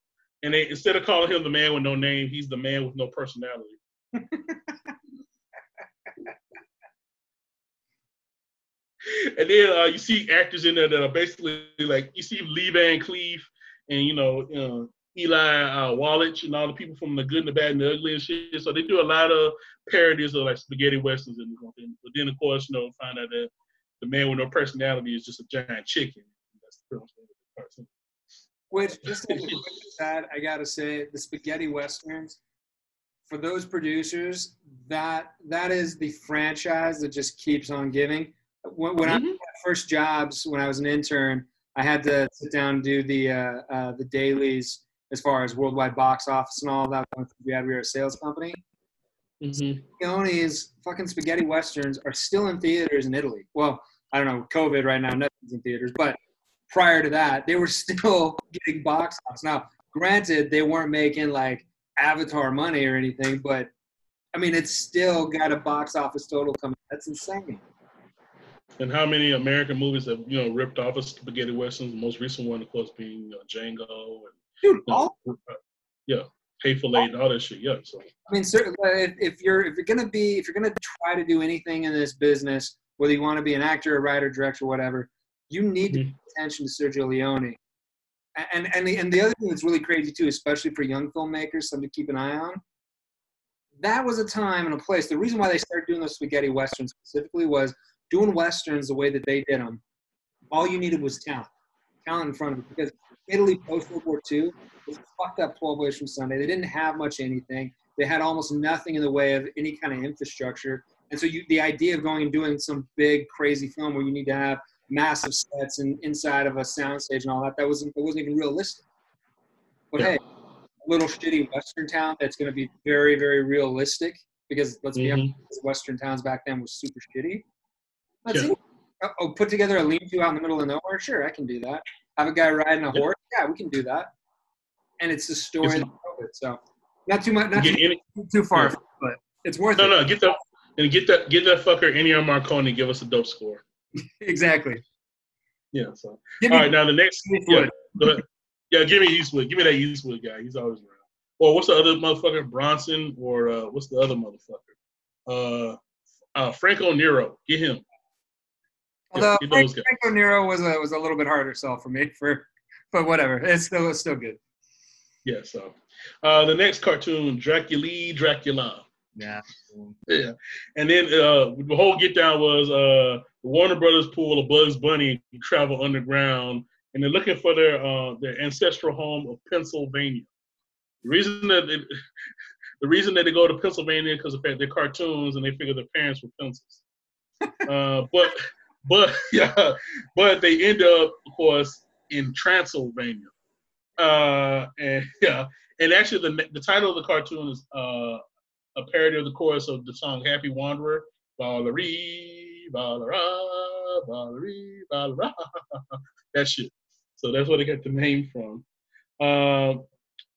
Speaker 2: And they instead of calling him the man with no name, he's the man with no personality. and then uh, you see actors in there that are basically like you see Lee Van Cleef and you know, know Eli uh, Wallach and all the people from the good and the bad and the ugly and shit. So they do a lot of parodies of like spaghetti westerns and everything. But then of course, you know, find out that the man with no personality is just a giant chicken. That's the end of the cartoon.
Speaker 3: Which, just as a I gotta say, the spaghetti westerns, for those producers, that that is the franchise that just keeps on giving. When, when I
Speaker 2: Mhm.
Speaker 3: had first jobs, when I was an intern, I had to sit down and do the uh, uh, the dailies as far as worldwide box office and all that. We had we were a sales company.
Speaker 2: Mhm.
Speaker 3: Leone's fucking spaghetti westerns are still in theaters in Italy. Well, I don't know, COVID right now, nothing's in theaters, but prior to that, they were still getting box office. Now, granted, they weren't making like Avatar money or anything, but I mean, it's still got a box office total coming. That's insane.
Speaker 2: And how many American movies have you know ripped off of spaghetti westerns? The most recent one, of course, being uh, Django and
Speaker 3: Dude,
Speaker 2: you
Speaker 3: all
Speaker 2: know, uh, yeah, Hateful Eight, and all that shit. Yeah, so
Speaker 3: I mean, certainly, if, if you're if you're gonna be if you're gonna try to do anything in this business, whether you want to be an actor, a writer, director, whatever, you need to
Speaker 2: Mhm.
Speaker 3: pay attention to Sergio Leone. And and the, and the other thing that's really crazy too, especially for young filmmakers, something to keep an eye on. That was a time and a place. The reason why they started doing those spaghetti westerns specifically was doing westerns the way that they did them. All you needed was talent, talent in front of it. Because Italy post World War II was fucked up 12 ways from Sunday. They didn't have much anything. They had almost nothing in the way of any kind of infrastructure. And so you, the idea of going and doing some big crazy film where you need to have massive sets and inside of a soundstage and all that, that wasn't, it wasn't even realistic. But
Speaker 2: Yeah.
Speaker 3: hey, little shitty Western town that's going to be very, very realistic because let's be mm-hmm.
Speaker 2: honest.
Speaker 3: Western towns back then was super shitty.
Speaker 2: Yeah.
Speaker 3: it. Oh, put together a lean-to out in the middle of nowhere? Sure, I can do that. Have a guy riding a
Speaker 2: Yeah.
Speaker 3: horse? Yeah, we can do that. And it's the story
Speaker 2: It's-
Speaker 3: it. So not too much, not too,
Speaker 2: any,
Speaker 3: too far,
Speaker 2: Yeah.
Speaker 3: but it's worth
Speaker 2: no,
Speaker 3: it.
Speaker 2: No, no, get that and get that get that fucker Ennio Morricone. Give us a dope score.
Speaker 3: Exactly.
Speaker 2: Yeah. So
Speaker 3: Give
Speaker 2: all
Speaker 3: me
Speaker 2: right, now the next
Speaker 3: Eastwood.
Speaker 2: yeah, go ahead. yeah, give me Eastwood. Give me that Eastwood guy. He's always around. Or what's the other motherfucker? Bronson or uh, what's the other motherfucker? Uh, uh, Franco Nero. Get him.
Speaker 3: Although
Speaker 2: get
Speaker 3: Frank. Franco Nero was a was a little bit harder sell for me for, but whatever. It's still it's still good.
Speaker 2: Yeah. So uh, the next cartoon, Dracula, Dracula.
Speaker 3: Yeah.
Speaker 2: Yeah, and then uh, the whole get down was uh, the Warner Brothers pull a Bugs Bunny and travel underground, and they're looking for their uh, their ancestral home of Pennsylvania. The reason that they, the reason that they go to Pennsylvania because they're cartoons and they figure their parents were pencils. uh, but but yeah, but they end up, of course, in Transylvania. Uh, and yeah, and actually the the title of the cartoon is uh, a parody of the chorus of the song Happy Wanderer. Valerie, Valera, Valerie, Valera. that shit. So that's where they got the name from. Uh,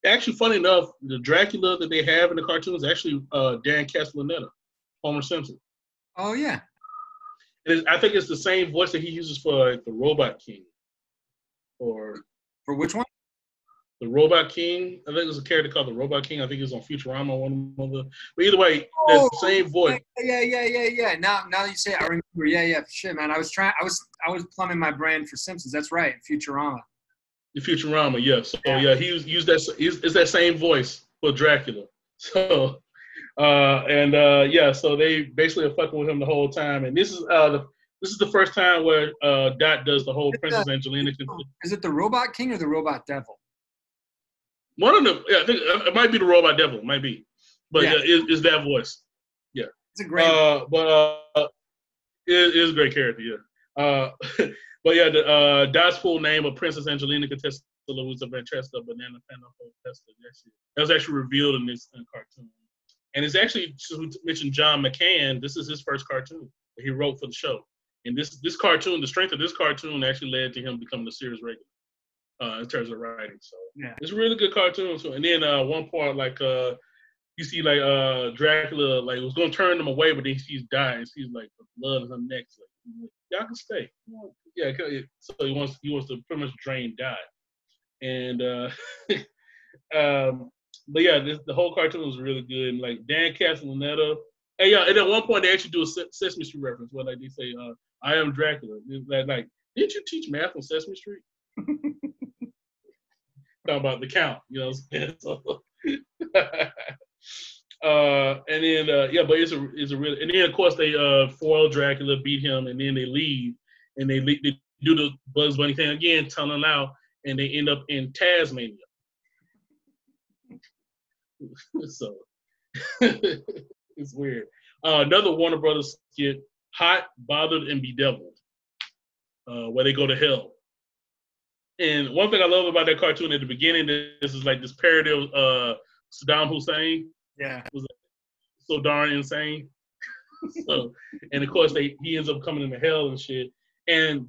Speaker 2: actually, funny enough, the Dracula that they have in the cartoon is actually uh, Dan Castellaneta, Homer Simpson.
Speaker 3: Oh yeah.
Speaker 2: And it's- I think it's the same voice that he uses for like, the Robot King, or
Speaker 3: For which one?
Speaker 2: The Robot King. I think there's a character called the Robot King. I think it's on Futurama, one of the. But either way, the
Speaker 3: Oh,
Speaker 2: same voice.
Speaker 3: Yeah, yeah, yeah, yeah. Now, now that you say, it, I remember. Yeah, yeah. Shit, man. I was trying. I was, I was plumbing my brain for Simpsons. That's right, Futurama.
Speaker 2: The Futurama, yeah. So
Speaker 3: Yeah.
Speaker 2: yeah, he was used that. It's that same voice for Dracula. So, uh, and uh, yeah, so they basically are fucking with him the whole time. And this is uh, the this is the first time where uh, Dot does the whole Princess Angelina.
Speaker 3: Is it the Robot King or the Robot Devil?
Speaker 2: One of them, yeah, I think uh, it might be the Robot Devil, it might be, but
Speaker 3: Yeah.
Speaker 2: yeah, it, it's that voice.
Speaker 3: Yeah, it's a great.
Speaker 2: Uh, but uh, it is a great character, yeah. Uh, but yeah, the uh, Dot's full name of Princess Angelina Contessa Louisa Francesca Banana Pineapple Testa. That was actually revealed in this uh, cartoon. And it's actually, to mention John McCann, this is his first cartoon that he wrote for the show. And this this cartoon, the strength of this cartoon actually led to him becoming a series regular uh, in terms of writing. So
Speaker 3: Yeah.
Speaker 2: it's a really good cartoon. So and then uh, one part like uh, you see like uh, Dracula like was gonna turn them away, but then she's dying. She's like the blood in her neck. Like, y'all can stay. Yeah, so he wants he wants to pretty much drain Dot. And uh, um, but yeah, this, the whole cartoon was really good. And like Dan Castellaneta. Hey, yeah, and at one point they actually do a Sesame Street reference where like they say, uh, "I am Dracula." Like, like, didn't you teach math on Sesame Street? Talking about the count, you know. what I'm saying? So, uh, and then uh, yeah, but it's a it's a real. And then of course they uh foil Dracula, beat him, and then they leave, and they, le- they do the Bugs Bunny thing again, tunnel out, and they end up in Tasmania. so it's weird. Uh, another Warner Brothers skit, Hot, Bothered, and Bedeviled, uh, where they go to hell. And one thing I love about that cartoon at the beginning, this is like this parody of uh, Saddam Hussein,
Speaker 3: yeah.
Speaker 2: was so darn insane. so, and of course, they he ends up coming into hell and shit. And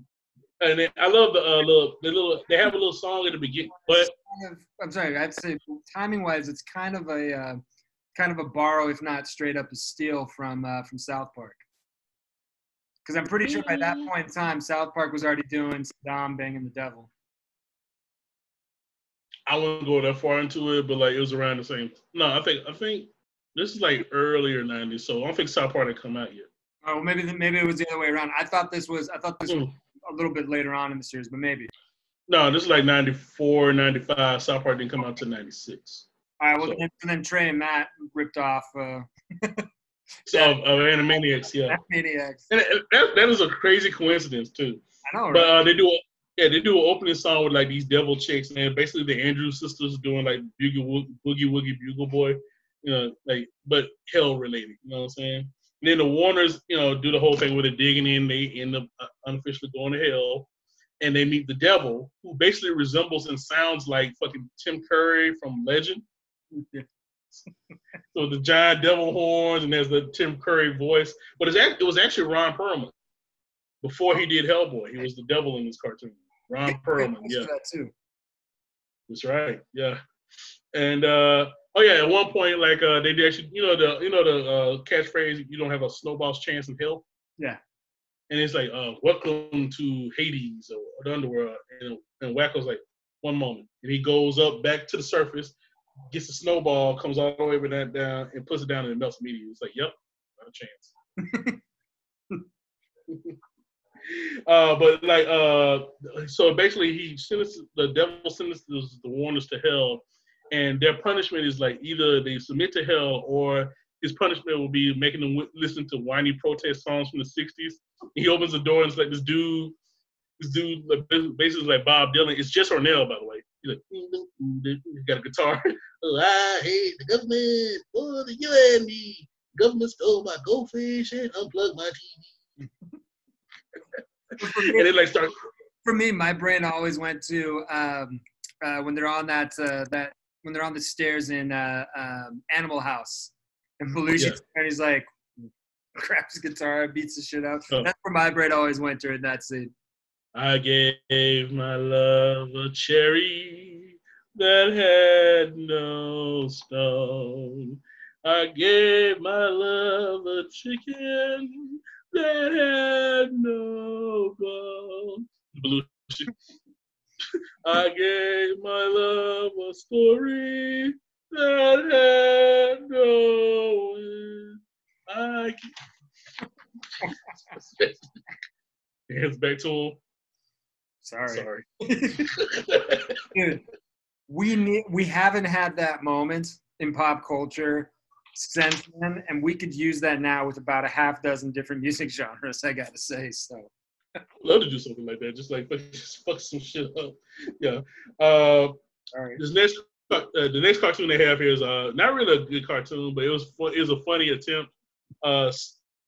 Speaker 2: And then I love the uh, little, the little. They have a little song at the beginning, but
Speaker 3: kind of, I'm sorry, I'd say timing wise, it's kind of a uh, kind of a borrow, if not straight up a steal from uh, from South Park. Because I'm pretty sure by that point in time, South Park was already doing Saddam banging the devil.
Speaker 2: I wouldn't go that far into it. But like it was around the same. No, I think I think this is like earlier '90s, so I don't think South Park had come out yet.
Speaker 3: Oh, maybe the, maybe it was the other way around. I thought this was I thought this was
Speaker 2: Hmm.
Speaker 3: a little bit later on in the series, but maybe.
Speaker 2: No, this is like 94, 95. South Park didn't come out till 96.
Speaker 3: All right, well,
Speaker 2: So-
Speaker 3: then, and then Trey and Matt ripped off uh,
Speaker 2: So of, of Animaniacs, yeah.
Speaker 3: Animaniacs.
Speaker 2: And that, that is a crazy coincidence too.
Speaker 3: I know,
Speaker 2: But uh, they do yeah, they do an opening song with like these devil chicks, and basically the Andrews sisters doing like Boogie Wo- Boogie Woogie Bugle Boy, you know, like but hell related. You know what I'm saying? And then the Warners, you know, do the whole thing with it digging in. They end up uh, unofficially going to hell, and they meet the devil, who basically resembles and sounds like fucking Tim Curry from Legend. So the giant devil horns, and there's the Tim Curry voice, but it's it was actually Ron Perlman before he did Hellboy. He was the devil in this cartoon. Ron Perlman, yeah,
Speaker 3: that too.
Speaker 2: that's right, yeah. And uh, oh yeah, at one point, like uh, they did actually, you know the you know the uh, catchphrase, "You don't have a snowball's chance in hell."
Speaker 3: Yeah.
Speaker 2: And it's like, uh, "Welcome to Hades or, the underworld," and, and Wakko's like, "One moment," and he goes up back to the surface, gets the snowball, comes all the way down, and puts it down, and it melts immediately. It's like, "Yep, not a chance." uh, but like, uh, so basically, he sentences the devil sentences the warners to hell, and their punishment is like either they submit to hell or his punishment will be making them w- listen to whiny protest songs from the '60s. He opens the door and it's like this dude, this dude, like, basically like Bob Dylan. It's just Harnell, by the way. He's like, he got a guitar. oh, I hate the government you and me. Government stole my goldfish and unplugged my TV.
Speaker 3: For
Speaker 2: And
Speaker 3: me,
Speaker 2: like
Speaker 3: for me, my brain always went to um, uh, when they're on that uh, that when they're on the stairs in uh, um, Animal House, and Belushi's
Speaker 2: Yeah.
Speaker 3: and he's like grabs guitar, beats the shit out.
Speaker 2: Oh.
Speaker 3: That's where my brain always went during that scene.
Speaker 2: I gave my love a cherry that had no stone. I gave my love a chicken that had no bone. Belushi. I gave my love a story that had no end. I. Hands back to him.
Speaker 3: Sorry.
Speaker 2: Sorry.
Speaker 3: dude we need we haven't had that moment in pop culture since then and we could use that now with about a half dozen different music genres i gotta say so
Speaker 2: love to do something like that. Just like just fuck some shit up. Yeah. Uh,
Speaker 3: all right
Speaker 2: this next uh, the next cartoon they have here is uh not really a good cartoon, but it was fun, it was a funny attempt. Uh,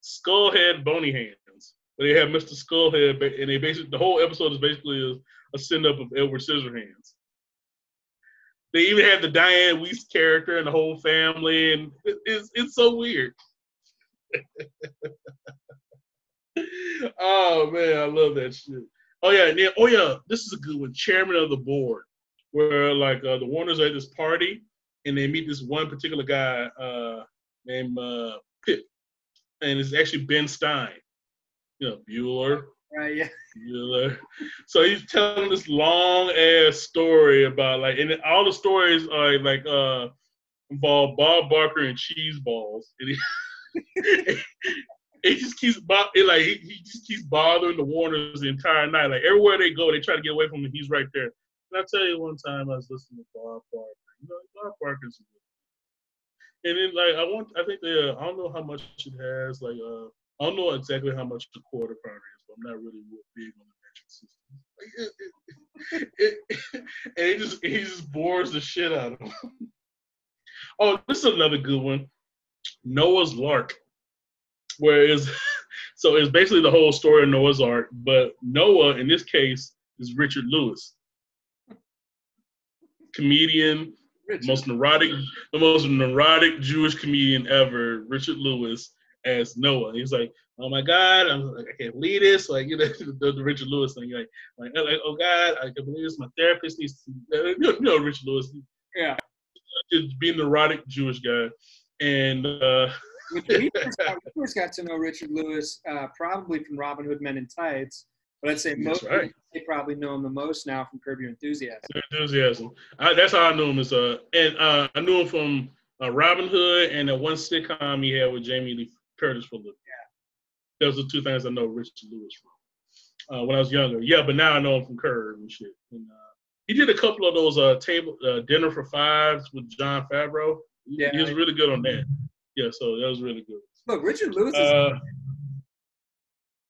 Speaker 2: Skullhead Bony Hands. They have Mr. Skullhead, and they basically the whole episode is basically a, a send up of Edward Scissorhands. They even have the Dianne Wiest character and the whole family, and it's it's so weird. oh man, I love that shit. Oh yeah, then, oh yeah, this is a good one. Chairman of the board, where like uh, the Warners are at this party, and they meet this one particular guy uh, named uh, Pip, and it's actually Ben Stein. You know, Bueller,
Speaker 3: right yeah.
Speaker 2: So he's telling this long ass story about like, and all the stories are like uh involve Bob Barker and cheese balls. And he, he just keeps bo- it, like he, he just keeps bothering the Warners the entire night. Like everywhere they go, they try to get away from him. He's right there. And I tell you, one time I was listening to Bob Barker. You know, Bob Barker's. And then like I want, I think the I don't know how much it has. Like uh, I don't know exactly how much the quarter pounder is, I'm not really real big on the metric system. It, and he just he just bores the shit out of him. oh, this is another good one. Noah's Lark, where is so it's basically the whole story of Noah's Ark, but Noah in this case is Richard Lewis, comedian,
Speaker 3: Richard.
Speaker 2: most neurotic, the most neurotic Jewish comedian ever, Richard Lewis as Noah. He's like, oh my God, I'm like, I can't believe this. Like, you know, the, the Richard Lewis thing. Like, like, like, oh God, I can't believe this. My therapist needs to, you know, you know Richard Lewis.
Speaker 3: Yeah.
Speaker 2: Just being an erotic Jewish guy. And, uh,
Speaker 3: we, first got, we first got to know Richard Lewis uh, probably from Robin Hood Men in Tights, but I'd say most
Speaker 2: right.
Speaker 3: they probably know him the most now from Curb Your Enthusiasm.
Speaker 2: enthusiasm. I, that's how I knew him. Is uh, and uh, I knew him from uh, Robin Hood and that one sitcom he had with Jamie Lee Curtis for the. Those are two things I know Richard Lewis from. Uh, when I was younger, yeah, but now I know him from Curb and shit. And, uh, he did a couple of those uh, table uh, dinner for fives with Jon Favreau.
Speaker 3: Yeah.
Speaker 2: he was really good on that. Yeah, so that was really good.
Speaker 3: Look, Richard Lewis is
Speaker 2: Uh,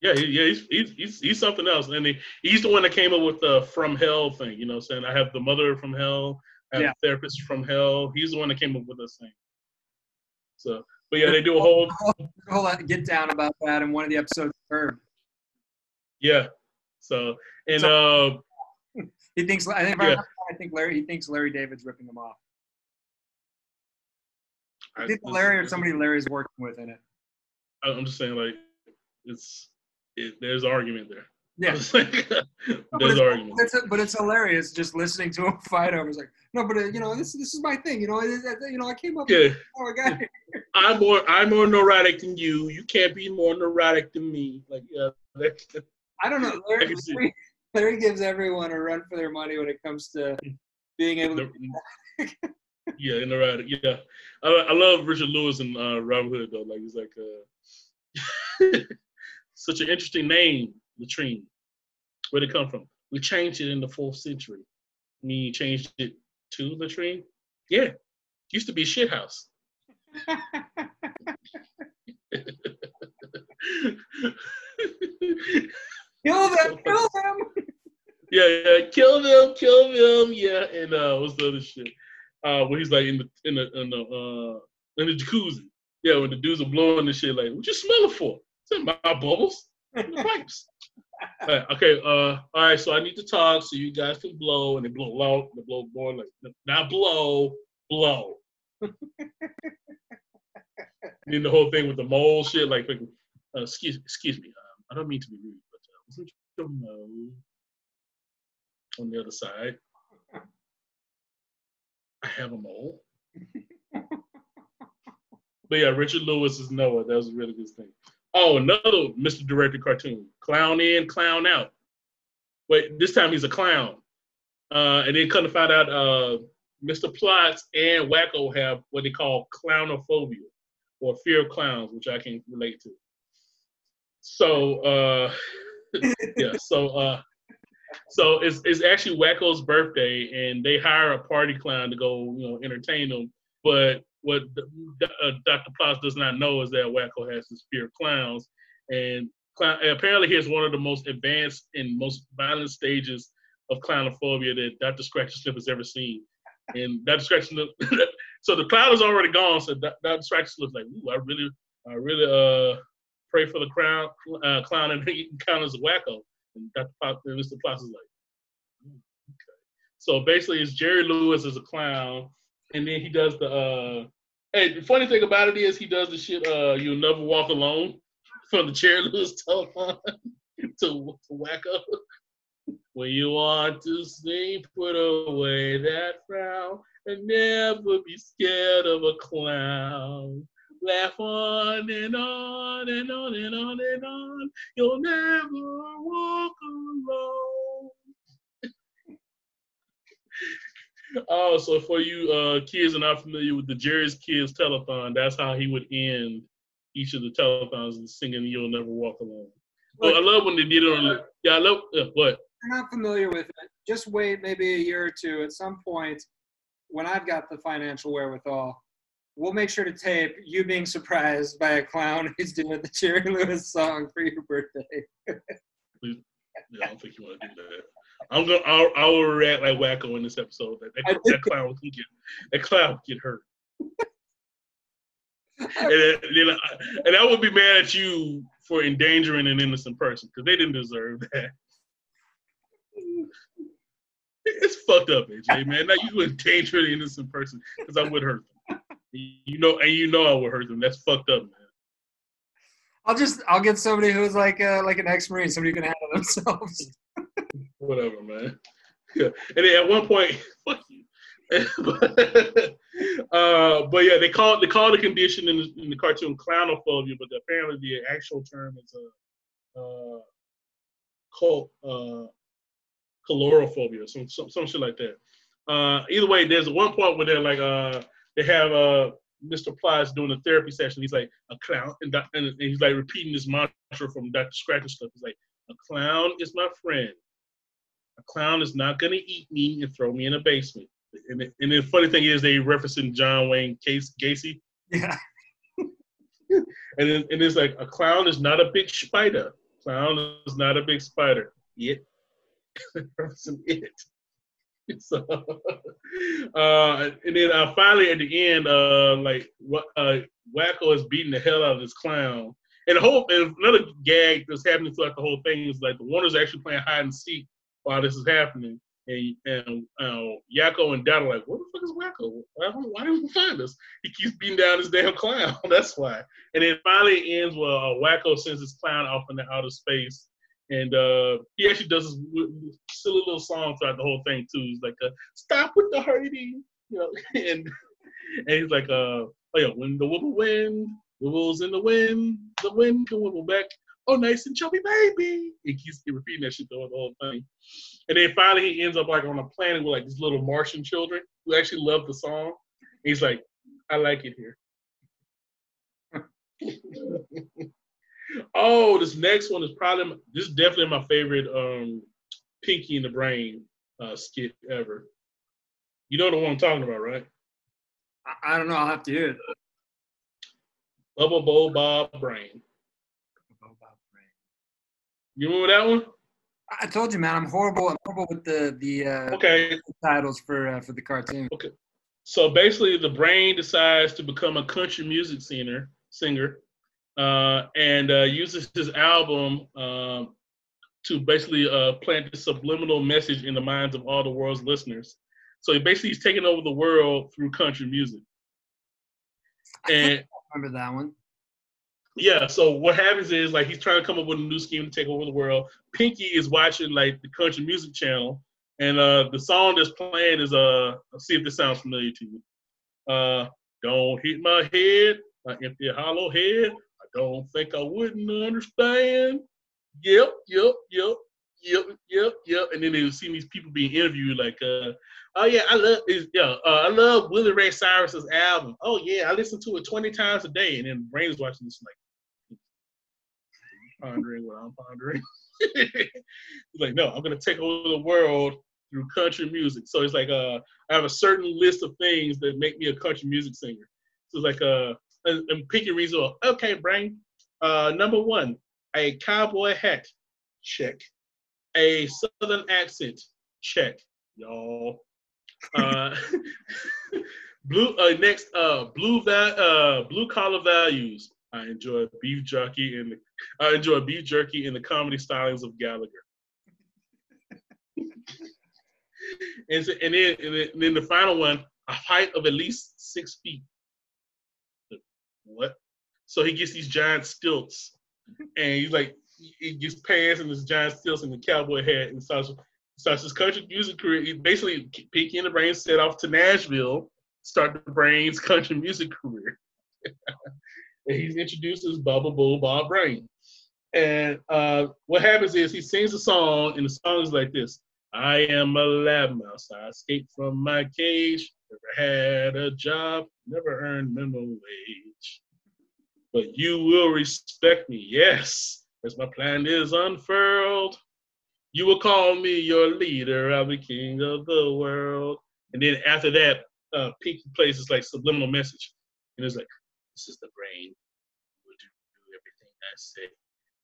Speaker 2: yeah, he, yeah, he's, he's he's he's something else, and he, he's the one that came up with the from hell thing. You know, saying I have the mother from hell, I have
Speaker 3: Yeah.
Speaker 2: the therapist from hell. He's the one that came up with this thing. So, but yeah, they do a whole
Speaker 3: whole lot get down about that in one of the episodes of
Speaker 2: yeah. So and uh,
Speaker 3: He thinks I think
Speaker 2: Yeah.
Speaker 3: I think Larry he thinks Larry David's ripping him off. I
Speaker 2: I,
Speaker 3: think Larry or somebody Larry's working with in it.
Speaker 2: I'm just saying, like, it's it, there's argument there.
Speaker 3: Yeah.
Speaker 2: Like,
Speaker 3: but it's. It's, but it's hilarious just listening to him fight over. It's like, no, but uh, you know, this this is my thing. You know, it- it- you know, I came up.
Speaker 2: Yeah,
Speaker 3: With, oh, I got.
Speaker 2: I'm more I'm more neurotic than you. You can't be more neurotic than me. Like, yeah, that,
Speaker 3: I don't know. Larry. Larry, Larry gives everyone a run for their money when it comes to being able to.
Speaker 2: Yeah, right. Yeah, I, I love Richard Lewis and uh, Robin Hood though. Like he's like uh, such an interesting name, latrine. Where'd it come from? We changed it in the fourth century. You changed it to latrine. Yeah, it used to be shit house.
Speaker 3: Kill them! Kill them!
Speaker 2: Yeah, yeah, kill them, kill them, yeah. And uh, what's the other shit? Uh, when he's like in the in the in the uh in the jacuzzi. Yeah, when the dudes are blowing the shit, like, what you smell it for? It's in my bubbles, in the pipes. Uh, okay, uh, all right. So I need to talk so you guys can blow, and they blow loud, they blow more like not blow, blow. and then the whole thing with the mole shit, like, like, uh, excuse excuse me, um, I don't mean to be rude, but uh, wasn't your mole on the other side? I have a mole. but yeah, Richard Lewis is Noah. That was a really good thing. Oh, another Mr. Director cartoon. Clown in, clown out. Wait, this time he's a clown. Uh, and then come to find out uh, Mr. Plotz and Wakko have what they call clownophobia or fear of clowns, which I can relate to. So uh, yeah, so uh, so it's it's actually Wakko's birthday, and they hire a party clown to go, you know, entertain them. But what uh, Dr. Plotz does not know is that Wakko has his fear of clowns, and clown, apparently has one of the most advanced and most violent stages of clownophobia that Dr. Scratchansniff has ever seen. And Dr. Scratchansniff, so the clown is already gone. So Dr. Scratchansniff's like, ooh, I really, I really uh pray for the crown, uh, clown and he encounters Wakko. And Dr. Pop, and Mr. Plotz is like, "Hmm, okay. So basically, it's Jerry Lewis as a clown, and then he does the. uh Hey, the funny thing about it is he does the shit. Uh, you'll never walk alone from the Jerry Lewis telephone to, to Wakko. When you want to sleep, put away that frown and never be scared of a clown. Laugh on and on and on and on and on. You'll never walk alone. Oh, so for you uh, kids are not familiar with the Jerry's Kids telethon, that's how he would end each of the telethons singing "You'll Never Walk Alone." Well, I love when they did it on. Yeah, I love uh, what.
Speaker 3: You're not familiar with it, just wait maybe a year or two. At some point, when I've got the financial wherewithal, we'll make sure to tape you being surprised by a clown who's doing the Jerry Lewis song for your birthday.
Speaker 2: Yeah, I don't think you want to do that. I'm gonna. I'll, I will react like Wakko in this episode. That that, that clown can get. That clown can get hurt. and, then, then and I would be mad at you for endangering an innocent person because they didn't deserve that. It's fucked up, AJ, man. Now you endanger an innocent person because I would hurt them. You know, and you know I would hurt them. That's fucked up, man.
Speaker 3: I'll just I'll get somebody who's like uh, like an ex-marine, somebody who can handle themselves.
Speaker 2: Whatever, man. Yeah. And then at one point, fuck you. but, uh, but yeah, they call they call the condition in the, in the cartoon clownophobia, but apparently the actual term is a uh, cult uh, calorophobia, some, some some shit like that. Uh, either way, there's one point where they're like uh, they have uh, Mr. Plies doing a therapy session. He's like a clown, and, and, and he's like repeating this mantra from Dr. Scratchansniff. He's like, a clown is my friend. A clown is not gonna eat me and throw me in a basement. And, the- and the funny thing is, they referencing John Wayne Case Gacy,
Speaker 3: yeah.
Speaker 2: and then, and it's like a clown is not a big spider. Clown is not a big spider. It, referencing it. So, uh, and then uh, finally at the end, uh, like what uh, Wakko is beating the hell out of this clown. And the whole and another gag that's happening throughout the whole thing is like the Warners actually playing hide and seek while this is happening. And and uh, Yakko and Dot are like, "What the fuck is Wakko? Why, why didn't he find us? He keeps beating down this damn clown. That's why." And then finally it ends where uh, Wakko sends his clown off into outer space, and uh, he actually does this silly little song throughout the whole thing too. He's like, uh, "Stop with the hurting," you know, and and he's like, uh, "Oh yeah, when the wibble wind, the wibbles in the wind, the wind can wibble back." Oh, nice and chubby baby. He keeps repeating that shit whole, the whole thing. And then finally he ends up like on a planet with like these little Martian children who actually love the song. He's like, I like it here. oh, this next one is probably this is definitely my favorite um Pinky in the Brain uh skit ever. You know the one I'm talking about, right?
Speaker 3: I, I don't know. I'll have to hear it.
Speaker 2: Bubba Bo Bob Brain. You remember that one?
Speaker 3: I told you, man. I'm horrible. I'm horrible with the the uh,
Speaker 2: Okay,
Speaker 3: titles for uh, for the cartoon. Okay.
Speaker 2: so basically the brain decides to become a country music singer singer uh, and uh, uses his album um, to basically uh, plant this subliminal message in the minds of all the world's listeners so he basically he's taking over the world through country music and
Speaker 3: Remember that one?
Speaker 2: Yeah so what happens is like he's trying to come up with a new scheme to take over the world. Pinky is watching like the country music channel and uh the song that's playing is uh let's see if this sounds familiar to you. Uh don't hit my head my empty hollow head. I don't think i wouldn't understand. Yep yep yep yep yep yep. And then they see these people being interviewed like uh oh yeah i love is yeah uh, i love willie ray cyrus's album. Oh yeah i listen to it 20 times a day. And then brain is watching this like pondering what i'm pondering. Like no i'm gonna take over the world through country music. So it's like uh i have a certain list of things that make me a country music singer. So it's like uh and, and Pinky reads off, okay brain. Uh number one a cowboy hat check. A southern accent check y'all. Uh blue uh next uh blue va- uh blue collar values i enjoy beef jerky and i enjoy beef jerky and the comedy stylings of gallagher and, so, and then and then, and then the final one a height of at least six feet what so he gets these giant stilts and he's like he gets pants and this giant stilts and the cowboy hat and starts starts his country music career. He basically Pinky in the Brain set off to Nashville, start the Brain's country music career. and he's introduced as Bubba Bob Brain. And uh, what happens is he sings a song, and the song is like this: I am a lab mouse. I escaped from my cage. Never had a job. Never earned minimum wage. But you will respect me, yes, as my plan is unfurled. You will call me your leader. I'll be king of the world. And then after that, uh, Pinky plays this like subliminal message, and it's like, "This is the brain. You will do, everything I say.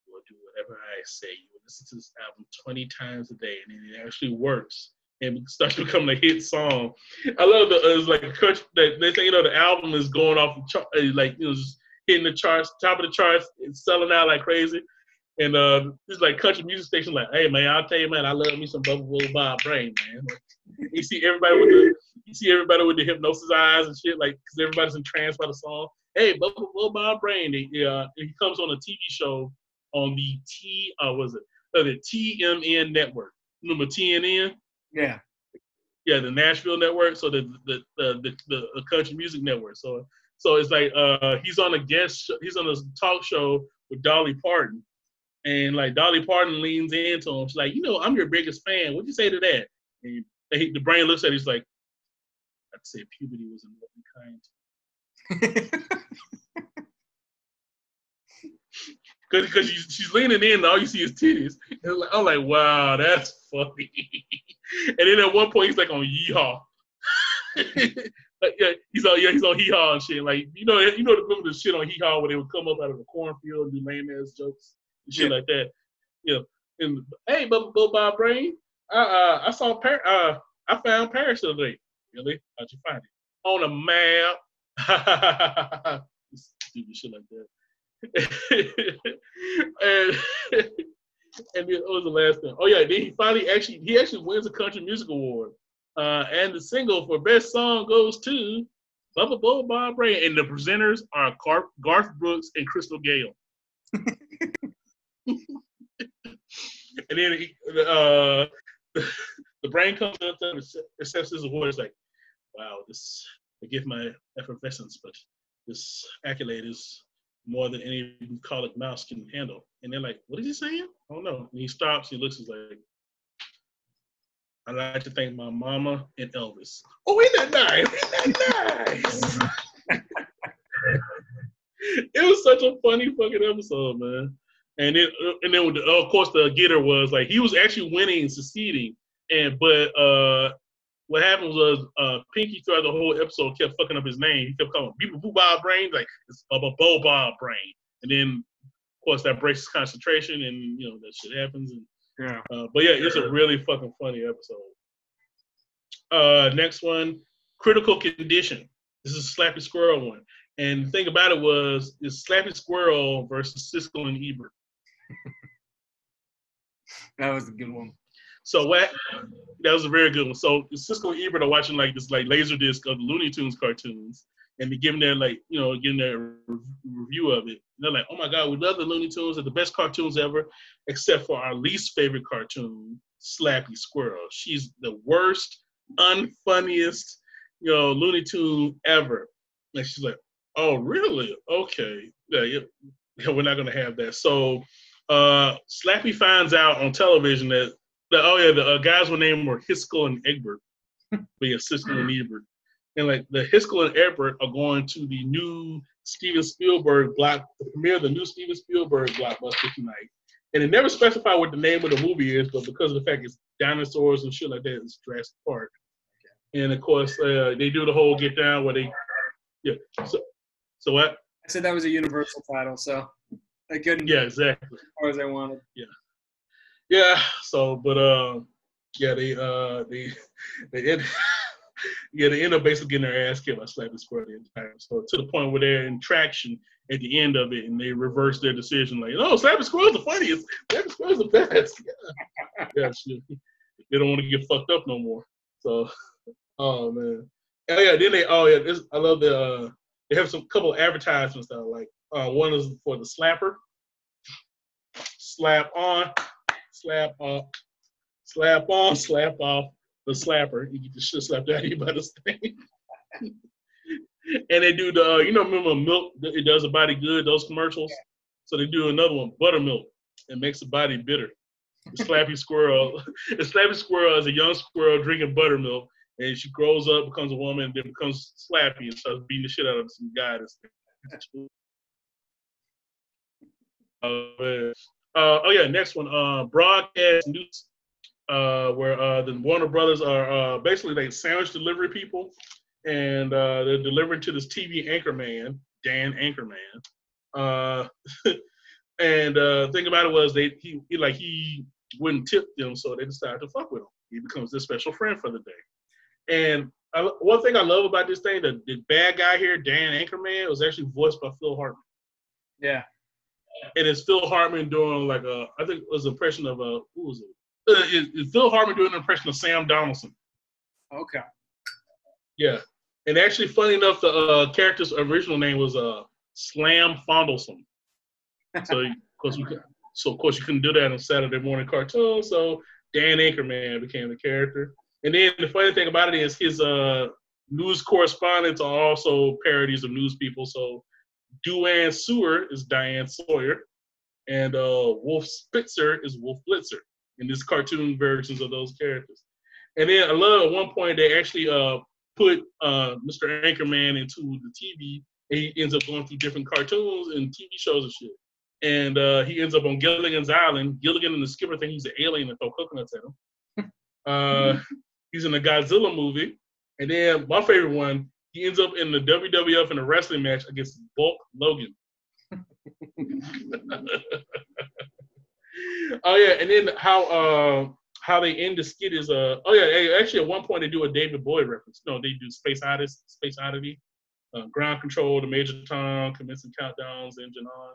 Speaker 2: You will do whatever I say. You will listen to this album 20 times a day, and it actually works." And it starts becoming a hit song. I love the it's like country they say you know the album is going off uh, like you hitting the charts, top of the charts, it's selling out like crazy. And uh, this like country music station, like, hey man, I'll tell you, man, I love me some Bubba Bo Bob Brain, man. Like, you see everybody with the, you see everybody with the hypnosis eyes and shit, like, cause everybody's entranced by the song. Hey, Bubba Bob Brandy, He, uh, he comes on a TV show on the T, uh, was it uh, the TMN network? Remember TNN?
Speaker 3: Yeah.
Speaker 2: Yeah, the Nashville network. So the the the the, the, country music network. So so it's like uh he's on a guest. He's on a talk show with Dolly Parton, and like Dolly Parton leans into him. She's like, you know, I'm your biggest fan. What'd you say to that? And he, the brain looks at. it, He's like, I'd say puberty was a lovely kind. Cause, cause she's, she's leaning in, and all you see is titties. And I'm like, wow, that's funny. and then at one point, he's like on Yeehaw. Like, yeah, he's on yeah, he's on Hee Haw and shit. Like you know, you know the the shit on Hee Haw where they would come up out of the cornfield and do lame ass jokes and shit
Speaker 3: Yeah.
Speaker 2: like that. Yeah. And hey, Bubba Bob Brain, I uh, I saw Par- uh, I found Paris the other day. Really? How'd you find it? On a map. Stupid shit like that. and and then what was the last thing? Oh yeah, then he finally actually he actually wins a country music award. Uh, and the single for best song goes to Bubba Bubba Bob Brain, and the presenters are Gar- Garth Brooks and Crystal Gayle. and then he, uh, the brain comes up and accepts his award. It's like, wow, this Give my effervescence, but this accolade is more than any bucolic mouse can handle. And they're like, what is he saying? I don't know. And he stops, he looks, he's like, I'd like to thank my mama and Elvis. Oh, isn't that nice? Isn't that nice? it was such a funny fucking episode, man. And then, and then, of course, the getter was like he was actually winning and succeeding, and but uh, what happened was uh, Pinky throughout the whole episode kept fucking up his name. He kept calling people Boo Bob Brain, like it's a Bo Bob Brain, and then of course that breaks his concentration, and you know that shit happens. And
Speaker 3: Yeah.
Speaker 2: uh, but yeah, it's a really fucking funny episode. Uh, next one, critical condition. This is a Slappy Squirrel one, and the thing about it was it's Slappy Squirrel versus Siskel and Ebert.
Speaker 3: That was a good one.
Speaker 2: So what? That was a very good one. So Siskel and Ebert are watching like this like laser disc of the Looney Tunes cartoons, and they're giving their like you know giving their re- review of it. And they're like, oh my god, we love the Looney Tunes. They're the best cartoons ever, except for our least favorite cartoon, Slappy Squirrel. She's the worst, unfunniest, you know, Looney Tune ever. And she's like, oh really? Okay, yeah, yeah, yeah we're not gonna have that. So uh, Slappy finds out on television that the, oh yeah, the uh, guys were named were Hiskel and Egbert, yeah, Siskel and Ebert, and like the Hiskel and Egbert are going to the new Steven Spielberg block, the premiere of the new Steven Spielberg blockbuster tonight, and it never specified what the name of the movie is, but because of the fact it's dinosaurs and shit like that, it's Jurassic Park, and of course uh, they do the whole get down where they, yeah, so so what?
Speaker 3: I said that was a universal title, so I couldn't
Speaker 2: Yeah, exactly.
Speaker 3: as far as I wanted.
Speaker 2: Yeah. So, but uh, yeah, they uh they they end, yeah they end up basically getting their ass kicked by Slappy Squirrel the entire. So to the point where they're in traction at the end of it, and they reverse their decision like, no, Slappy Squirrel's the funniest. Slappy Squirrel's the best. Yeah, yeah. They don't want to get fucked up no more. So, oh man. Oh yeah. Then they oh yeah. This I love the uh, they have some couple of advertisements that I like. Uh, one is for the slapper. Slap on, slap off, slap on, slap off, the slapper. You get the shit slapped out of you by this thing. and they do the, uh, you know, remember milk? It does a body good. Those commercials. So they do another one, buttermilk. It makes the body bitter. The slappy squirrel. The slappy squirrel is a young squirrel drinking buttermilk, and she grows up, becomes a woman, then becomes slappy and starts beating the shit out of some guy. That's Oh, man. Uh, oh yeah, next one. Uh, broadcast news, uh, where uh, the Warner Brothers are uh, basically they sandwich delivery people, and uh, they're delivering to this TV anchor man, Dan Anchorman. Uh, and uh, thing about it was they he, he like he wouldn't tip them, so they decided to fuck with him. He becomes their special friend for the day. And I, one thing I love about this thing, the, the bad guy here, Dan Anchorman, was actually voiced by Phil Hartman
Speaker 3: Yeah.
Speaker 2: And it's Phil Hartman doing like a, I think it was an impression of a, who was it? Uh, it's Phil Hartman doing an impression of Sam Donaldson.
Speaker 3: Okay.
Speaker 2: Yeah, And actually, funny enough, the uh, character's original name was uh, Slam Fondlesome. So, of course, we so of course you couldn't do that on Saturday morning cartoon. So Dan Anchorman became the character. And then the funny thing about it is his uh, news correspondents are also parodies of news people. So Duane Seward is Diane Sawyer, and uh, Wolf Spitzer is Wolf Blitzer in this cartoon versions of those characters. And then I love at one point they actually uh, put uh, Mr. Anchorman into the TV. And he ends up going through different cartoons and TV shows and shit. And uh, he ends up on Gilligan's Island. Gilligan and the Skipper think he's an alien and throw coconuts at him. Uh, he's in the Godzilla movie. And then my favorite one, he ends up in the WWF in a wrestling match against Bulk Logan. oh yeah, and then how uh how they end the skit is uh oh yeah actually at one point they do a David Bowie reference. No, they do Space Oddity, Space Oddity, uh, Ground Control, the Major Tom, commencing countdowns, engine on.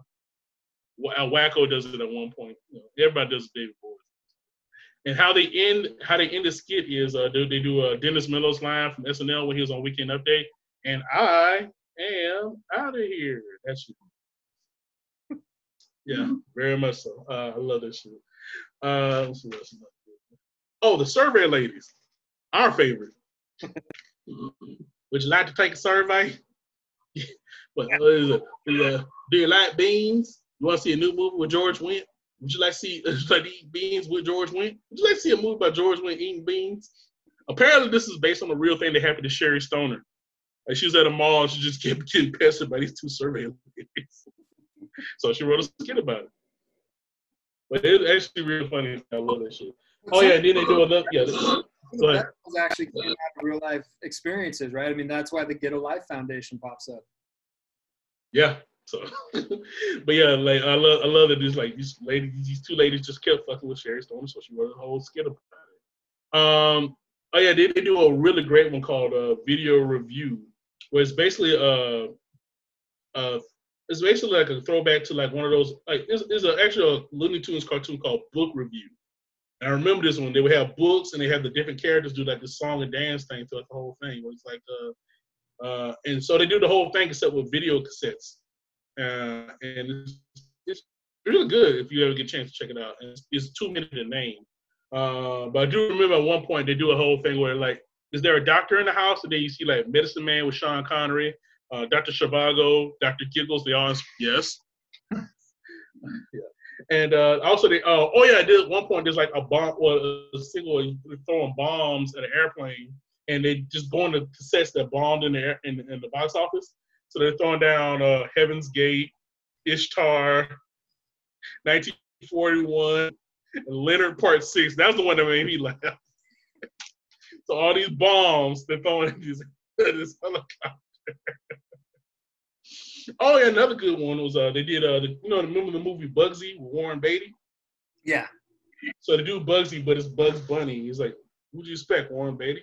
Speaker 2: Al Wakko does it at one point. You know, everybody does David Bowie. And how they end how they end the skit is uh they, they do a Dennis Miller's line from SNL when he was on Weekend Update, and I am out of here. That's it. yeah, very much so. Uh, I love this shit. Uh. Oh, the survey ladies, our favorite. Would you like to take a survey? it? Uh, do you like beans? You want to see a new movie with George Wendt? Would you like to see would you like eat beans with George Wendt? Would you like to see a movie by George Wendt eating beans? Apparently, this is based on a real thing that happened to Sherri Stoner. Like she was at a mall, and she just kept getting pestered by these two survey ladies. so she wrote a skit about it. But it's actually real funny. I love that shit. Oh yeah, and then they do another. Yeah.
Speaker 3: That was actually out of real life experiences, right? I mean, that's why the Get a Life Foundation pops up.
Speaker 2: Yeah. So, but yeah, like I love, I love that these like these ladies, these two ladies just kept fucking with Sherri Stone, so she wrote a whole skit about it. Um, oh yeah, they, they do a really great one called uh, Video Review, where it's basically uh, uh, it's basically like a throwback to like one of those like it's, it's an actual Looney Tunes cartoon called Book Review. And I remember this one. They would have books and they have the different characters do like the song and dance thing throughout the whole thing. It's like uh, uh, and so they do the whole thing except with video cassettes. Uh, and it's, it's really good if you ever get a chance to check it out. It's, it's two minutes in name. Uh, but I do remember at one point they do a whole thing where like, is there a doctor in the house? And then you see like Medicine Man with Sean Connery, uh, Dr. Zhivago, Dr. Giggles. They all yes. yeah. And uh, also they uh, oh yeah, at one point there's like a bomb or a single throwing bombs at an airplane, and they just going to cassettes that bombed in the air, in, in the box office. So they're throwing down uh, Heaven's Gate, Ishtar, 1941, and Leonard Part Six. That's the one that made me laugh. so all these bombs they're throwing at this, this helicopter. oh yeah, another good one was uh they did uh the, you know remember the movie Bugsy with Warren Beatty?
Speaker 3: Yeah.
Speaker 2: So they do Bugsy, but it's Bugs Bunny. He's like, who'd you expect, Warren Beatty?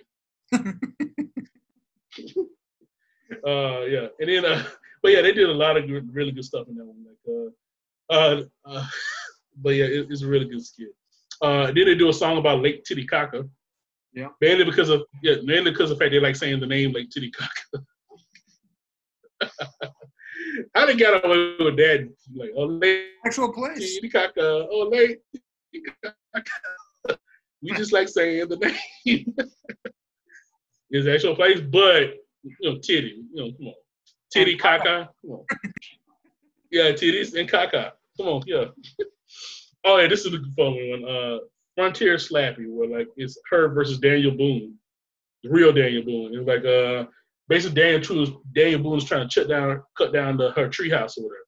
Speaker 2: Uh yeah and then uh but yeah they did a lot of good, really good stuff in that one like uh uh, uh but yeah it, it's a really good skit uh then they do a song about lake titicaca
Speaker 3: Yeah.
Speaker 2: mainly because of yeah mainly because of the fact they like saying the name lake titicaca how they got away with that like oh lake
Speaker 3: Actual place.
Speaker 2: titicaca oh lake Titicaca. we just like saying the name it's actual place but you know, titty. You know, come on. Titty caca. Come on. Yeah, titties and caca. Come on, yeah. oh yeah, this is a fun one. Uh Frontier Slappy, where like it's her versus Daniel Boone. The real Daniel Boone. It's like uh basically Daniel True's Daniel Boone's trying to cut down cut down the her treehouse or whatever.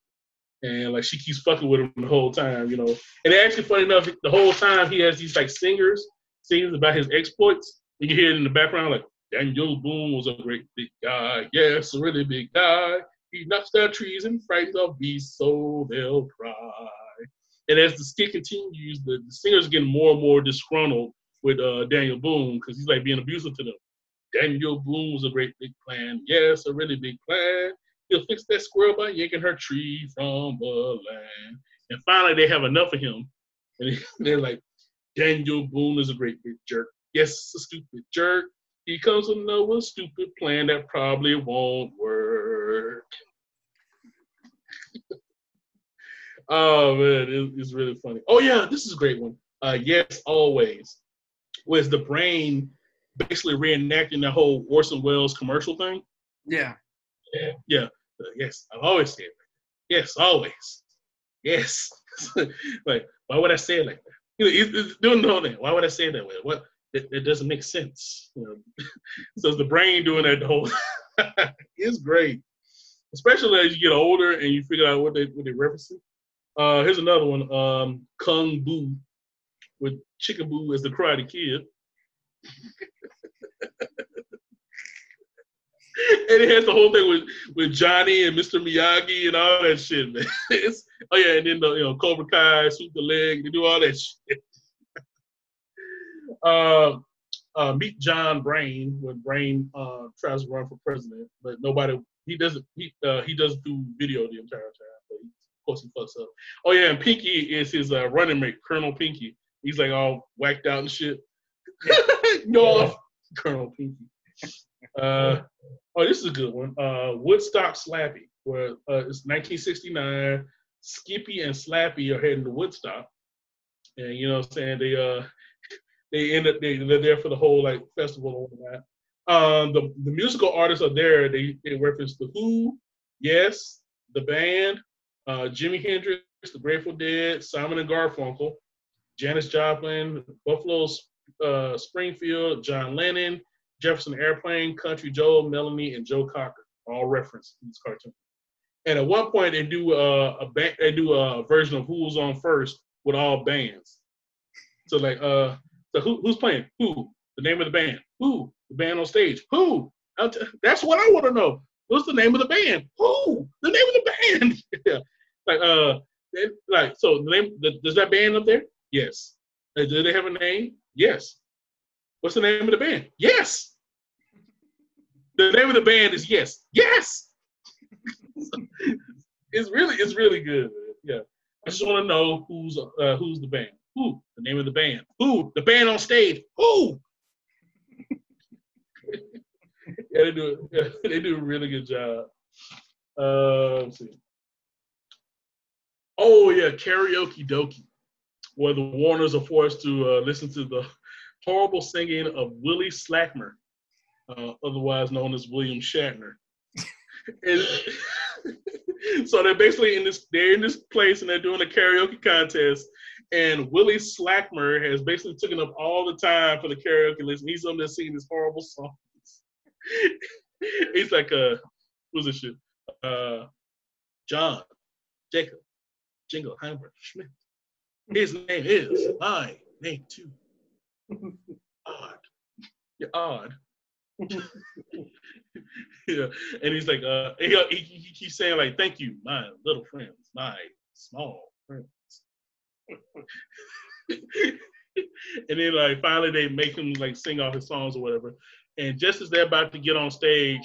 Speaker 2: And like she keeps fucking with him the whole time, you know. And actually funny enough, the whole time he has these like singers singing about his exploits. You can hear it in the background, like Daniel Boone was a great big guy. Yes, a really big guy. He knocks down trees and frightens off beasts so they'll cry. And as the skit continues, the, the singer's getting more and more disgruntled with uh, Daniel Boone because he's like being abusive to them. Daniel Boone was a great big plan. Yes, a really big plan. He'll fix that squirrel by yanking her tree from the land. And finally, they have enough of him. And they're like, Daniel Boone is a great big jerk. Yes, a stupid jerk. He comes with Noah's stupid plan that probably won't work. oh man, it, it's really funny. Oh yeah, this is a great one. Uh, yes, always. Was the brain basically reenacting the whole Orson Welles commercial thing?
Speaker 3: Yeah.
Speaker 2: Yeah, yeah. Uh, yes, I've always said that. Yes, always. Yes. like, why would I say it like that? You know, you- you don't know that. Why would I say it that way? What? It, it doesn't make sense. You know? so it's the brain doing that the whole. it's great, especially as you get older and you figure out what they what they're referencing. Uh, here's another one. Um, Kung Boo, with Chicken Boo as the Karate Kid. and it has the whole thing with, with Johnny and Mr. Miyagi and all that shit, man. It's, oh yeah, and then the you know Cobra Kai, shoot the leg, they do all that shit. Uh, uh, meet John Brain when Brain uh, tries to run for president, but nobody he doesn't he uh, he doesn't do video the entire time. But he, of course he fucks up. Oh yeah, and Pinky is his uh, running mate, Colonel Pinky. He's like all whacked out and shit. no, Colonel Pinky. Uh, oh, this is a good one. Uh, Woodstock Slappy, where uh, it's 1969. Skippy and Slappy are heading to Woodstock, and you know what I'm saying they uh they end up they, they're there for the whole like festival and all that. Um, the the musical artists are there. They they reference the Who, Yes, the band, uh, Jimi Hendrix, the Grateful Dead, Simon and Garfunkel, Janis Joplin, Buffalo uh, Springfield, John Lennon, Jefferson Airplane, Country Joe, Melanie, and Joe Cocker, all referenced in this cartoon. And at one point, they do uh, a ba- they do a version of Who's on First with all bands. So like, uh, so who, who's playing? Who? The name of the band? Who? The band on stage? Who? T- that's what I want to know. What's the name of the band? Who? The name of the band? yeah. Like, uh, like so. The name the, does that band up there? Yes. Uh, do they have a name? Yes. What's the name of the band? Yes. The name of the band is Yes. Yes. it's really, it's really good. Yeah. I just want to know who's uh, who's the band. Who? The name of the band. Who? The band on stage. Who? yeah, they do. Yeah, they do a really good job. Uh, let's see. Oh yeah, karaoke dokie, where the Warners are forced to uh, listen to the horrible singing of Willie Slackmer, uh, otherwise known as William Shatner. So they're basically in this they're in this place and they're doing a karaoke contest and Willie Slackmer has basically taken up all the time for the karaoke list and he's on there singing this horrible songs. he's like uh who's this shit? Uh John, Jacob, Jingle, Schmidt. His name is my name too. Odd. You're odd. yeah, and he's like, uh, he, he, he keeps saying like, "Thank you, my little friends, my small friends." And then like finally they make him like sing all his songs or whatever. And just as they're about to get on stage,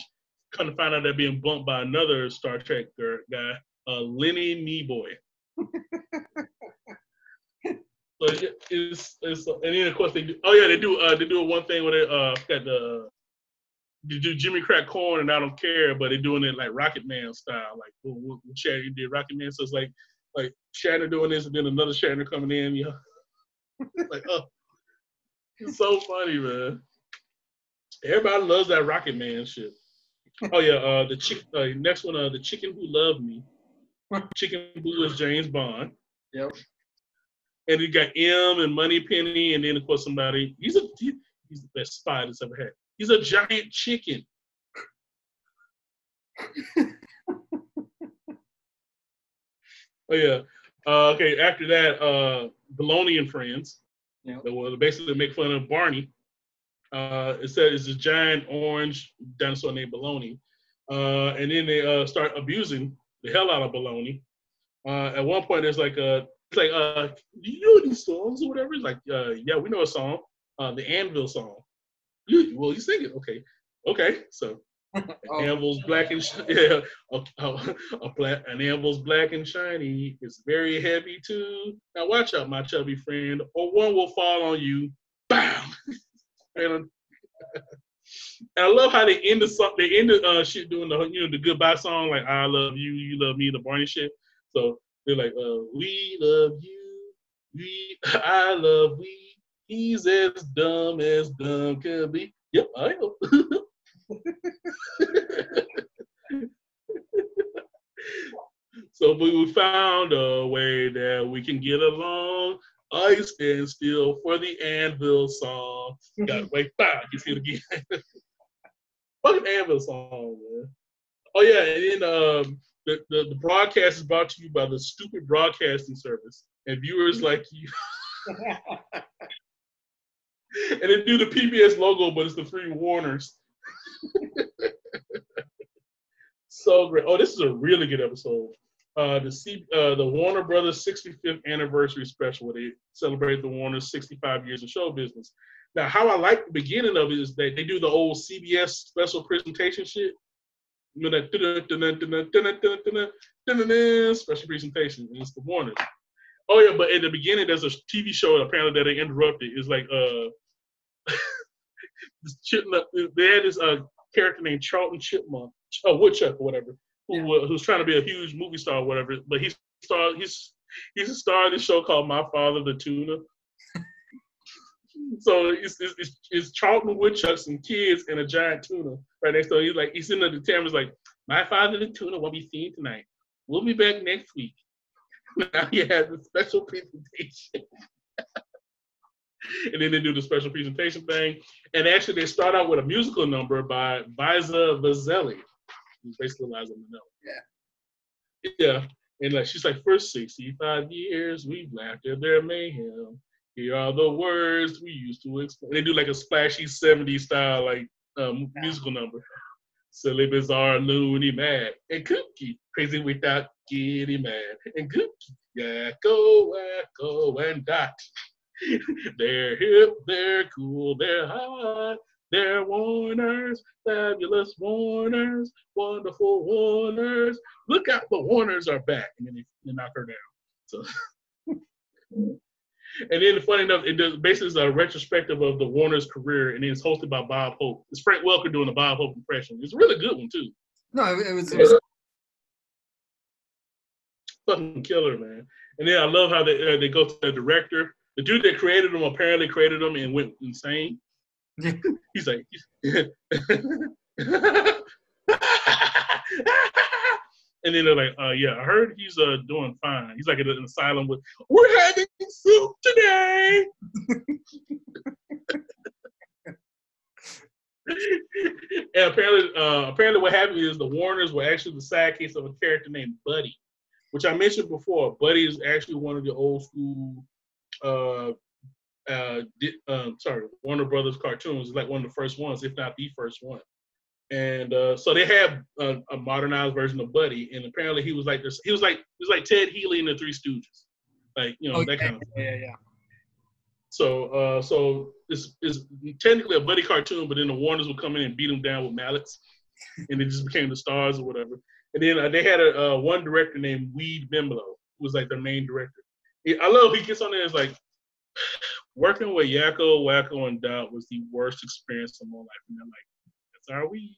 Speaker 2: come to find out they're being bumped by another Star Trek guy, uh, Lenny Meeboy. So it's, it's and then of course they do. Oh yeah, they do. Uh, they do one thing where they uh got the they do Jimmy Crack Corn and I don't care, but they're doing it like Rocket Man style, like what, what did Rocket Man. So it's like like Shatner doing this and then another Shatner coming in. Yeah, like oh, it's so funny, man. Everybody loves that Rocket Man shit. Oh yeah, uh, the chick. Uh, next one, uh, the chicken who loved me. Chicken Boo is James Bond
Speaker 3: Yep.
Speaker 2: and you got M and Moneypenny, and then of course somebody. He's a he, he's the best spy that's ever had. He's a giant chicken. oh yeah. Uh, okay. After that, uh, Baloney and Friends. That was basically make fun of Barney. Uh, it said it's a giant orange dinosaur named Baloney. Uh, and then they uh, start abusing the hell out of Baloney. Uh, at one point, there's like a it's like, uh, do you know these songs or whatever? It's like, uh, yeah, we know a song, uh, the Anvil song. You, well, you sing it, okay, okay. So,
Speaker 3: Oh,
Speaker 2: anvil's black and yeah, a, a, a black, an anvil's black and shiny. It's very heavy too. Now watch out, my chubby friend, or one will fall on you. Bam. and I love how they end the song. They end the uh, shit doing the you know the goodbye song like I love you, you love me, the Barney shit. So they're like, uh, we love you, we I love we. He's as dumb as dumb can be. Yep, I know. so we found a way that we can get along. ice and still for the Anvil song. Gotta wait five. You see it again. Fucking Anvil song, man. Oh yeah, and then um, the, the the broadcast is brought to you by the stupid broadcasting service and viewers like you. and they do the PBS logo, but it's the three Warners. So great. Oh, this is a really good episode. Uh, the C, uh, the Warner Brothers 65th anniversary special, where they celebrate the Warner's 65 years of show business. Now, how I like the beginning of it is that they do the old CBS special presentation shit. You know that special presentation, and it's the Warners. Oh yeah, but in the beginning, there's a TV show apparently that they interrupted. It's like uh, this. They had this uh character named Charlton Chipmunk, uh, Woodchuck or whatever, who uh, who's trying to be a huge movie star or whatever. But he's star he's he's a star in this show called My Father the Tuna. so it's, it's, it's, it's Charlton Woodchucks and kids and a giant tuna right next to him. He's like he's in the camera's like, My Father the Tuna won't be seen tonight. We'll be back next week. now he has a special presentation. and then they do the special presentation thing. And actually, they start out with a musical number by Liza Vazelli, who's basically Liza Minnelli.
Speaker 3: Yeah.
Speaker 2: Yeah. And like she's like, for 65 years, we've laughed at their mayhem. Here are the words we used to explain. They do like a splashy 70s style like um, musical number. Silly, bizarre, loony, mad, and kooky, crazy without getting mad, and kooky, yakko, wacko, and dot. they're hip, they're cool, they're hot, they're Warners, fabulous Warners, wonderful Warners. Look out, the Warners are back. And then they, knock her down. So, and then funny enough, it does basically is a retrospective of the Warners' career, and then it's hosted by Bob Hope. It's Frank Welker doing the Bob Hope impression. It's a really good one too.
Speaker 3: No, it was, it was
Speaker 2: Fucking killer, man. And then I love how they uh, they go to the director. The dude that created them apparently created them and went insane. he's like, and then they're like, uh, yeah, I heard he's uh doing fine. He's like in an asylum with, we're having soup today. and apparently, uh, apparently, what happened is the Warners were actually the side case of a character named Buddy, which I mentioned before. Buddy is actually one of the old school uh, uh, di- um, sorry, Warner Brothers cartoons, like one of the first ones, if not the first one. And uh, so they have a, a, modernized version of Buddy, and apparently he was like this. He was like he was like Ted Healy in the Three Stooges, like you know
Speaker 3: oh,
Speaker 2: that
Speaker 3: yeah,
Speaker 2: kind of.
Speaker 3: thing. yeah, yeah.
Speaker 2: So uh, so it's, it's technically a Buddy cartoon, but then the Warners would come in and beat him down with mallets, and it just became the stars or whatever. And then uh, they had a uh, one director named Weed Bimlo, who was like their main director. I love he gets on there. It's like working with Yakko, Wakko, and Dot was the worst experience of my life. And they're like, that's our weed.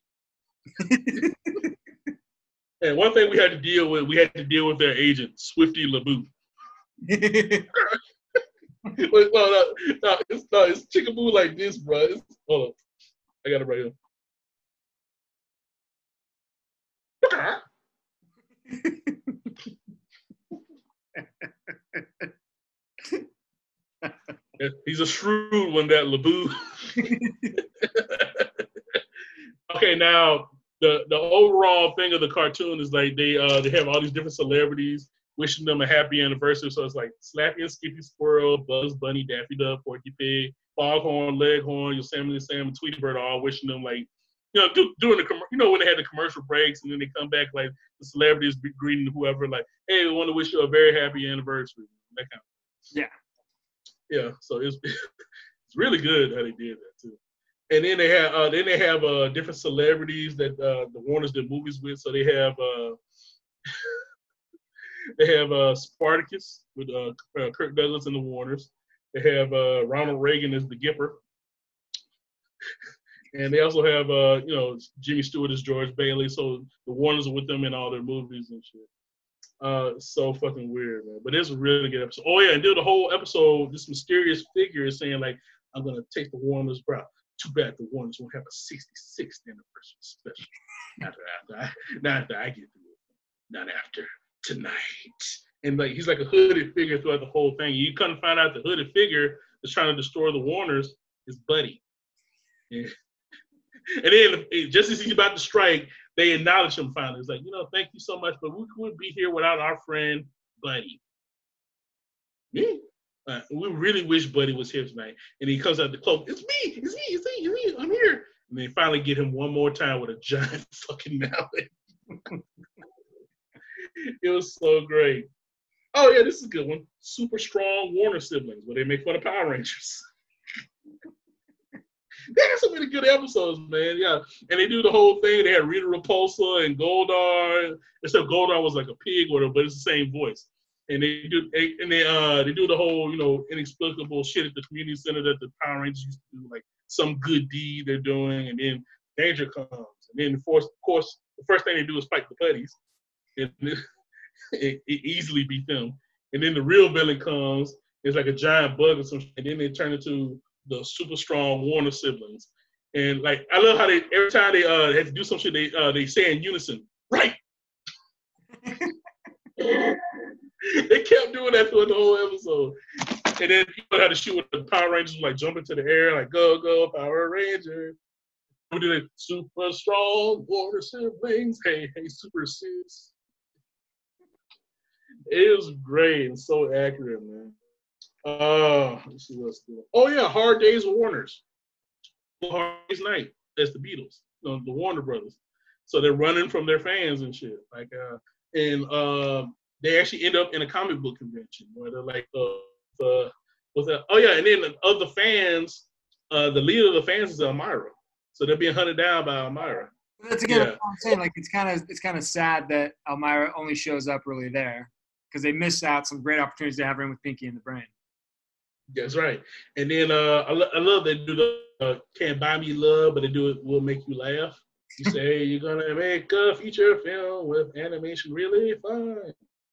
Speaker 2: and one thing we had to deal with, we had to deal with their agent, Swifty LaBoo. Wait, no, no, no, it's no, it's chickaboo like this, bro. It's, hold on, I got it right here. He's a shrewd one, that LaBoo. okay, now the the overall thing of the cartoon is like they uh they have all these different celebrities wishing them a happy anniversary. So it's like Slappy and Skippy Squirrel, Bugs Bunny, Daffy Duck, Porky Pig, Foghorn, Leghorn, Yosemite Sam, and Tweety Bird all wishing them like you know do, doing the com- you know when they had the commercial breaks and then they come back like the celebrities greeting whoever like hey we want to wish you a very happy anniversary that kind of
Speaker 3: yeah
Speaker 2: yeah, so it's it's really good how they did that too. And then they have uh, then they have uh, different celebrities that uh, the Warners did movies with. So they have uh, they have uh, Spartacus with uh, Kirk Douglas and the Warners. They have Ronald Reagan as the Gipper. And they also have, you know, Jimmy Stewart as George Bailey, so the Warners are with them in all their movies and shit. Uh, so fucking weird, man. But it's a really good episode. Oh yeah, and do the whole episode, this mysterious figure is saying like, "I'm gonna take the Warners' brow." Too bad the Warners won't have a 66th anniversary special. not after I, not after I get through it. Not after tonight. And like he's like a hooded figure throughout the whole thing. You couldn't find out the hooded figure is trying to destroy the Warners, his buddy. Yeah. And then just as he's about to strike, they acknowledge him finally. It's like, you know, thank you so much, but we couldn't be here without our friend Buddy. Me? Uh, we really wish Buddy was here tonight. And he comes out the cloak. It's me. It's me. It's me. It's me. I'm here. And they finally get him one more time with a giant fucking mallet. it was so great. Oh yeah, this is a good one. Super strong Warner siblings, where they make fun of Power Rangers. they had so many good episodes, man. Yeah, and they do the whole thing. They had Rita Repulsa and Goldar, except Goldar was like a pig or but it's the same voice. And they do, and they uh, they do the whole, you know, inexplicable shit at the community center that the Power Rangers used to do, like some good deed they're doing, and then danger comes, and then of course, of course, the first thing they do is fight the putties, and it, it easily beat them. And then the real villain comes, it's like a giant bug or something, and then they turn into the super strong Warner siblings. And like I love how they every time they uh have to do some shit, they uh they say in unison, right. they kept doing that throughout the whole episode. And then people had to shoot with the Power Rangers like jump into the air, like go, go, Power Ranger. We did it super strong Warner siblings. Hey, hey, super sis. It was great and so accurate, man. Uh, let's see what's doing. Oh yeah, Hard Days Warners. Hard Days Night. That's the Beatles, the, the Warner Brothers. So they're running from their fans and shit. Like, uh, and uh, they actually end up in a comic book convention where they're like, uh, the, with the, oh yeah, and then of the fans, uh, the leader of the fans is Elmyra. So they're being hunted down by Elmyra.
Speaker 3: That's again yeah. I'm saying. Like it's kind of it's kind of sad that Elmyra only shows up really there because they miss out some great opportunities to have in with Pinky and the Brain.
Speaker 2: That's right. And then uh, I, lo- I love they do the uh, can't buy me love, but they do it will make you laugh. You say you're gonna make a feature film with animation really fun.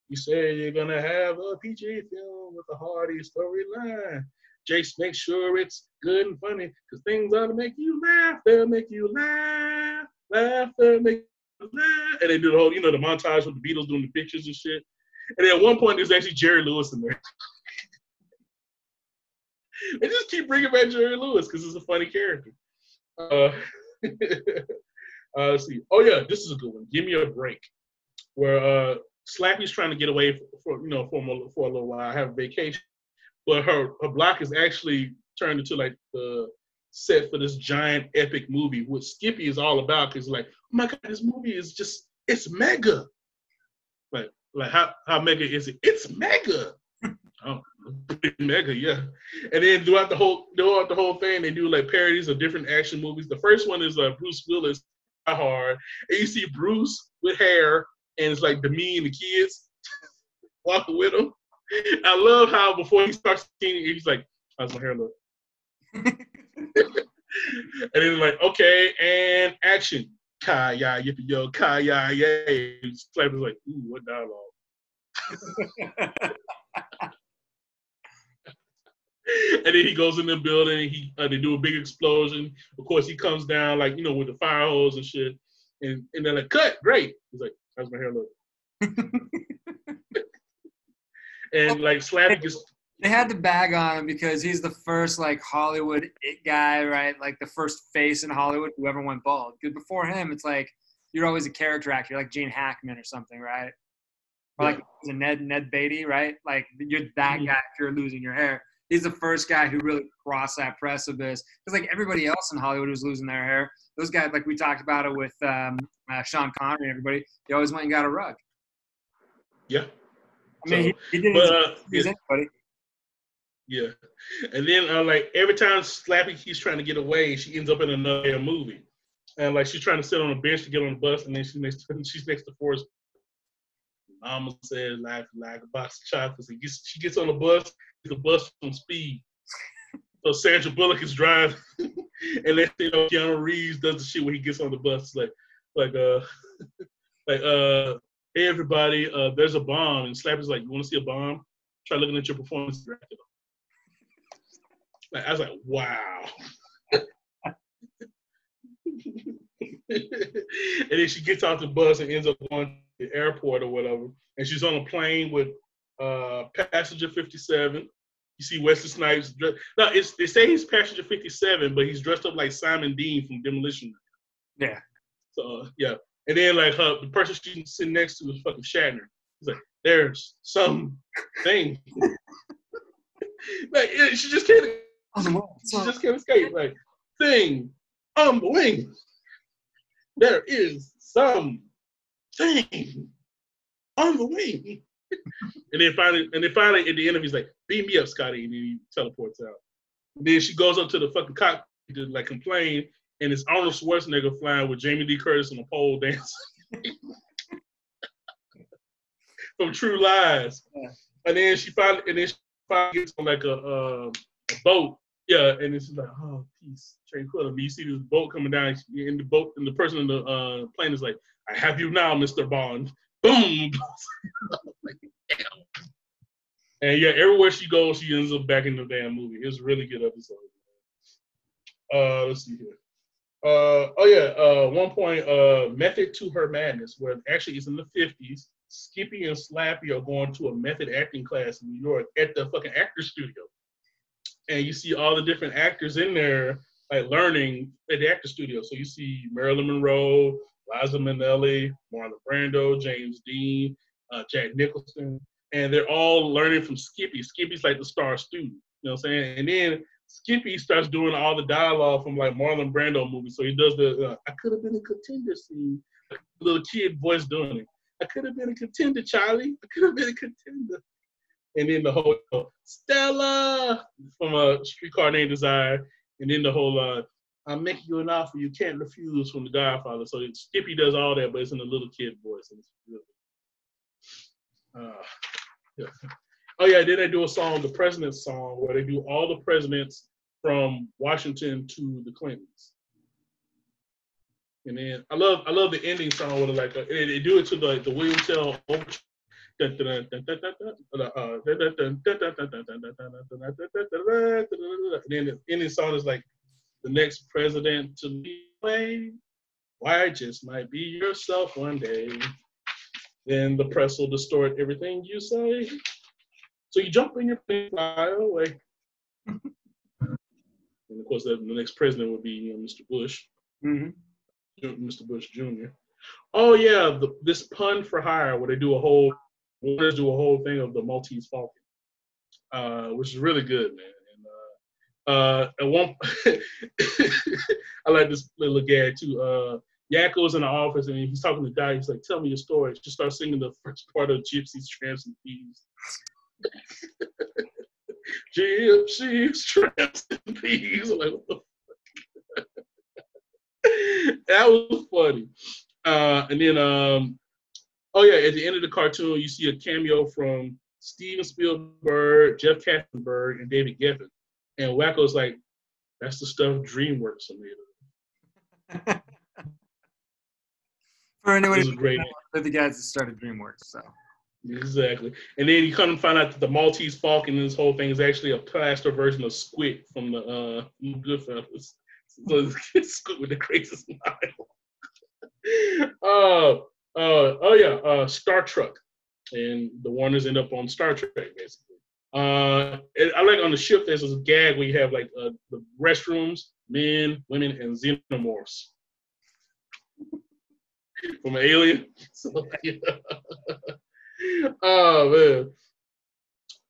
Speaker 2: You say you're gonna have a PG film with a hearty storyline. Jace makes sure it's good and funny because things ought to make you laugh. They'll make you laugh, laugh, they'll make you laugh. And they do the whole, you know, the montage with the Beatles doing the pictures and shit. And at one point, there's actually Jerry Lewis in there. they just keep bringing back Jerry Lewis because it's a funny character. Uh, uh, let's see. Oh yeah, this is a good one. Give me a break, where uh, Slappy's trying to get away for, for you know for a, for a little while, have a vacation, but her her block is actually turned into like the set for this giant epic movie, which Skippy is all about. Because like, oh my god, this movie is just it's mega. Like like how how mega is it? It's mega. Oh, mega, yeah. And then throughout the whole throughout the whole thing, they do like parodies of different action movies. The first one is uh, Bruce Willis, hard, and you see Bruce with hair, and it's like the me and the kids walking with him. I love how before he starts singing, he's like, "How's my hair look?" and then like, okay, and action. Kaya yippee yo, Kaya yay. Slap is like, ooh, what dialogue? and then he goes in the building and he uh, they do a big explosion. Of course, he comes down like you know with the fire hose and shit, and and they're like, "Cut, great." He's like, "How's my hair look?" and like Slappy just.
Speaker 3: They had to bag on him because he's the first like Hollywood it guy, right? Like the first face in Hollywood who ever went bald. Because before him, it's like you're always a character actor, like Gene Hackman or something, right? Or like yeah. Ned Ned Beatty, right? Like you're that mm-hmm. guy if you're losing your hair he's the first guy who really crossed that precipice. Because like everybody else in Hollywood was losing their hair. Those guys, like we talked about it with um, uh, Sean Connery and everybody, they always went and got a rug.
Speaker 2: Yeah.
Speaker 3: I mean, so, he, he, didn't but, uh, yeah. anybody.
Speaker 2: Yeah, and then uh, like every time Slappy keeps trying to get away, she ends up in another movie, and like she's trying to sit on a bench to get on the bus, and then she's next to, she's next to Forrest. Mama said like like a box of chocolates. She gets, she gets on the bus, the bus from Speed. so Sandra Bullock is driving, and then you know Keanu Reeves does the shit when he gets on the bus, like like uh like uh hey everybody, uh there's a bomb, and Slap is like, you want to see a bomb? Try looking at your performance. Like, I was like, wow. and then she gets off the bus and ends up going to the airport or whatever. And she's on a plane with uh, passenger 57. You see Wesley Snipes. Dressed, no, it's, they say he's passenger 57, but he's dressed up like Simon Dean from Demolition.
Speaker 3: Yeah.
Speaker 2: So uh, yeah. And then like her, the person she's sitting next to is fucking Shatner. He's like, there's some thing. like yeah, she just can't. She just can't escape. Like thing on the wing there is some thing on the wing. and then finally, and then finally at the end of he's like, beam me up, Scotty, and then he teleports out. And then she goes up to the fucking cockpit to like complain, and it's Arnold Schwarzenegger flying with Jamie Lee Curtis on a pole dancing. From True Lies. Yeah. And then she finally and then she finally gets on like a, uh, a boat yeah, and it's like, oh, peace, tranquility. But You see this boat coming down, and the boat, and the person in the uh, plane is like, I have you now, Mr. Bond. Boom. and yeah, everywhere she goes, she ends up back in the damn movie. It's really good episode. Uh, let's see here. Uh, oh yeah, uh, one point, uh, Method to Her Madness, where actually it's in the 50s. Skippy and Slappy are going to a method acting class in New York at the fucking actor studio and you see all the different actors in there like learning at the actor studio. So you see Marilyn Monroe, Liza Minnelli, Marlon Brando, James Dean, uh, Jack Nicholson, and they're all learning from Skippy. Skippy's like the star student, you know what I'm saying? And then Skippy starts doing all the dialogue from like Marlon Brando movies. So he does the uh, "I could have been a contender" scene, little kid voice doing it. I could have been a contender, Charlie. I could have been a contender and then the whole Stella from a streetcar named Desire, and then the whole uh, I'm making you an offer you can't refuse from the Godfather. So Skippy does all that, but it's in a little kid voice, and it's really. Uh, yeah. Oh yeah, then they do a song, the President's song, where they do all the presidents from Washington to the Clintons. And then I love I love the ending song with like a, they, they do it to the the William Tell overture and then the ending song is like the next president to be why I just might be yourself one day. Then the press will distort everything you say. So you jump in your plane, fly away. and of course, the, the next president would be you know, Mr. Bush, mm-hmm. Mr. Bush Jr. Oh yeah, the, this pun for hire, where they do a whole wanted to do a whole thing of the Maltese Falcon, uh, which is really good, man. And uh, uh, at one, I like this little gag too. Uh, Yakko's in the office and he's talking to the guy. He's like, "Tell me your story." Just start singing the first part of Gypsies, Tramps, and Thieves. Gypsies, Tramps, and Thieves. I'm like, what the that was funny. Uh, and then um, Oh yeah, at the end of the cartoon, you see a cameo from Steven Spielberg, Jeff Katzenberg, and David Geffen. And Wakko's like, "That's the stuff DreamWorks made
Speaker 3: of." For anyone who great they're the guys that started DreamWorks, so.
Speaker 2: Exactly. And then you come and find out that the Maltese Falcon in this whole thing is actually a plaster version of Squit from the uh, Goodfeathers. So it's Squit with the crazy smile. uh, uh, oh yeah, uh, Star Trek, and the Warners end up on Star Trek basically. Uh, I like on the ship there's this gag where you have like uh, the restrooms, men, women, and xenomorphs from Alien. So, yeah. oh man.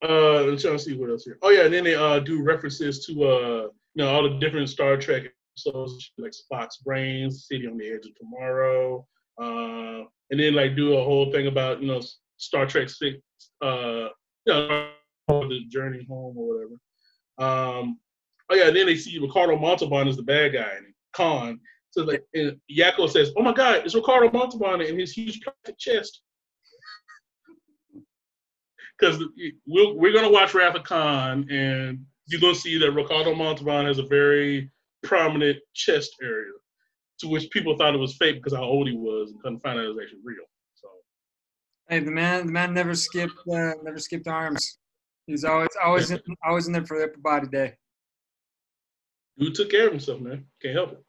Speaker 2: Uh, I'm trying to see what else here. Oh yeah, and then they uh do references to uh you know all the different Star Trek episodes like Spock's brains, City on the Edge of Tomorrow, uh, and then like do a whole thing about you know Star Trek Six, uh, you know, the journey home or whatever. Um, oh yeah, then they see Ricardo Montalban is the bad guy and Khan. So like, and Yakko says, "Oh my God, it's Ricardo Montalban and his huge chest." Because we're, we're gonna watch of Khan, and you're gonna see that Ricardo Montalban has a very prominent chest area, to which people thought it was fake because how old he was and couldn't find out it was actually real. So
Speaker 3: Hey, the man, the man never skipped, uh, never skipped arms. He's always, always, in, always in there for the upper body day.
Speaker 2: dude took care of himself, man. Can't help it.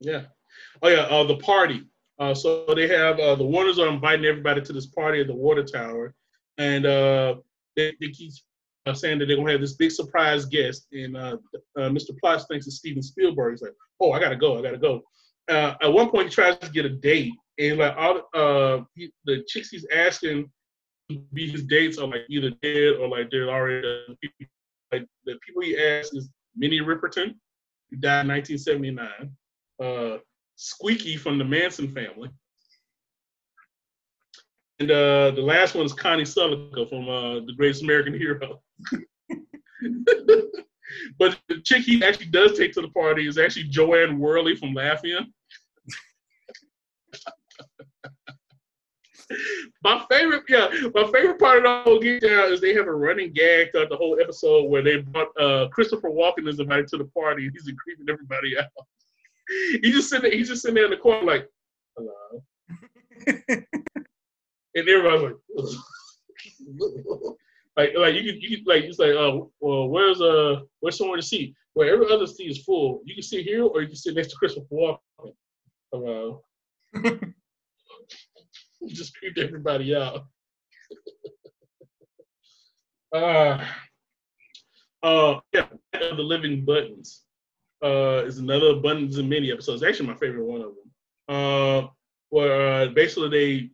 Speaker 2: Yeah. Oh yeah. Uh, the party. Uh, so they have uh, the Warners are inviting everybody to this party at the Water Tower, and uh, they, they keep uh, saying that they're gonna have this big surprise guest. And uh, uh, Mr. Plotz thinks it's Steven Spielberg. He's like, "Oh, I gotta go. I gotta go." Uh, at one point, he tries to get a date, and like all uh, he, the chicks he's asking to be his dates are like either dead or like they're already like the people he asks is Minnie Riperton, who died in 1979. Uh, Squeaky from the Manson family. And uh, the last one is Connie Sellecca from uh, The Greatest American Hero. but the chick he actually does take to the party is actually Jo Anne Worley from Lafayette. my favorite, yeah, my favorite part of the whole get down is they have a running gag throughout the whole episode where they brought uh, Christopher Walken is invited to the party and he's creeping everybody out. He just sitting he's just sitting there in the corner like, hello. and everybody's like, like, like you could, you could, like, it's like, uh, well, where's uh, where's somewhere to see? Where every other seat is full. You can sit here, or you can sit next to Christopher Walken. Hello. just creeped everybody out. uh, uh, yeah, the living buttons uh, is another abundance in many episodes. Actually, my favorite one of them. Uh, where uh, basically they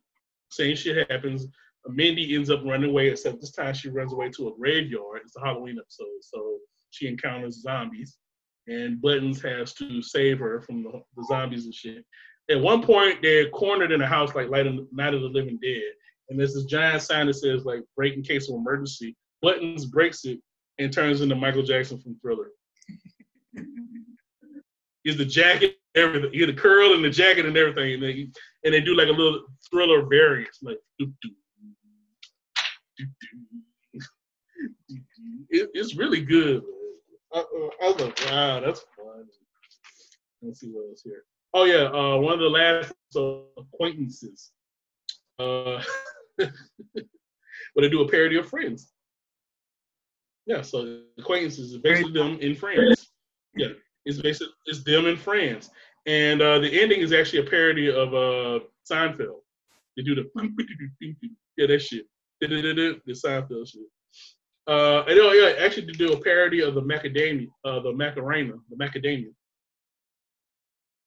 Speaker 2: same shit happens. Mindy ends up running away, except this time she runs away to a graveyard. It's a Halloween episode, so she encounters zombies, and Buttons has to save her from the, the zombies and shit. At one point, they're cornered in a house like Light of, Night of the Living Dead, and there's this giant sign that says like "Break in case of emergency." Buttons breaks it and turns into Michael Jackson from Thriller. He's the jacket, everything. He had the curl and the jacket and everything, and they and they do like a little Thriller variant, like. doo, doo, doo, doo, doo, doo. It, it's really good. I, uh, I like, wow, that's fun. Let's see what else here. Oh yeah, uh, one of the last acquaintances. Uh, where they do a parody of Friends. Yeah, so acquaintances is basically them in Friends. Yeah, it's basically it's them in Friends, and uh, the ending is actually a parody of uh, Seinfeld. They do the yeah that shit, the Seinfeld shit. Uh, and oh yeah, actually to do a parody of the macadamia, uh, the Macarena, the macadamia.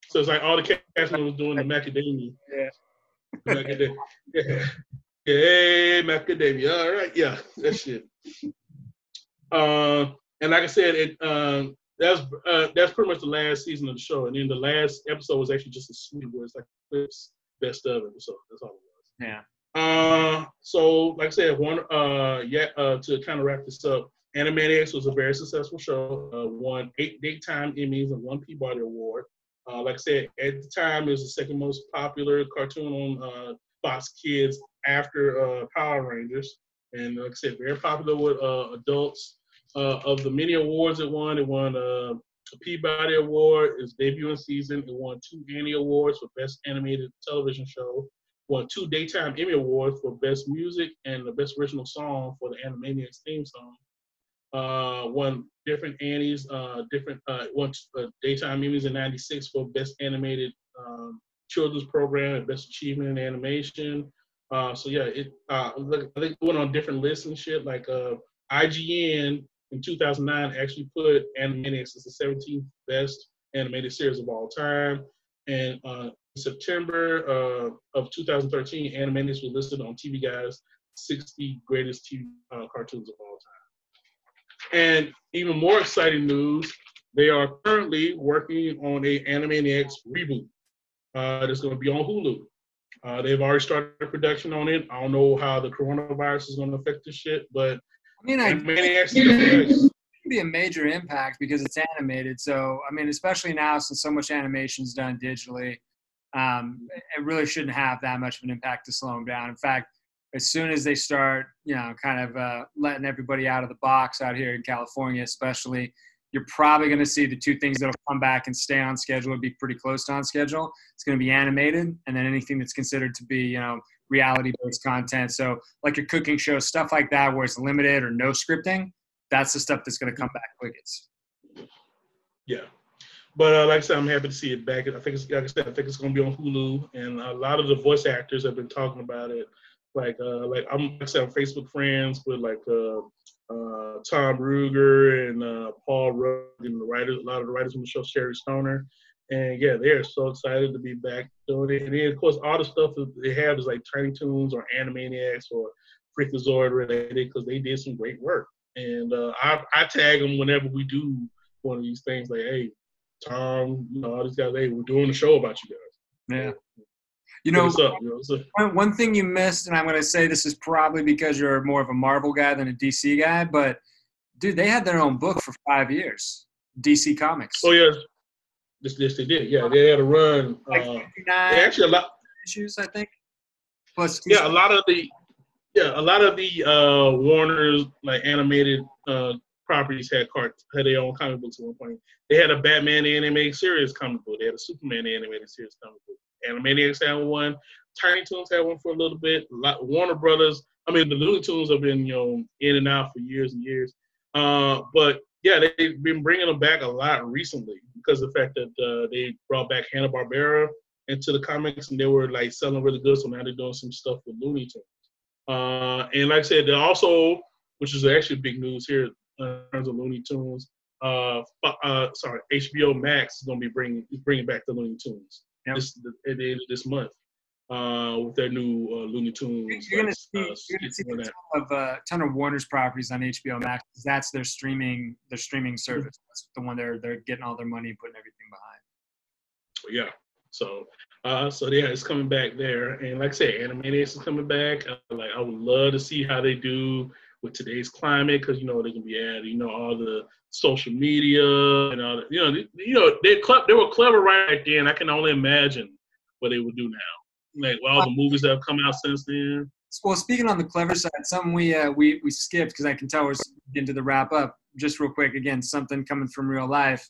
Speaker 2: So it's like all the cast members doing the macadamia.
Speaker 3: Yeah.
Speaker 2: Macadamia. Yeah. Hey, macadamia. All right, yeah, that shit. Uh, and like I said, it um, that's uh, that's pretty much the last season of the show, and then the last episode was actually just a sweet where it's like clips, best of episode. That's all it was.
Speaker 3: Yeah.
Speaker 2: Uh, so like I said, one uh, yeah, uh, to kind of wrap this up, Animaniacs was a very successful show. Uh, won eight daytime Emmys and one Peabody Award. Uh, like I said, at the time, it was the second most popular cartoon on uh, Fox Kids after uh, Power Rangers, and like I said, very popular with uh, adults. Uh, of the many awards it won, it won uh, a Peabody Award, its debuting season. It won two Annie Awards for Best Animated Television Show. Won two Daytime Emmy Awards for Best Music and the Best Original Song for the Animaniacs theme song. Uh, won different Annies, uh, different uh, won uh, Daytime Emmys in '96 for Best Animated um, Children's Program and Best Achievement in Animation. Uh, so yeah, it uh, look- I think it went on different lists and shit. Like uh, IGN in 2009 actually put Animaniacs as the 17th best animated series of all time. And uh, September uh, of 2013, Animaniacs was listed on TV Guide's 60 greatest TV uh, cartoons of all time. And even more exciting news, they are currently working on a Animaniacs reboot uh, that's going to be on Hulu. Uh, they've already started production on it. I don't know how the coronavirus is going to affect this shit, but
Speaker 3: I mean, I
Speaker 2: Animaniacs is
Speaker 3: be a major impact because it's animated. So, I mean, especially now since so much animation is done digitally, um, it really shouldn't have that much of an impact to slow them down. In fact, as soon as they start, you know, kind of uh, letting everybody out of the box out here in California, especially, you're probably going to see the two things that'll come back and stay on schedule and be pretty close to on schedule. It's going to be animated, and then anything that's considered to be, you know, reality-based content. So, like your cooking show, stuff like that, where it's limited or no scripting. That's the stuff that's going to come back quickest.
Speaker 2: Yeah. But uh, like I said, I'm happy to see it back. I think it's like I said, I think it's going to be on Hulu, and a lot of the voice actors have been talking about it. Like, uh, like I'm like I said, I'm Facebook friends with like uh, uh, Tom Ruegger and uh, Paul Rugg and the writers, a lot of the writers on the show, Sherri Stoner, and yeah, they're so excited to be back doing it. And then of course, all the stuff that they have is like Tiny Toons or Animaniacs or Freakazoid related because they did some great work. And uh, I, I tag them whenever we do one of these things. Like, hey, Tom, you know, all these guys, hey, we're doing a show about you guys.
Speaker 3: Yeah. You know,
Speaker 2: up? You know,
Speaker 3: one, thing you missed, and I'm going to say this is probably because you're more of a Marvel guy than a DC guy, but dude, they had their own book for five years. DC Comics.
Speaker 2: oh yeah, this this they did. Yeah, they had a run.
Speaker 3: like
Speaker 2: Uh, they actually a lot.
Speaker 3: issues, I think. Plus,
Speaker 2: Yeah, a lot of the yeah, a lot of the uh Warner's like animated uh properties had cart had their own comic books at one point. They had a Batman animated series comic book. They had a Superman animated series comic book. Animaniacs had one. Tiny Toons had one for a little bit. Warner Brothers. I mean, the Looney Tunes have been you know in and out for years and years. Uh, but yeah, they've been bringing them back a lot recently because of the fact that uh, they brought back Hanna Barbera into the comics and they were like selling really good. So now they're doing some stuff with Looney Tunes. Uh, and like I said, they also, which is actually big news here in terms of Looney Tunes. Uh, uh, sorry, HBO Max is gonna be bringing is bringing back the Looney Tunes
Speaker 3: Yep.
Speaker 2: this at the end of this month uh, with their new uh, Looney Tunes.
Speaker 3: You're gonna see,
Speaker 2: uh,
Speaker 3: you're gonna see a
Speaker 2: that.
Speaker 3: ton of uh, ton of Warner's properties on HBO Max. That's their streaming their streaming service. That's the one they're they're getting all their money and putting everything behind.
Speaker 2: yeah. So, uh, so yeah, it's coming back there, and like I said, Animaniacs is coming back. Uh, like, I would love to see how they do with today's climate, because you know they can be added, you know, all the social media and all the, you know, they, you know, they they were clever right then. I can only imagine what they would do now, like all the movies that have come out since then.
Speaker 3: Well, speaking on the clever side, something we uh, we we skipped because I can tell we're getting to the wrap up. Just real quick, again, something coming from real life.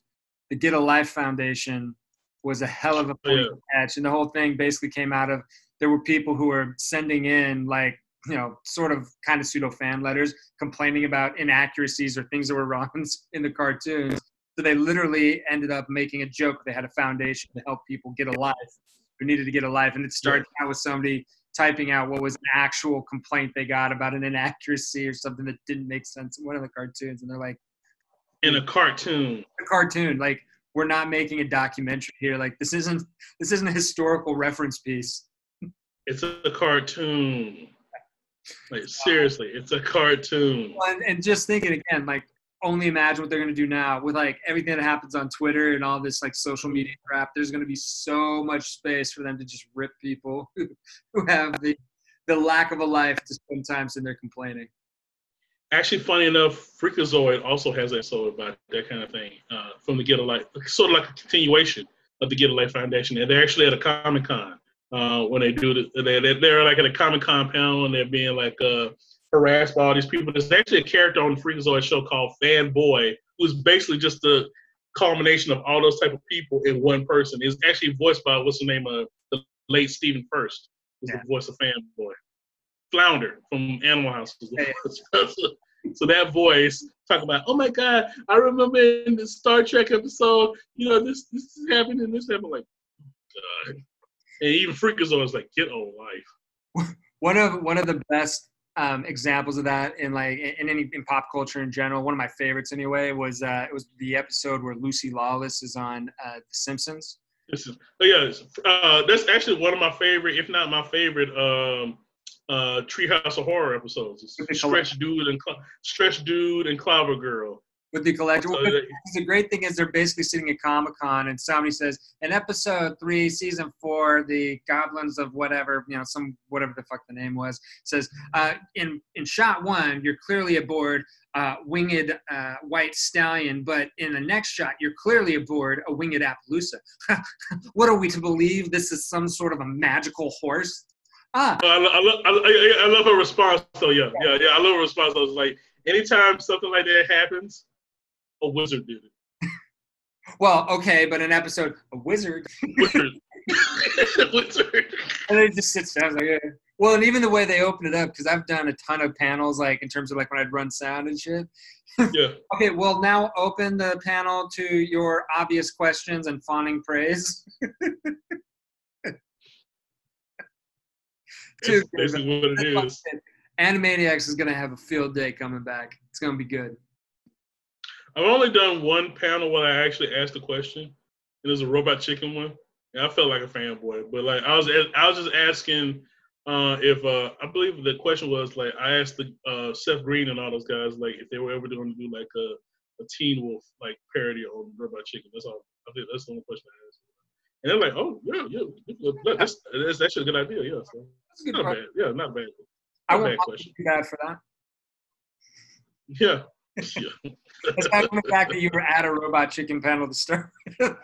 Speaker 3: The Get a Life Foundation was a hell of a
Speaker 2: Oh, yeah.
Speaker 3: catch, and the whole thing basically came out of there were people who were sending in like you know sort of kind of pseudo fan letters complaining about inaccuracies or things that were wrong in the cartoons. So they literally ended up making a joke. They had a foundation to help people get a life who needed to get a life, and it started out with somebody typing out what was an actual complaint they got about an inaccuracy or something that didn't make sense in one of the cartoons, and they're like,
Speaker 2: In a cartoon,
Speaker 3: "A cartoon, like we're not making a documentary here. Like this isn't this isn't a historical reference piece."
Speaker 2: it's a cartoon. Like seriously, it's a cartoon.
Speaker 3: And, and just thinking again, like only imagine what they're gonna do now with like everything that happens on Twitter and all this like social media crap. There's gonna be so much space for them to just rip people who, who have the the lack of a life to spend time sitting there complaining.
Speaker 2: Actually, funny enough, Freakazoid also has an episode about that kind of thing uh, from the Get a Life, sort of like a continuation of the Get a Life Foundation. And they're actually at a Comic Con uh, when they do the, they they're, they're like at a Comic compound and they're being like uh, harassed by all these people. There's actually a character on the Freakazoid show called Fanboy, who's basically just the culmination of all those type of people in one person. It's actually voiced by what's the name of the late Stephen Furst, who's
Speaker 3: Yeah.
Speaker 2: the voice of Fanboy. Flounder from Animal House. So that voice talk about, oh my God, I remember in the Star Trek episode, you know, this this is happening, this happened. Like, oh, God. And even Freakazoid was like, get a life.
Speaker 3: one of one of the best um, examples of that in like in, any in pop culture in general. One of my favorites anyway was uh, it was the episode where Lucy Lawless is on uh, The Simpsons.
Speaker 2: This is, oh yeah, uh, that's actually one of my favorite, if not my favorite, um, uh, Treehouse of Horror episodes. It's Stretch Dude and Cl- Stretch Dude and Clobber Girl.
Speaker 3: With the collector,
Speaker 2: So
Speaker 3: Well, the great thing is they're basically sitting at Comic Con and somebody says, in episode three, season four, the goblins of whatever, you know, some whatever the fuck the name was, says, uh, in in shot one, you're clearly aboard uh, winged uh, white stallion, but in the next shot, you're clearly aboard a winged Appaloosa. what are we to believe? This is some sort of a magical horse. Ah,
Speaker 2: I, I, love, I, I love her response though. Yeah, yeah, yeah. I love her response. I was like, anytime something like that happens, a wizard did it.
Speaker 3: well, okay, but an episode, a wizard,
Speaker 2: Wizard. wizard.
Speaker 3: and it just sits down. Like, yeah. Well, and even the way they open it up, because I've done a ton of panels, like in terms of like when I'd run sound and shit.
Speaker 2: Yeah.
Speaker 3: Okay, well, now open the panel to your obvious questions and fawning praise. Dude,
Speaker 2: basically what it is.
Speaker 3: Animaniacs is gonna have a field day coming back. It's gonna be good.
Speaker 2: I've only done one panel where I actually asked a question, and it was a robot chicken one. And I felt like a fanboy, but like I was, I was just asking uh, if uh, I believe the question was like I asked the uh, Seth Green and all those guys like if they were ever going to do like a, a Teen Wolf like parody on Robot Chicken. That's all. I think that's the only question I asked. And they're like, oh yeah, yeah, that's, that's actually a good idea. Yeah, so
Speaker 3: That's a good
Speaker 2: not bad. Yeah, not bad.
Speaker 3: I
Speaker 2: Not
Speaker 3: love
Speaker 2: question.
Speaker 3: to do that for that.
Speaker 2: Yeah.
Speaker 3: Aside from the fact that you were at a robot chicken panel to start. with.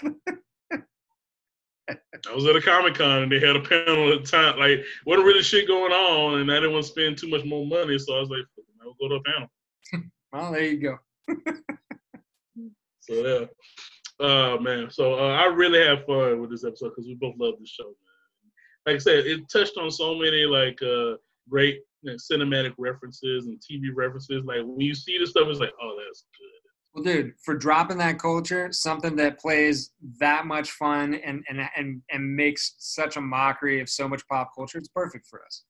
Speaker 2: I was at a Comic Con and they had a panel at the time. Like, wasn't really shit going on, and I didn't want to spend too much more money, so I was like, I'll go to a panel.
Speaker 3: well, there you go.
Speaker 2: So yeah, uh, man. So uh, I really have fun with this episode because we both love this show, man. Like I said, it touched on so many like uh, great you know, cinematic references and TV references. Like when you see this stuff, it's like, oh, that's good.
Speaker 3: Well, dude, for dropping that culture, something that plays that much fun and and and and makes such a mockery of so much pop culture, it's perfect for us.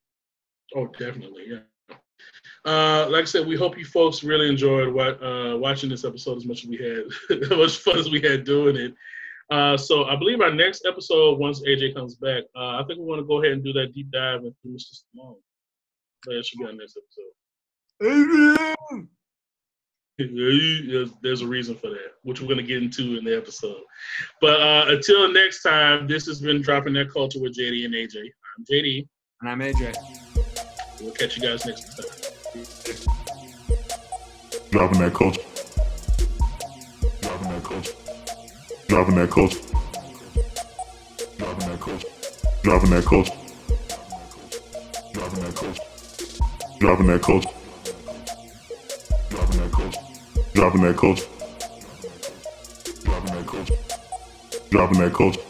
Speaker 2: Oh, definitely, yeah. Uh, like I said, we hope you folks really enjoyed what, uh, watching this episode as much as we had, as much fun as we had doing it. Uh, so I believe our next episode, once AJ comes back, uh, I think we want to go ahead and do that deep dive into Mr. Stallone. That should be our next episode. There's, there's a reason for that, which we're going to get into in the episode. But uh, until next time, this has been Dropping That Culture with JD and AJ. I'm JD.
Speaker 3: And I'm AJ.
Speaker 2: We'll catch you guys next time.
Speaker 1: Dropping that culture. Dropping that culture. Dropping that culture. Dropping that culture. Dropping that culture. Dropping that culture. Dropping that culture. Dropping that culture. Dropping that culture. Dropping that culture. Dropping that culture.